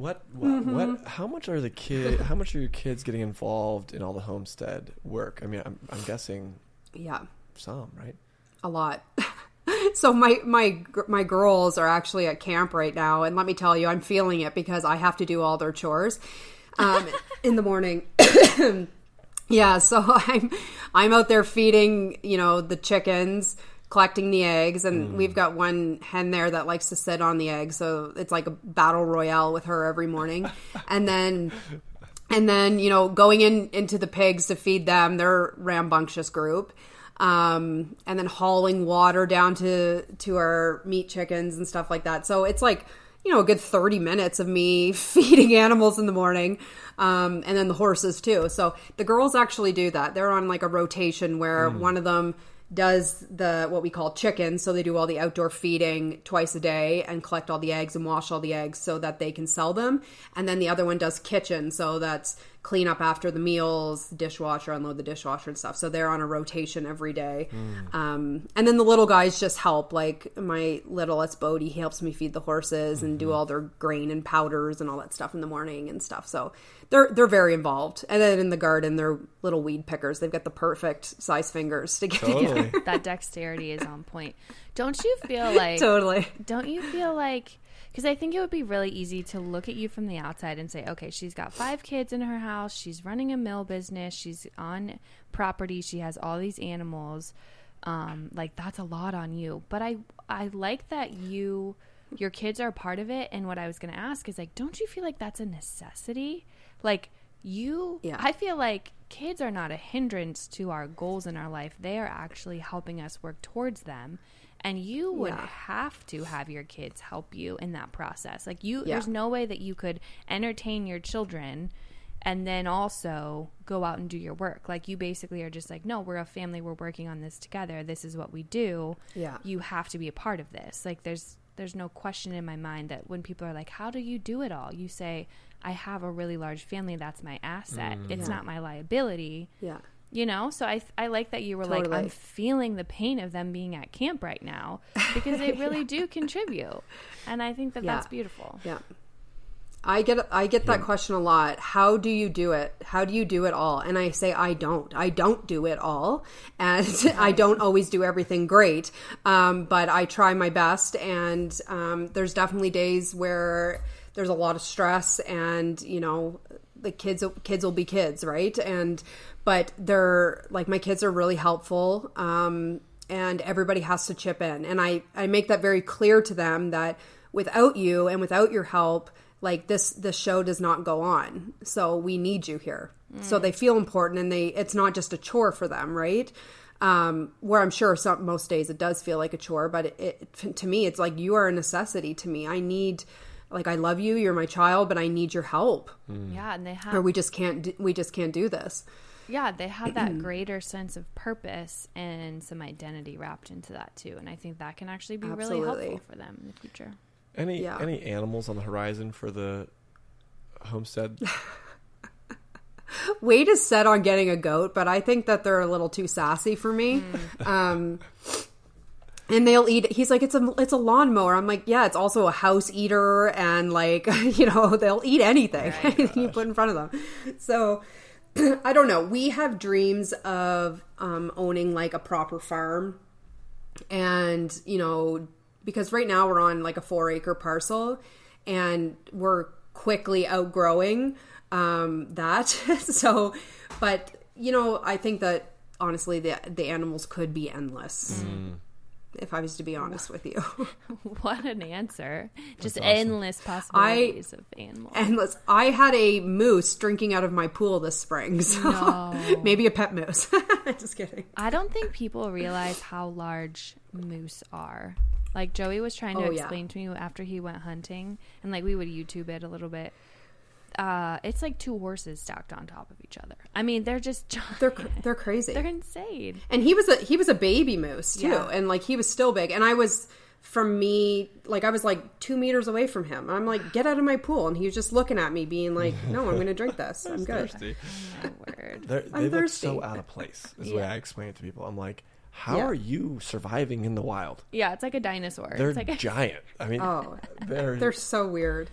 What what, Mm-hmm. what how much are the kid how much are your kids getting involved in all the homestead work? I mean, I'm I'm guessing Yeah. some, right? a lot. so my my my girls are actually at camp right now, and let me tell you, I'm feeling it because I have to do all their chores um, in the morning. yeah, so I'm I'm out there feeding, you know, the chickens, collecting the eggs, and we've got one hen there that likes to sit on the eggs, so it's like a battle royale with her every morning, and then and then you know going in into the pigs to feed them they're rambunctious group. Um, and then hauling water down to to our meat chickens and stuff like that. So it's like you know a good 30 minutes of me feeding animals in the morning. Um, and then the horses too. So the girls actually do that. They're on like a rotation where one of them does the what we call chicken so they do all the outdoor feeding twice a day and collect all the eggs and wash all the eggs so that they can sell them. And then the other one does kitchen so that's clean up after the meals dishwasher unload the dishwasher and stuff. So they're on a rotation every day. Um, and then the little guys just help. Like my littlest Bodhi. He helps me feed the horses and do all their grain and powders and all that stuff in the morning and stuff. So they're they're very involved. And then in the garden they're little weed pickers. They've got the perfect size fingers to get Totally. that dexterity is on point. Don't you feel like? totally. Don't you feel like? Because I think it would be really easy to look at you from the outside and say, okay, she's got five kids in her house. She's running a mill business. She's on property. She has all these animals. Um, like that's a lot on you. But I I like that you your kids are a part of it. And what I was going to ask is like, don't you feel like that's a necessity? Like you, Yeah. I feel like kids are not a hindrance to our goals in our life. They are actually helping us work towards them. And you would Yeah. have to have your kids help you in that process. Like you Yeah. there's no way that you could entertain your children and then also go out and do your work. Like you basically are just like, no, we're a family, we're working on this together. This is what we do. Yeah. You have to be a part of this. Like there's there's no question in my mind that when people are like, How do you do it all? You say, I have a really large family, that's my asset. Mm. It's Yeah. not my liability. yeah You know, so I, I like that you were like, I'm feeling the pain of them being at camp right now because they really do contribute. And I think that Yeah. that's beautiful. Yeah. I get I get that question a lot. How do you do it? How do you do it all? And I say I don't. I don't do it all, and I don't always do everything great. Um, but I try my best, and um, there's definitely days where there's a lot of stress, and you know the kids kids will be kids, right? And but they're like my kids are really helpful. Um, and everybody has to chip in. And I, I make that very clear to them that without you and without your help, like this this show does not go on. So we need you here. Mm. So they feel important and they it's not just a chore for them, right? Um, where I'm sure some most days it does feel like a chore, but it, it, to me it's like you are a necessity to me. I need like I love you, you're my child, but I need your help. Mm. Yeah, and they have or we just can't we just can't do this yeah, they have that greater sense of purpose and some identity wrapped into that too. And I think that can actually be Absolutely. really helpful for them in the future. Any yeah. any animals on the horizon for the homestead? Wade is set on getting a goat, but I think that they're a little too sassy for me. Mm. Um, and they'll eat he's like it's a it's a lawnmower i'm like yeah it's also a house eater and like you know they'll eat anything right, you put in front of them so I don't know. We have dreams of um, owning like a proper farm, and you know, because right now we're on like a four acre parcel, and we're quickly outgrowing um, that. so, but you know, I think that honestly, the the animals could be endless. Mm if I was to be honest with you. what an answer. Just awesome. endless possibilities I, of animals. Endless. I had a moose drinking out of my pool this spring. So no. maybe a pet moose. Just kidding. I don't think people realize how large moose are. Like Joey was trying to oh, explain yeah. to me after he went hunting and like we would YouTube it a little bit uh, it's like two horses stacked on top of each other. I mean, they're just giant. they're they're crazy. They're insane. And he was a he was a baby moose too, yeah. and like he was still big. And I was from me like I was like two meters away from him. I'm like, get out of my pool, and he was just looking at me, being like, no, I'm going to drink this. I'm good. Thirsty. Oh, word. They're, they I'm look thirsty. so out of place. Is yeah. the way I explain it to people. I'm like. How yeah. are you surviving in the wild? Yeah, it's like a dinosaur. They're it's like a... giant. I mean, oh, they're they're so weird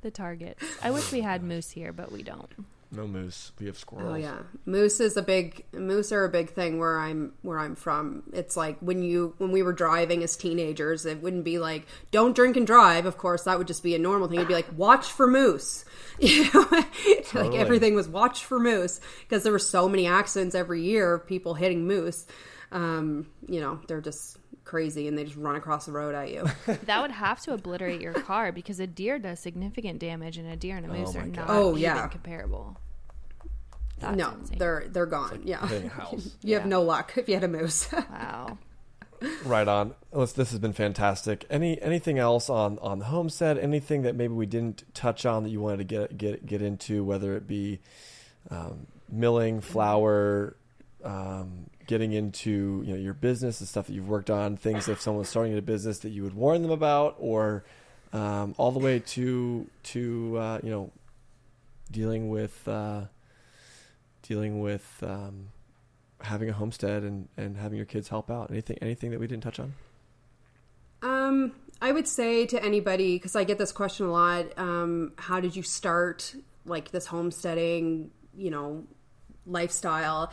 the target. I wish we had moose here, but we don't. No moose. We have squirrels. Oh yeah, moose is a big moose are a big thing where I'm where I'm from. It's like when you when we were driving as teenagers, it wouldn't be like don't drink and drive. Of course, that would just be a normal thing. It'd be like watch for moose. You know, totally. like everything was watch for moose because there were so many accidents every year of people hitting moose. Um, you know, they're just crazy and they just run across the road at you. that would have to obliterate your car because a deer does significant damage and a deer and a moose oh are not oh, yeah. comparable. That's no, insane. they're they're gone. Like yeah, you yeah. have no luck if you had a moose. wow. Right on. Let's, this has been fantastic. Any anything else on on the homestead? Anything that maybe we didn't touch on that you wanted to get get get into, whether it be um, milling, flour, um, getting into you know your business, the stuff that you've worked on, things if someone's starting a business that you would warn them about, or um, all the way to to uh, you know dealing with uh, dealing with um, having a homestead and, and having your kids help out. Anything anything that we didn't touch on? Um, I would say to anybody because I get this question a lot. Um, how did you start like this homesteading? You know, lifestyle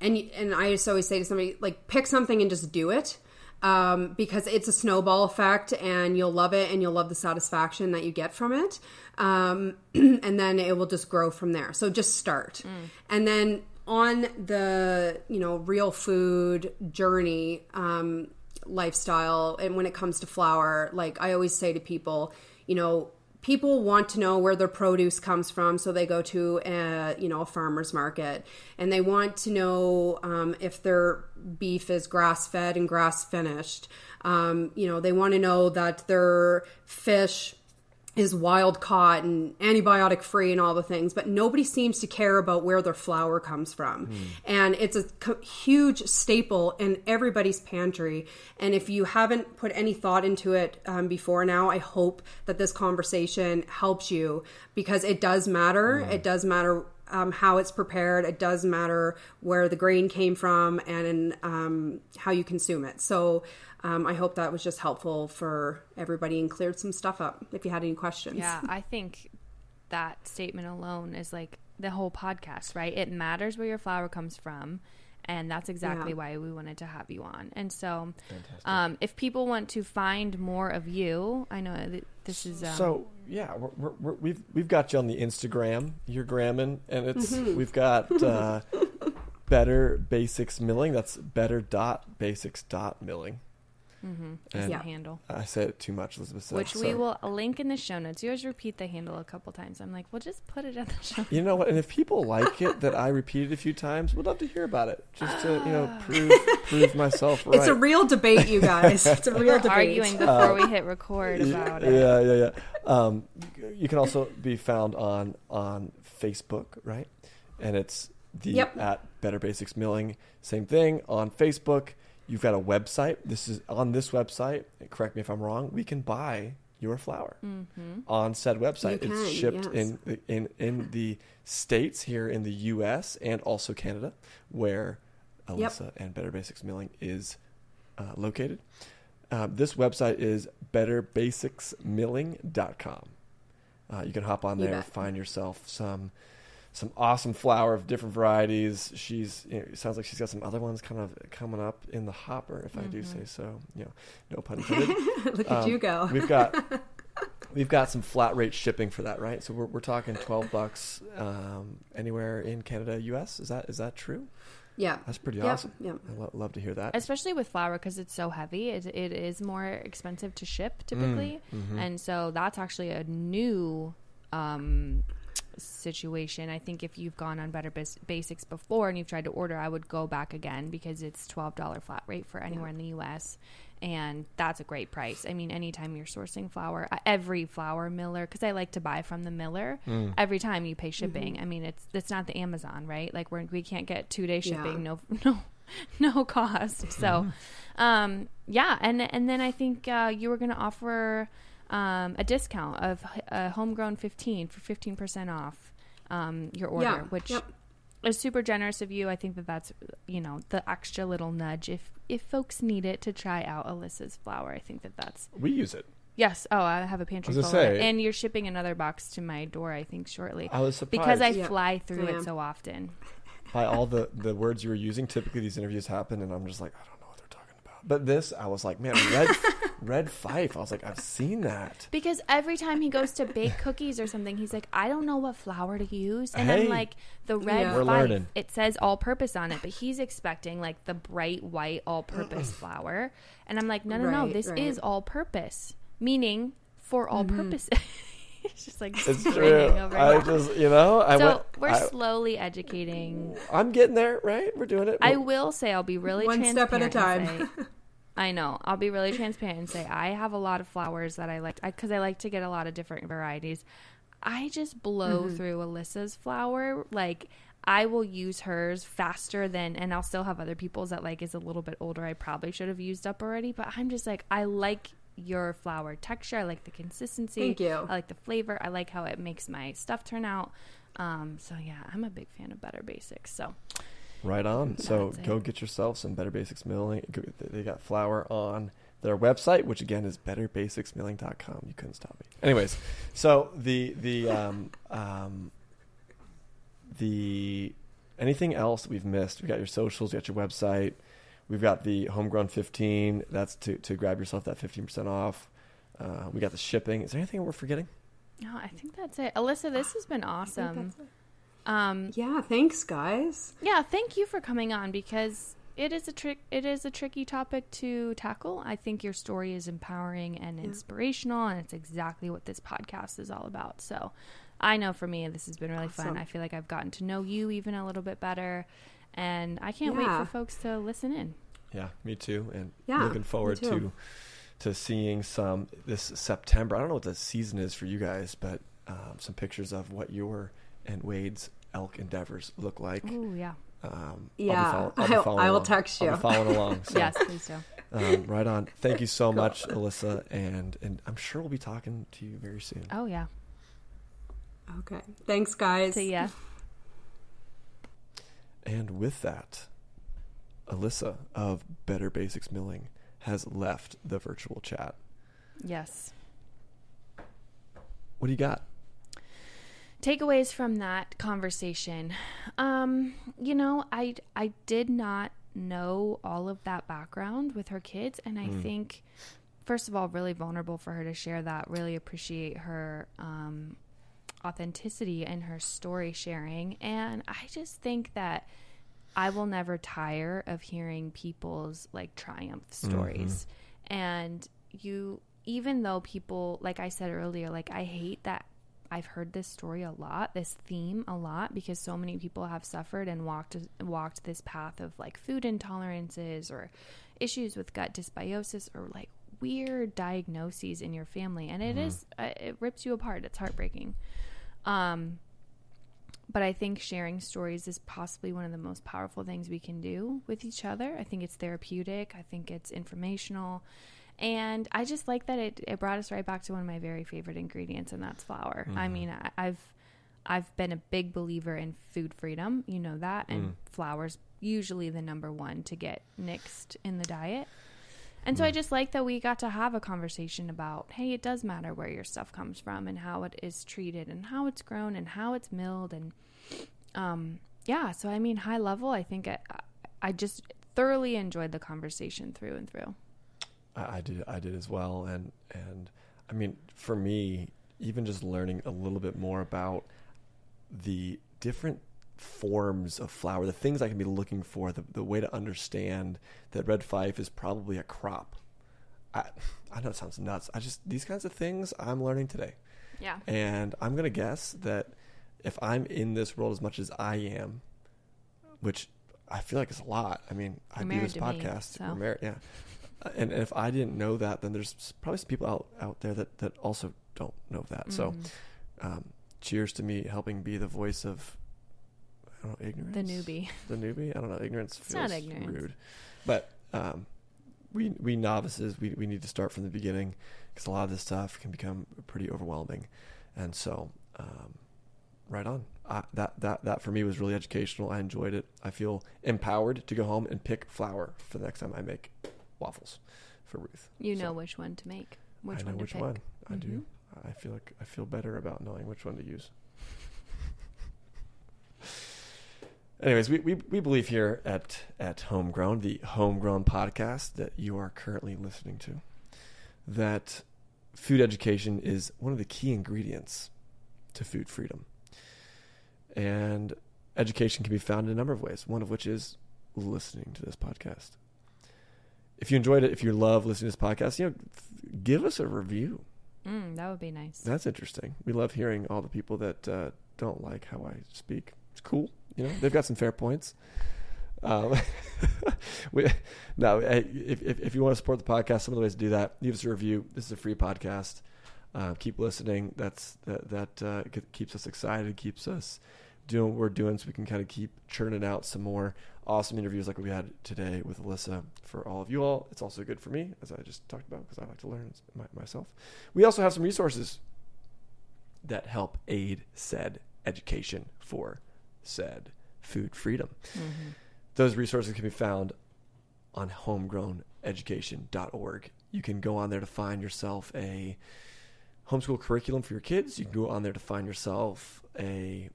and and I just always say to somebody like pick something and just do it um, because it's a snowball effect and you'll love it and you'll love the satisfaction that you get from it um, and then it will just grow from there so just start mm. and then on the you know real food journey um, lifestyle and when it comes to flour like i always say to people you know people want to know where their produce comes from so they go to a you know a farmers market. And they want to know um, if their beef is grass fed and grass finished um, you know they want to know that their fish is wild caught and antibiotic free and all the things, but nobody seems to care about where their flour comes from. Mm. And it's a co- huge staple in everybody's pantry. And if you haven't put any thought into it um, before now, I hope that this conversation helps you because it does matter. Mm. It does matter um, how it's prepared. It does matter where the grain came from and um, how you consume it. So um, I hope that was just helpful for everybody and cleared some stuff up. If you had any questions, Yeah, I think that statement alone is like the whole podcast, right? It matters where your flour comes from. And that's exactly Yeah. why we wanted to have you on. And so, um, if people want to find more of you, I know that this is. Um, So yeah, we're, we're, we're, we've we've got you on the Instagram. You're gramming, and it's Mm-hmm. we've got uh, better basics milling. That's better dot basics dot milling. Is And the handle. I said it too much, Elizabeth. Said, which we so- will link in the show notes. You always repeat the handle a couple times. I'm like, well, just put it in the show. You know what? And if people like it that I repeated a few times, we'd love to hear about it, just to you know prove prove myself right. it's a real debate, you guys. It's a real We're debate. arguing before we hit record about it. Yeah, yeah, yeah. Um, you can also be found on on Facebook, right? And it's the Yep. at Better Basics Milling. Same thing on Facebook. You've got a website. This is on this website. Correct me if I'm wrong. We can buy your flour on said website. You it's shipped yes. in the, in in the states here in the U.S. and also Canada, where Yep. Alyssa and Better Basics Milling is uh, located. Uh, this website is betterbasicsmilling.com. Uh, you can hop on there, bet. find yourself some some awesome flour of different varieties. She's you know, it sounds like she's got some other ones kind of coming up in the hopper, if I do say so. You know, no pun intended. Look at Um, you go. we've got we've got some flat rate shipping for that, right? So we're we're talking twelve bucks um, anywhere in Canada, U.S. Is that is that true? Yeah. That's pretty Yep, awesome. Yeah, I lo- love to hear that. Especially with flour because it's so heavy, it, it is more expensive to ship typically, and so that's actually a new um, situation. I think if you've gone on Better Bas- Basics before and you've tried to order, I would go back again because it's twelve dollar flat rate for anywhere in the U.S. And that's a great price. I mean, anytime you're sourcing flour, uh, every flour miller, because I like to buy from the miller. Every time you pay shipping, I mean, it's it's not the Amazon, right? Like we're, we can't get two day Yeah. shipping, no no no cost. So, um, yeah, and and then I think uh, you were going to offer um, a discount of a homegrown fifteen for fifteen percent off um, your order, Yeah, which yep. is super generous of you. I think that that's you know the extra little nudge if if folks need it to try out Alyssa's flour. I think that that's we use it. yes. Oh, I have a pantry I full was of it, say- and you're shipping another box to my door. I think shortly. I was surprised because I Yeah. fly through I it so often. by all the the words you were using. Typically, these interviews happen, and I'm just like, I don't know what they're talking about. But this, I was like, man, red red fife. I was like, I've seen that. Because every time he goes to bake cookies or something, he's like, I don't know what flour to use. And Hey. I'm like, the red Yeah. We're Fife, learning. it says all purpose on it, but he's expecting like the bright white all purpose flour. And I'm like, no, no, no, this right. is all purpose, meaning for all mm-hmm. purposes. it's just like It's true. over I here. just, you know, I so went. we're I, slowly educating. I'm getting there, right? We're doing it. I will say I'll be really One step at a transparent and time. I know. I'll be really transparent and say I have a lot of flours that I like because I, like to get a lot of different varieties. I just blow Mm-hmm. through Alyssa's flour. Like I will use hers faster than, and I'll still have other people's that like is a little bit older. I probably should have used up already, but I'm just like I like your flour texture. I like the consistency. Thank you. I like the flavor. I like how it makes my stuff turn out. Um, so yeah, I'm a big fan of Better Basics. So Right on. So That's go it. get yourself some Better Basics Milling. They got flour on their website, which again is betterbasicsmilling.com. You couldn't stop me. Anyways, so the the um, um, the anything else we've missed? We got your socials, we got your website. We've got the homegrown 15. That's to, to grab yourself that 15% off. Uh, we got the shipping. Is there anything we're forgetting? no, I think that's it. Alyssa, this has been awesome. That's it. Um, Yeah, thanks, guys. yeah, thank you for coming on because it is a trick. It is a tricky topic to tackle. I think your story is empowering and inspirational, and it's exactly what this podcast is all about. So, I know for me, this has been really fun. I feel like I've gotten to know you even a little bit better, and I can't Yeah. wait for folks to listen in. Yeah, me too. And Yeah, looking forward to to seeing some this September. I don't know what the season is for you guys, but um, some pictures of what your and Wade's elk endeavors look like. Oh yeah, Um, Yeah, I'll be, follow- I'll be I'll- following I will along. text I'll you. be following along. So, yes, please do. um, right on. Thank you so much, Alyssa, and and I'm sure we'll be talking to you very soon. Oh yeah. Okay. Thanks, guys. See ya. And with that, Alyssa of Better Basics Milling has left the virtual chat. Yes. What do you got? Takeaways from that conversation. Um you know i i did not know all of that background with her kids and i think first of all really vulnerable for her to share that really appreciate her um authenticity and her story sharing. And i just think that i will never tire of hearing people's like triumph stories. And you even though people like i said earlier like i hate that I've heard this story a lot, this theme a lot, because so many people have suffered and walked walked this path of like food intolerances or issues with gut dysbiosis or like weird diagnoses in your family, and it is uh, it rips you apart. It's heartbreaking. Um, but I think sharing stories is possibly one of the most powerful things we can do with each other. I think it's therapeutic. I think it's informational. And I just like that it, it brought us right back to one of my very favorite ingredients, and that's flour. I mm-hmm. mean, I, I've I've been a big believer in food freedom, you know that, and mm. flour's usually the number one to get nixed in the diet. And so I mm. just like that we got to have a conversation about, hey, it does matter where your stuff comes from and how it is treated and how it's grown and how it's milled and um yeah, so I mean high level, I think I, I just thoroughly enjoyed the conversation through and through. I, I did I did as well, and and I mean for me, even just learning a little bit more about the different forms of flour, the things I can be looking for, the the way to understand that red fife is probably a crop. I I know it sounds nuts. I just these kinds of things I'm learning today, Yeah. and I'm gonna guess that if I'm in this world as much as I am, which I feel like it's a lot. I mean, I do this to me, podcast. so. We're married, yeah. And, and if I didn't know that, then there's probably some people out, out there that, that also don't know that. So, Mm-hmm. um, cheers to me helping be the voice of, I don't know, ignorance. The newbie. The newbie. I don't know. Ignorance It's feels not ignorance. rude, but um, we we novices we we need to start from the beginning because a lot of this stuff can become pretty overwhelming, and so um, right on. I, that that that for me was really educational. I enjoyed it. I feel empowered to go home and pick flour for the next time I make waffles for Ruth. You know which one to make, which I know one which pick. one. I do. Mhm. I feel like I feel better about knowing which one to use. Anyways, we, we, we believe here at, at Homegrown, the Homegrown podcast that you are currently listening to, that food education is one of the key ingredients to food freedom. And education can be found in a number of ways, one of which is listening to this podcast. If you enjoyed it, if you love listening to this podcast, you know, give us a review. Mm, that would be nice. That's interesting. We love hearing all the people that uh, don't like how I speak. It's cool. You know, they've got some fair points. Um, we, no, if, if, if you want to support the podcast, some of the ways to do that, leave us a review. This is a free podcast. Uh, keep listening. That's that that uh, keeps us excited. Keeps us doing what we're doing, so we can kind of keep churning out some more awesome interviews like we had today with Alyssa for all of you all. It's also good for me, as I just talked about, because I like to learn my, myself. We also have some resources that help aid said education for said food freedom. Mm-hmm. Those resources can be found on homegrowneducation.org. You can go on there to find yourself a homeschool curriculum for your kids. You can go on there to find yourself a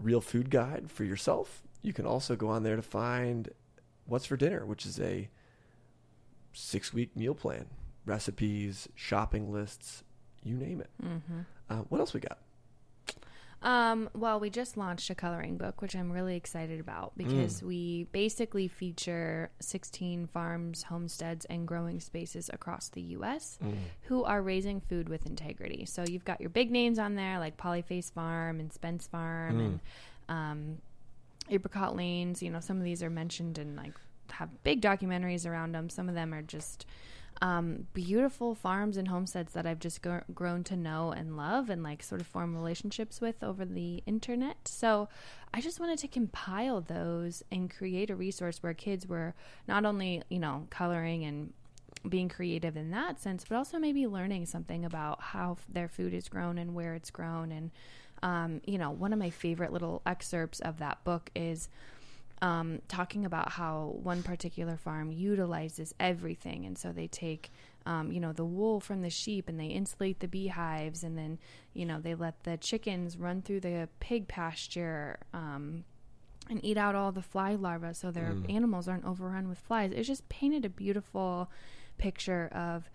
real food guide for yourself. You can also go on there to find what's for dinner, which is a six week meal plan, recipes, shopping lists, you name it. Mm-hmm. Uh, what else we got? Um, well, we just launched a coloring book, which I'm really excited about because we basically feature 16 farms, homesteads, and growing spaces across the U.S. who are raising food with integrity. So you've got your big names on there like Polyface Farm and Spence Farm and um, Apricot Lanes. You know, some of these are mentioned and like have big documentaries around them. Some of them are just um, beautiful farms and homesteads that I've just gr- grown to know and love and like sort of form relationships with over the internet. So I just wanted to compile those and create a resource where kids were not only, you know, coloring and being creative in that sense, but also maybe learning something about how their food is grown and where it's grown. And, um, you know, one of my favorite little excerpts of that book is um, talking about how one particular farm utilizes everything, and so they take. Um, you know the wool from the sheep and they insulate the beehives and then you know they let the chickens run through the pig pasture um, and eat out all the fly larvae so their Mm. animals aren't overrun with flies. It just painted a beautiful picture of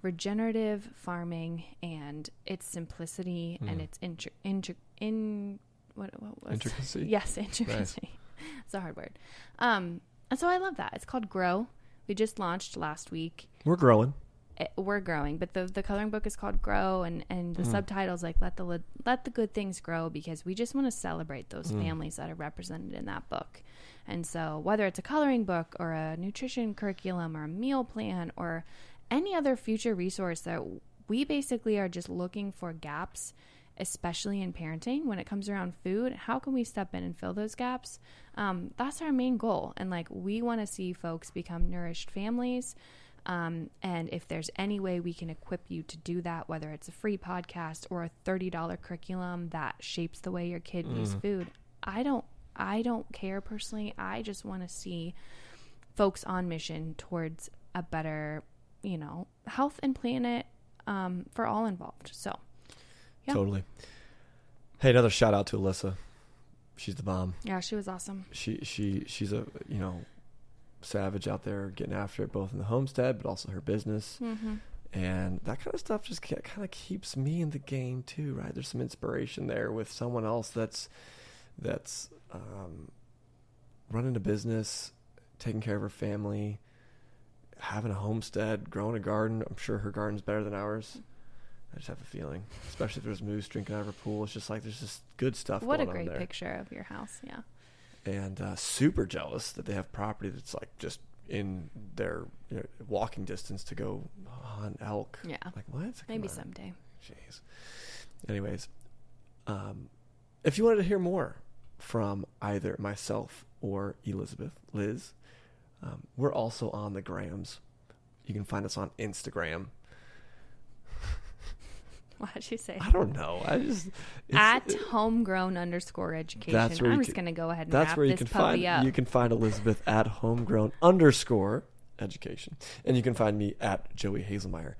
regenerative farming and its simplicity and Mm. its intri- intri- in what, what was Intricacy? Yes, intricacy. it's a hard word. Um, and so I love that. It's called Grow. We just launched last week We're growing. it- we're growing but the the coloring book is called grow and and the Mm. subtitles like let the let the good things grow because we just want to celebrate those Mm. families that are represented in that book and so whether it's a coloring book or a nutrition curriculum or a meal plan or any other future resource that we basically are just looking for gaps especially in parenting when it comes around food how can we step in and fill those gaps um, that's our main goal and like we want to see folks become nourished families um, and if there's any way we can equip you to do that, whether it's a free podcast or a $30 curriculum that shapes the way your kid views food, I don't I don't care personally. I just want to see folks on mission towards a better, you know, health and planet um, for all involved. So, Yeah. Totally. Hey, another shout out to Alyssa. She's the bomb. yeah, she was awesome. She she she's a you know savage out there getting after it both in the homestead but also her business Mm-hmm. and that kind of stuff just kind of keeps me in the game too right there's some inspiration there with someone else that's that's um, running a business taking care of her family having a homestead growing a garden i'm sure her garden's better than ours i just have a feeling especially if there's moose drinking out of her pool it's just like there's just good stuff What a on great picture of your house. Yeah. and uh, super jealous that they have property that's like just in their you know, walking distance to go hunt elk. Yeah. Like what? Maybe on. someday. Jeez. Anyways, um, if you wanted to hear more from either myself or Elizabeth, Liz, um, we're also on the grams. You can find us on Instagram. Why'd you say I don't know. I just at homegrown underscore education. That's where I'm just can- gonna go ahead and That's where you this can find up. you can find Elizabeth at homegrown underscore education, and you can find me at Joey Haselmayer.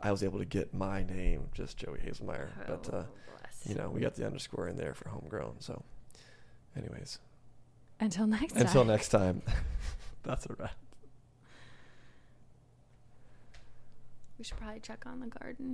I was able to get my name just Joey Haselmayer, but uh, Oh, you know we got the underscore in there for homegrown. So, anyways, Until next time. until next time, that's a wrap. We should probably check on the garden.